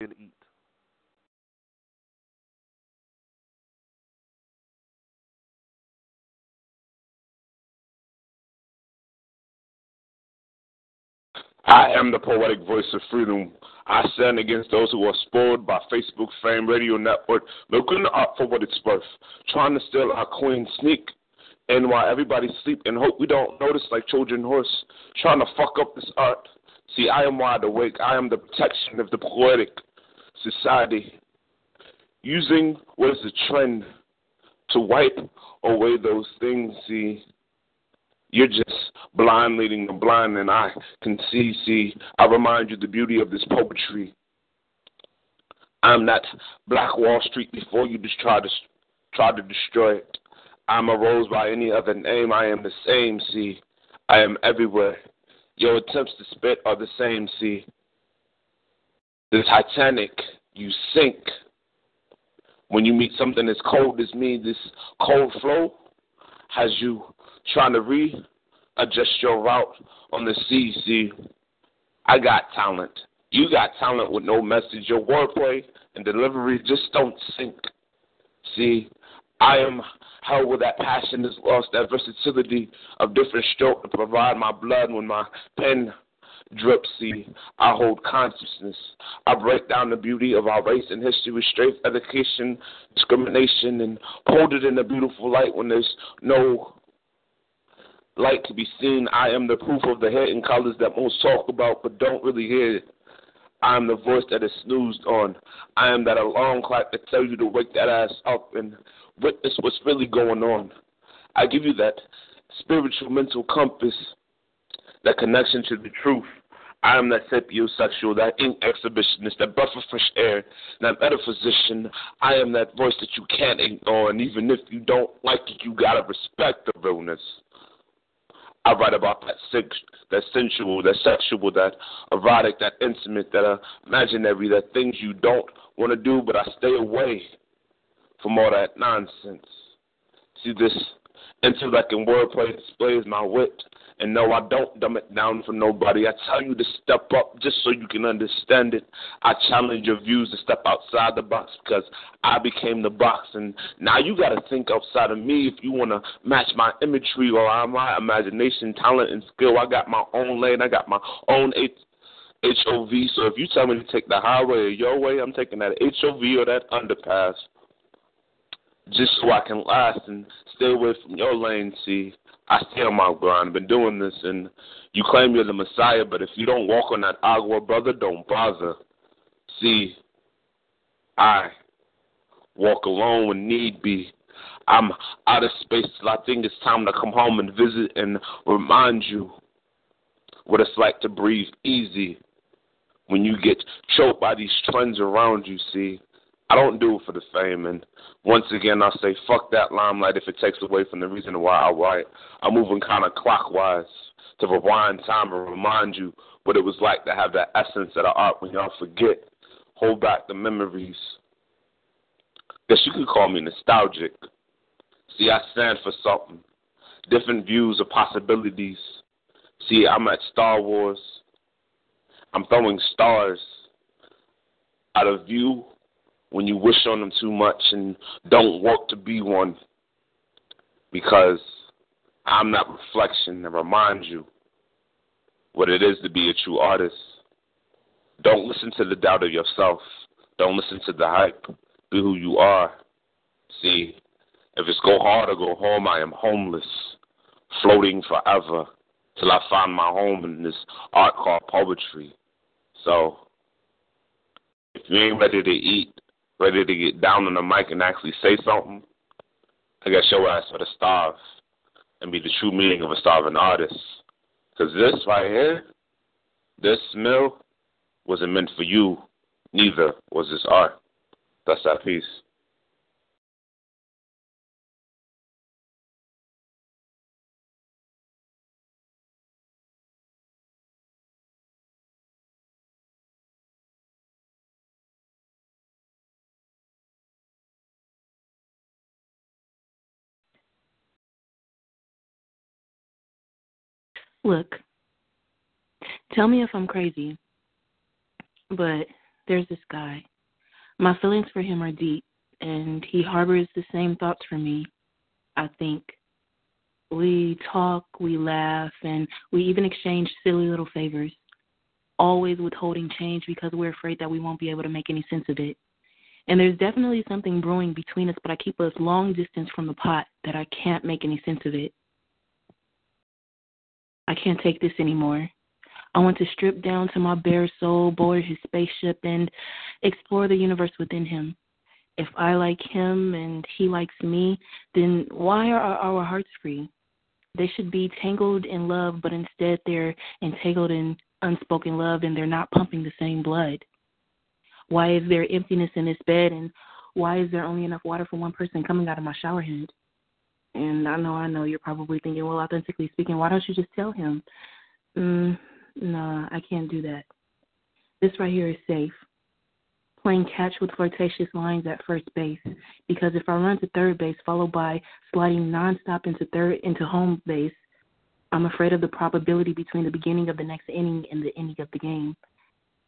S7: can eat.
S11: I am the poetic voice of freedom. I stand against those who are spoiled by Facebook fame, radio network, looking up for what it's worth, trying to steal our queen, sneak And while everybody sleep and hope we don't notice like Trojan horse, trying to fuck up this art. See, I am wide awake. I am the protection of the poetic society, using what is the trend to wipe away those things. See, you're just blind leading the blind, and I can see. See, I remind you the beauty of this poetry. I'm that Black Wall Street before you just try to try to destroy it. I'm a rose by any other name. I am the same. See, I am everywhere. Your attempts to spit are the same. See, the Titanic, you sink when you meet something as cold as me. This cold flow has you trying to readjust your route on the. See, I got talent. You got talent with no message. Your wordplay and delivery just don't sink. See, I am held with that passion is lost, that versatility of different stroke to provide my blood when my pen drips. See, I hold consciousness. I break down the beauty of our race and history with straight education, discrimination, and hold it in a beautiful light when there's no light to be seen. I am the proof of the hidden colors that most talk about but don't really hear. I am the voice that is snoozed on. I am that alarm clock that tells you to wake that ass up and witness what's really going on. I give you that spiritual mental compass, that connection to the truth. I am that sapiosexual, that ink exhibitionist, that breath of fresh air, that metaphysician. I am that voice that you can't ignore, and even if you don't like it, you gotta respect the realness. I write about that sex, that sensual, that sexual, that erotic, that intimate, that uh, imaginary, that things you don't want to do, but I stay away from all that nonsense. See, this intellect and wordplay displays my wit. And no, I don't dumb it down for nobody. I tell you to step up just so you can understand it. I challenge your views to step outside the box because I became the box. And now you got to think outside of me if you want to match my imagery or my imagination, talent, and skill. I got my own lane. I got my own H- HOV. So if you tell me to take the highway or your way, I'm taking that HOV or that underpass just so I can last and stay away from your lane. See, I stay on my grind. I've been doing this, and you claim you're the Messiah, but if you don't walk on that agua, brother, don't bother. See, I walk alone when need be. I'm out of space till I think it's time to come home and visit and remind you what it's like to breathe easy when you get choked by these trends around you, see. I don't do it for the fame. And once again, I'll say, fuck that limelight if it takes away from the reason why I write. I'm moving kind of clockwise to rewind time and remind you what it was like to have that essence of the art when y'all forget. Hold back the memories. Guess you could call me nostalgic. See, I stand for something. Different views of possibilities. See, I'm at Star Wars. I'm throwing stars out of view when you wish on them too much and don't work to be one because I'm that reflection that reminds you what it is to be a true artist. Don't listen to the doubt of yourself. Don't listen to the hype. Be who you are. See, if it's go hard or go home, I am homeless, floating forever till I find my home in this art called poetry. So, if you ain't ready to eat, ready to get down on the mic and actually say something, I guess your ass for to starve and be the true meaning of a starving artist. Because this right here, this mill, wasn't meant for you. Neither was this art. That's that piece.
S15: Look, tell me if I'm crazy, but there's this guy. My feelings for him are deep, and he harbors the same thoughts for me, I think. We talk, we laugh, and we even exchange silly little favors, always withholding change because we're afraid that we won't be able to make any sense of it. And there's definitely something brewing between us, but I keep us long distance from the pot that I can't make any sense of it. I can't take this anymore. I want to strip down to my bare soul, board his spaceship, and explore the universe within him. If I like him and he likes me, then why are our hearts free? They should be tangled in love, but instead they're entangled in unspoken love and they're not pumping the same blood. Why is there emptiness in this bed and why is there only enough water for one person coming out of my shower head? And I know, I know, you're probably thinking, well, authentically speaking, why don't you just tell him? Mm, no, I can't do that. This right here is safe. Playing catch with flirtatious lines at first base, because if I run to third base followed by sliding nonstop into third into home base, I'm afraid of the probability between the beginning of the next inning and the ending of the game,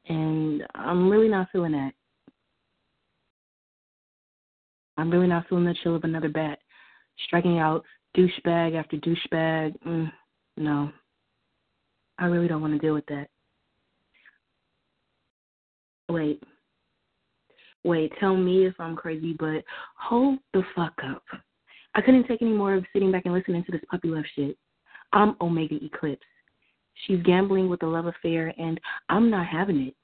S15: and I'm really not feeling that. I'm really not feeling the chill of another bat striking out douchebag after douchebag. Mm, no, I really don't want to deal with that. Wait, wait, tell me if I'm crazy, but hold the fuck up. I couldn't take any more of sitting back and listening to this puppy love shit. I'm Omega Eclipse. She's gambling with a love affair, and I'm not having it.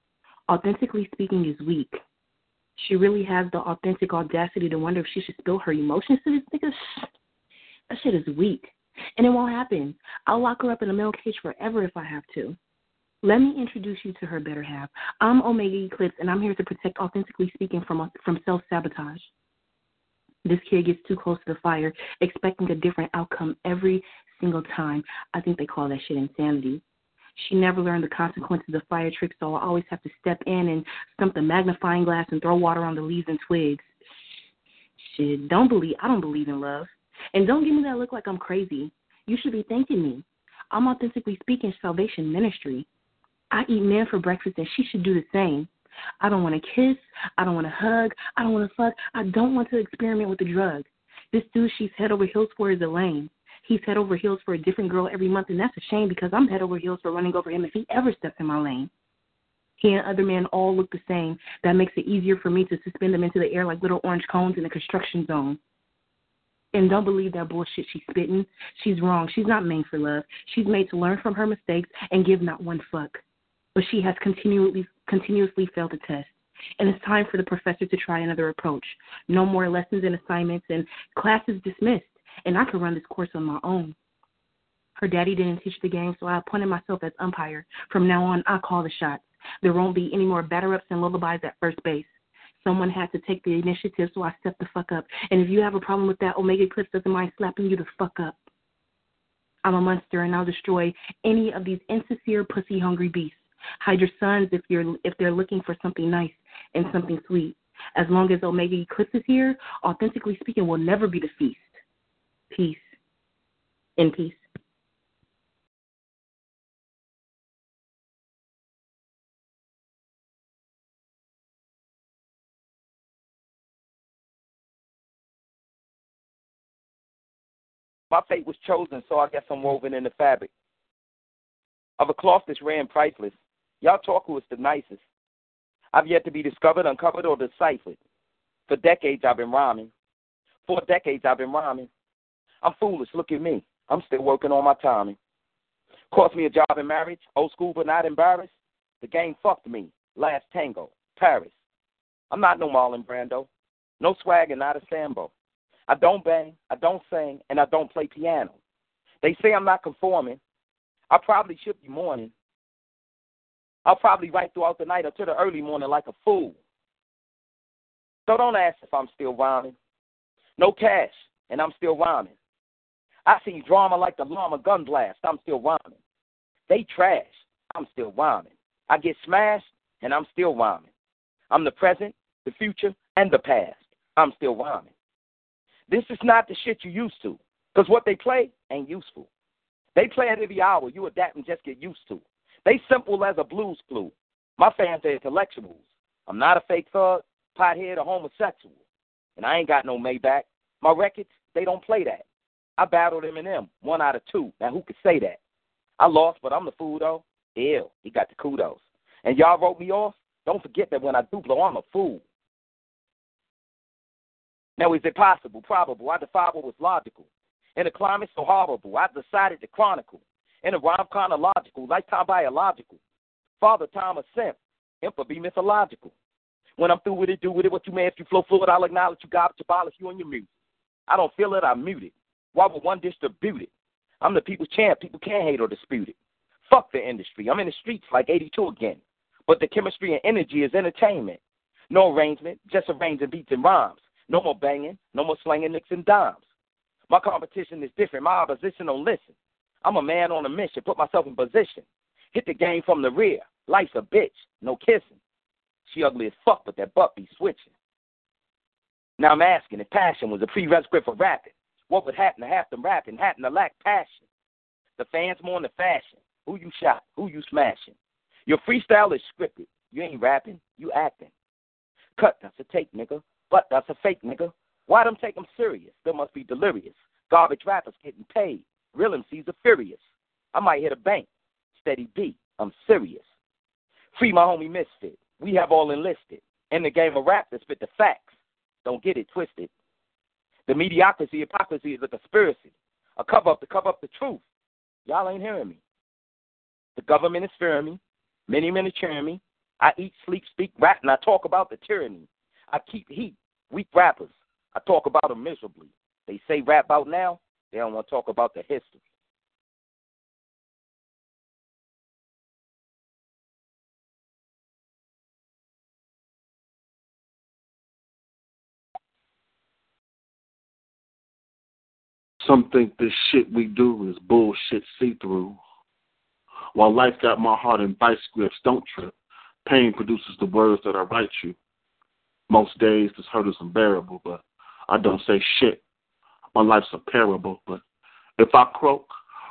S15: Authentically speaking is weak. She really has the authentic audacity to wonder if she should spill her emotions to this nigga. That shit is weak. And it won't happen. I'll lock her up in a male cage forever if I have to. Let me introduce you to her better half. I'm Omega Eclipse, and I'm here to protect authentically speaking from from self sabotage. This kid gets too close to the fire, expecting a different outcome every single time. I think they call that shit insanity. She never learned the consequences of fire tricks, so I always have to step in and stump the magnifying glass and throw water on the leaves and twigs. Shit, don't believe I don't believe in love. And don't give me that look like I'm crazy. You should be thanking me. I'm authentically speaking salvation ministry. I eat men for breakfast and she should do the same. I don't want to kiss. I don't want to hug. I don't want to fuck. I don't want to experiment with the drug. This dude she's head over heels for is a lame. He's head over heels for a different girl every month, and that's a shame because I'm head over heels for running over him if he ever steps in my lane. He and other men all look the same. That makes it easier for me to suspend them into the air like little orange cones in a construction zone. And don't believe that bullshit she's spitting. She's wrong. She's not made for love. She's made to learn from her mistakes and give not one fuck. But she has continually continuously failed the test. And it's time for the professor to try another approach. No more lessons and assignments and classes dismissed. And I can run this course on my own. Her daddy didn't teach the game, so I appointed myself as umpire. From now on, I call the shots. There won't be any more batter ups and lullabies at first base. Someone had to take the initiative, so I stepped the fuck up. And if you have a problem with that, Omega Eclipse doesn't mind slapping you the fuck up. I'm a monster, and I'll destroy any of these insincere, pussy-hungry beasts. Hide your sons if you're if they're looking for something nice and something sweet. As long as Omega Eclipse is here, authentically speaking, will never be the feast peace, in peace.
S10: My fate was chosen, so I guess I'm woven in the fabric of a cloth that's ran priceless. Y'all talk who is the nicest. I've yet to be discovered, uncovered, or deciphered. For decades I've been rhyming. For decades I've been rhyming. I'm foolish. Look at me. I'm still working on my timing. Cost me a job in marriage. Old school but not embarrassed. The game fucked me. Last tango. Paris. I'm not no Marlon Brando. No swag and not a Sambo. I don't bang, I don't sing, and I don't play piano. They say I'm not conforming. I probably should be mourning. I'll probably write throughout the night until the early morning like a fool. So don't ask if I'm still rhyming. No cash, and I'm still rhyming. I see drama like the llama gun blast. I'm still rhyming. They trash. I'm still rhyming. I get smashed, and I'm still rhyming. I'm the present, the future, and the past. I'm still rhyming. This is not the shit you used to, because what they play ain't useful. They play it every hour. You adapt and just get used to. They simple as a blues clue. My fans are intellectuals. I'm not a fake thug, pothead, or homosexual. And I ain't got no Maybach. My records, they don't play that. I battled Eminem, one out of two. Now, who could say that? I lost, but I'm the fool, though. Ew, he got the kudos. And y'all wrote me off? Don't forget that when I do blow, I'm a fool. Now, is it possible? Probable. I defy what was logical. In a climate so horrible, I decided to chronicle. In a rhyme chronological, lifetime biological. Father time a simp, imp be mythological. When I'm through with it, do with it what you may. If you flow fluid, I'll acknowledge you garbage, abolish you and your music. I don't feel it, I mute it. Why would one distribute it? I'm the people's champ. People can't hate or dispute it. Fuck the industry. I'm in the streets like 82 again. But the chemistry and energy is entertainment. No arrangement, just arranging beats and rhymes. No more banging, no more slanging nicks and dimes. My competition is different. My opposition don't listen. I'm a man on a mission. Put myself in position. Hit the game from the rear. Life's a bitch. No kissing. She ugly as fuck, but that butt be switching. Now I'm asking if passion was a prerequisite for rapping. What would happen to half them rapping, happen to lack passion? The fans more in the fashion. Who you shot? Who you smashing? Your freestyle is scripted. You ain't rapping, you acting. Cut, that's a take, nigga. But that's a fake, nigga. Why them take them serious? They must be delirious. Garbage rappers getting paid. Real MCs are furious. I might hit a bank. Steady beat. I'm serious. Free my homie Misfit. We have all enlisted. In the game of rap, that's spit the facts. Don't get it twisted. The mediocrity, hypocrisy is a conspiracy. A cover up to cover up the truth. Y'all ain't hearing me. The government is fearing me. Many men are cheering me. I eat, sleep, speak, rap, and I talk about the tyranny. I keep heat. Weak rappers. I talk about them miserably. They say rap out now. They don't want to talk about the history.
S16: Some think this shit we do is bullshit see through. While life got my heart in vice grips, don't trip. Pain produces the words that I write you. Most days this hurt is unbearable, but I don't say shit. My life's a parable, but if I croak,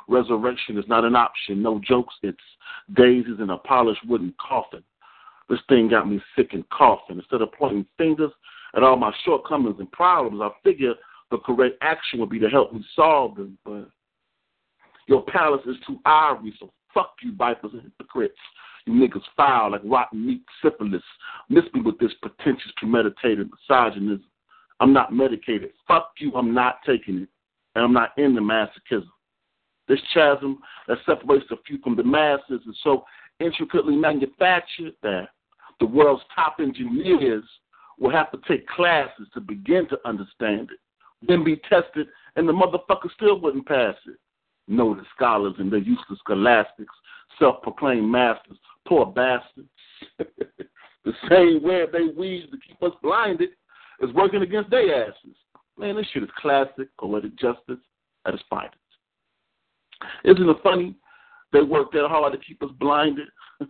S16: resurrection is not an option. No jokes, it's daisies in a polished wooden coffin. This thing got me sick and coughing. Instead of pointing fingers at all my shortcomings and problems, I figure the correct action would be to help me solve them. But your palace is too ivory, so fuck you, vipers and hypocrites. You niggas foul like rotten meat syphilis. Miss me with this pretentious, premeditated misogynism. I'm not medicated. Fuck you, I'm not taking it. And I'm not in the masochism. This chasm that separates the few from the masses is so intricately manufactured that the world's top engineers will have to take classes to begin to understand it, then be tested, and the motherfucker still wouldn't pass it. Know the scholars and their useless scholastics, self proclaimed masters, poor bastards. [LAUGHS] the same web they weave to keep us blinded is working against their asses. Man, this shit is classic poetic justice at its finest. Isn't it funny? They work that hard to keep us blinded. [LAUGHS]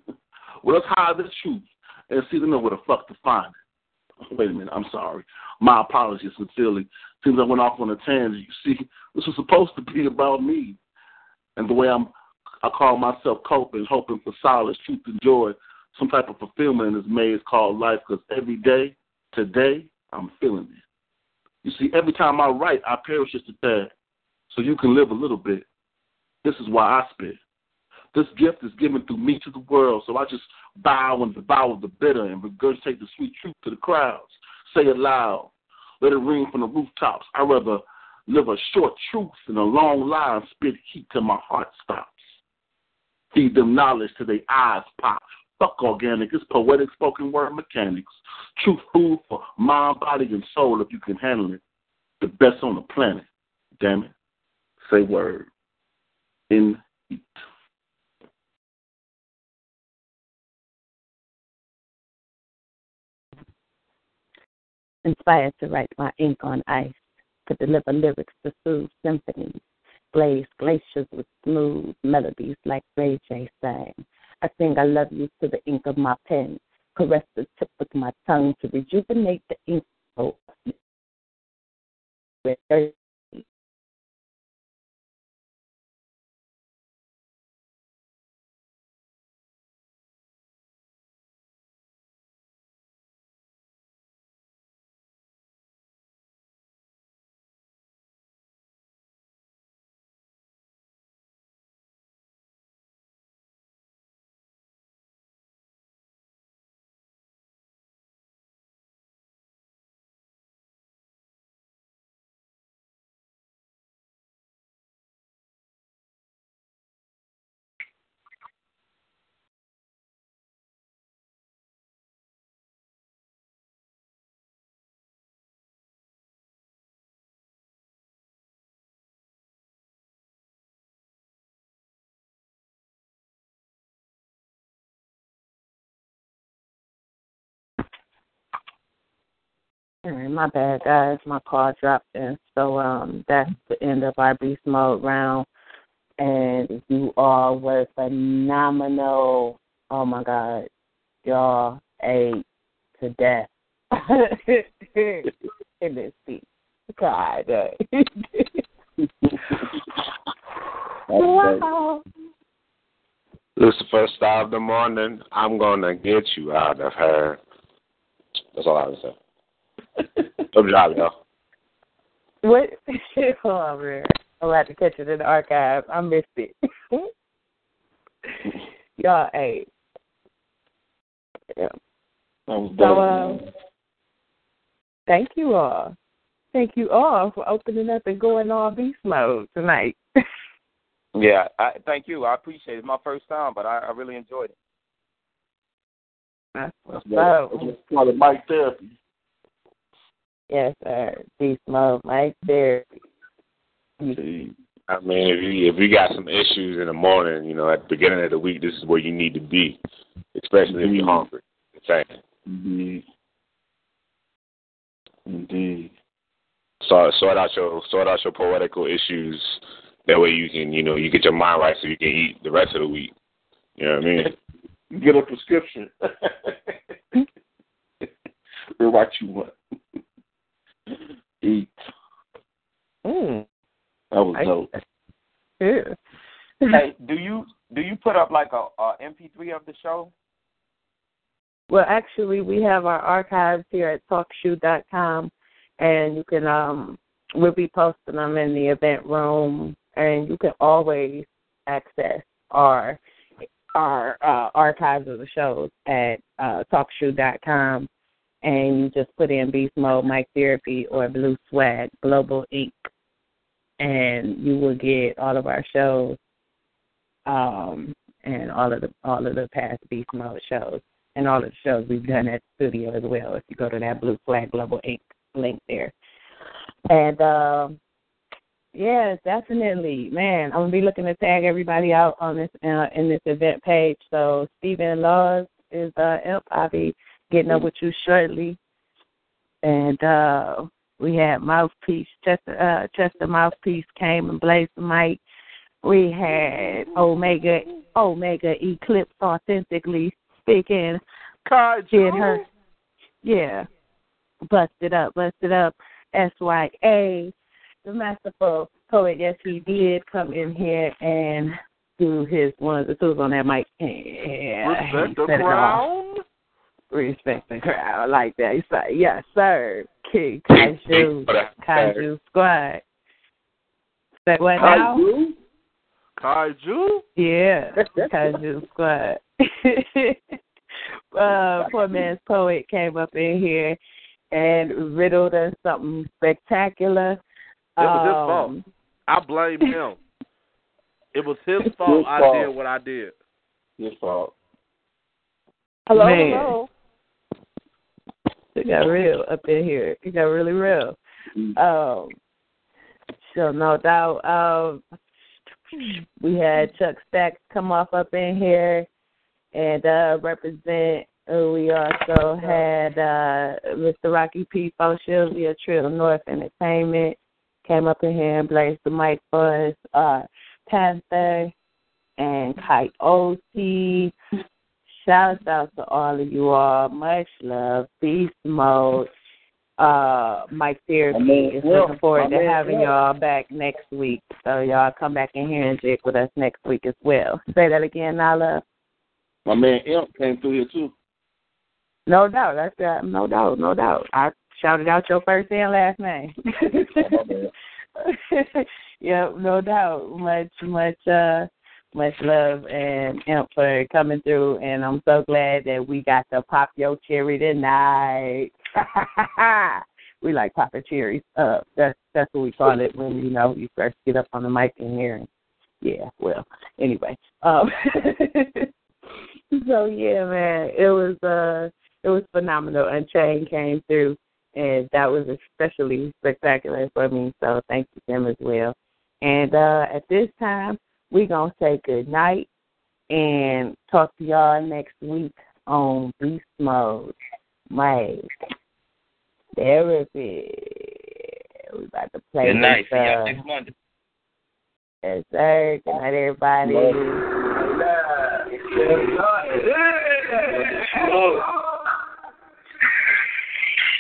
S16: well, let's hide the truth and see to know where the fuck to find it. Wait a minute, I'm sorry. My apologies sincerely. Seems I went off on a tangent. You see, [LAUGHS] this was supposed to be about me and the way I'm I call myself coping, hoping for solace, truth, and joy, some type of fulfillment in this maze called life. Because every day, today, I'm feeling it. You see, every time I write, I perish just a tad. so you can live a little bit. This is why I spit. This gift is given through me to the world, so I just bow and devour the bitter and regurgitate the sweet truth to the crowds. Say it loud. Let it ring from the rooftops. I'd rather live a short truth than a long lie and spit heat till my heart stops. Feed them knowledge till their eyes pop. Fuck organic, it's poetic spoken word mechanics. Truth food for mind, body, and soul if you can handle it. The best on the planet. Damn it. Say word. In heat.
S3: Inspired to write my ink on ice, to deliver lyrics to soothe symphonies, blaze glaciers with smooth melodies like Ray J sang. I sing I love you to the ink of my pen, caress the tip with my tongue to rejuvenate the ink. Oh, All right, my bad, guys. My car dropped in. So um, that's the end of our beast mode round. And you all were phenomenal. Oh my God, y'all ate to death [LAUGHS] in this beat. God. wow. [LAUGHS]
S11: Lucifer, star of the morning, I'm gonna get you out of her. That's all I have to say. Good job, y'all.
S3: What? [LAUGHS] Man. I'll have to catch it in the archive. I missed it. [LAUGHS] y'all ate. Yeah. So, um, thank you all. Thank you all for opening up and going all beast mode tonight. [LAUGHS]
S10: yeah, I thank you. I appreciate it. It's my first time, but I, I really enjoyed it.
S3: That's what's
S16: That's part of mic therapy.
S3: Yes, sir. Beast mode, mic therapy.
S11: I mean, if you if you got some issues in the morning, you know, at the beginning of the week, this is where you need to be, especially if you're mm-hmm. hungry. Same. Mm-hmm.
S16: Indeed. Indeed.
S11: Sort sort out your sort out your poetical issues. That way you can you know you get your mind right so you can eat the rest of the week. You know what I mean?
S16: Get a prescription. or [LAUGHS] what you want. Eat.
S3: Mm.
S16: That was
S3: I-
S16: dope.
S3: Yeah.
S10: hey, [LAUGHS] do you do you put up like a, a MP3 of the show?
S3: Well, actually, we have our archives here at talkshoe.com, and you can um we'll be posting them in the event room, and you can always access our our uh, archives of the shows at uh, talkshoe.com, and you just put in Beast Mode, Mic Therapy, or Blue Swag Global Inc., and you will get all of our shows um, and all of the all of the past Beast Mode shows and all of the shows we've done at studio as well. If you go to that Blue Flag Global Inc. link there, and um, yeah, definitely, man. I'm gonna be looking to tag everybody out on this uh, in this event page. So Steven Laws is uh, imp. I'll be getting up with you shortly, and uh, we had Mouthpiece Chester uh, Chester Mouthpiece came and blazed the mic. We had Omega Omega Eclipse authentically speaking. Did her yeah. Busted up, busted up. SYA. The masterful poet, yes he did come in here and do his one of the tools on that mic. Yeah,
S7: Respect
S3: he
S7: the
S3: set it off.
S7: crown.
S3: Respect the crowd like that. He's like, yes, sir. King Kaiju, Kaiju Squad. Say what now?
S7: Kaiju?
S3: Yeah, [LAUGHS] Kaiju Squad. [LAUGHS] uh, poor man's poet came up in here and riddled us something spectacular.
S7: It was his
S3: Um,
S7: fault. I blame [LAUGHS] him. It was his fault
S16: His
S7: I
S16: fault.
S7: did what I did.
S16: His fault.
S3: Hello,
S16: Man.
S3: hello. It got real up in here. It got really real. Um, so no doubt. Um, we had Chuck Stacks come off up in here and uh, represent. We also had uh, Mr. Rocky P. Foshill via Trill North Entertainment came up in here and blazed the mic for us. Uh, Panther and Coyote. Shouts out to all of you all. Much love. Beast mode. Uh, Mic Therapy
S16: My man
S3: is looking forward
S16: My
S3: to having y'all back next week. So y'all come back in here and jig with us next week as well. Say that again, Nala.
S16: My man Imp came through here too.
S3: No doubt. That's that. No doubt. No doubt. I shouted out your first and last name. [LAUGHS] [LAUGHS] yep, no doubt. Much, much, uh, much love and imp for coming through, and I'm so glad that we got to pop your cherry tonight. [LAUGHS] we like popping cherries. Uh, that's that's what we call it when you know you first get up on the mic. And, yeah, well, anyway. Um, [LAUGHS] so yeah, man, it was uh, it was phenomenal. Unchained came through and that was especially spectacular for me. So thank you them as well. And uh, at this time, we're gonna say good night and talk to y'all next week on Beast Mode. Mic Therapy. We about to play
S17: Good night.
S3: this,
S17: See y'all
S3: uh,
S17: next Monday.
S3: Yes, sir. Good night, everybody.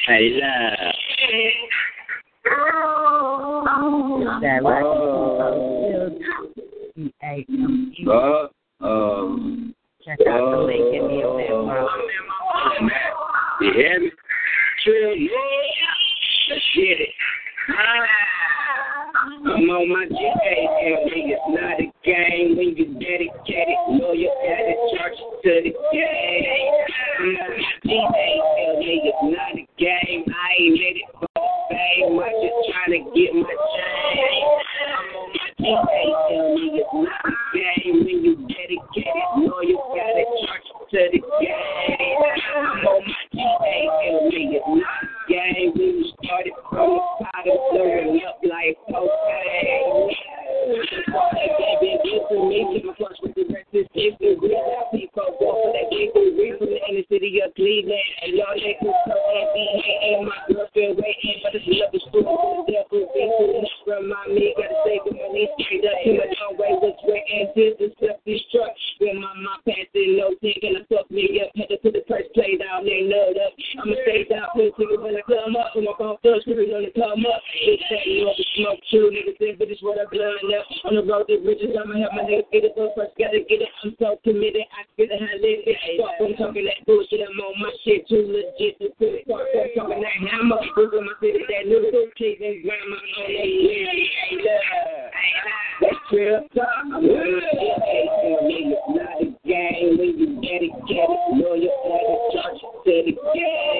S17: Hey, love.
S3: That right. E-A-M-E.
S17: Uh, um,
S3: Check out the link in the event.
S17: you hear me? Trill, yeah. Let's get it. I'm on my J-A-M, it's not a game when you dedicated, loyal, gotta charge to the game. I'm on my J-A-M, it's not a game, I ain't let it go fame, I'm just trying to get my chain. On my J-A-M, it's not a game when you dedicated, loyal, gotta charge to the game. I'm on my J-A-M, it's not game you started from the bottom, blowing up like cocaine. Baby, give to me, keep my flush with the rest is history. People walk for that big we from the inner city of Cleveland. And y'all so happy, and my girlfriend waiting, but it's love is. The devil be cool, remind me, gotta say good money straight up. Too much on way was sweating, this is self-destruct. When my mom it, no thinking, I fucked me up, had to put the first plate out, they nut up. I'ma stay down, it when I come up, when my phone thugs, screaming on the come up. It's that you up, to smoke too, niggas but it's what I'm blowing up. On the road to riches, I'ma help my niggas get it, but first gotta get it. I'm so committed, I get it, how live it. Fuck, I'm talking that bullshit, I'm on my shit too legit to put it. Fuck, I'm talking that hammer, moving my city, that new kids and grandma on that shit. That's real talk. I'm good. Niggas not a game when you dedicated, loyal, gotta charge to the game.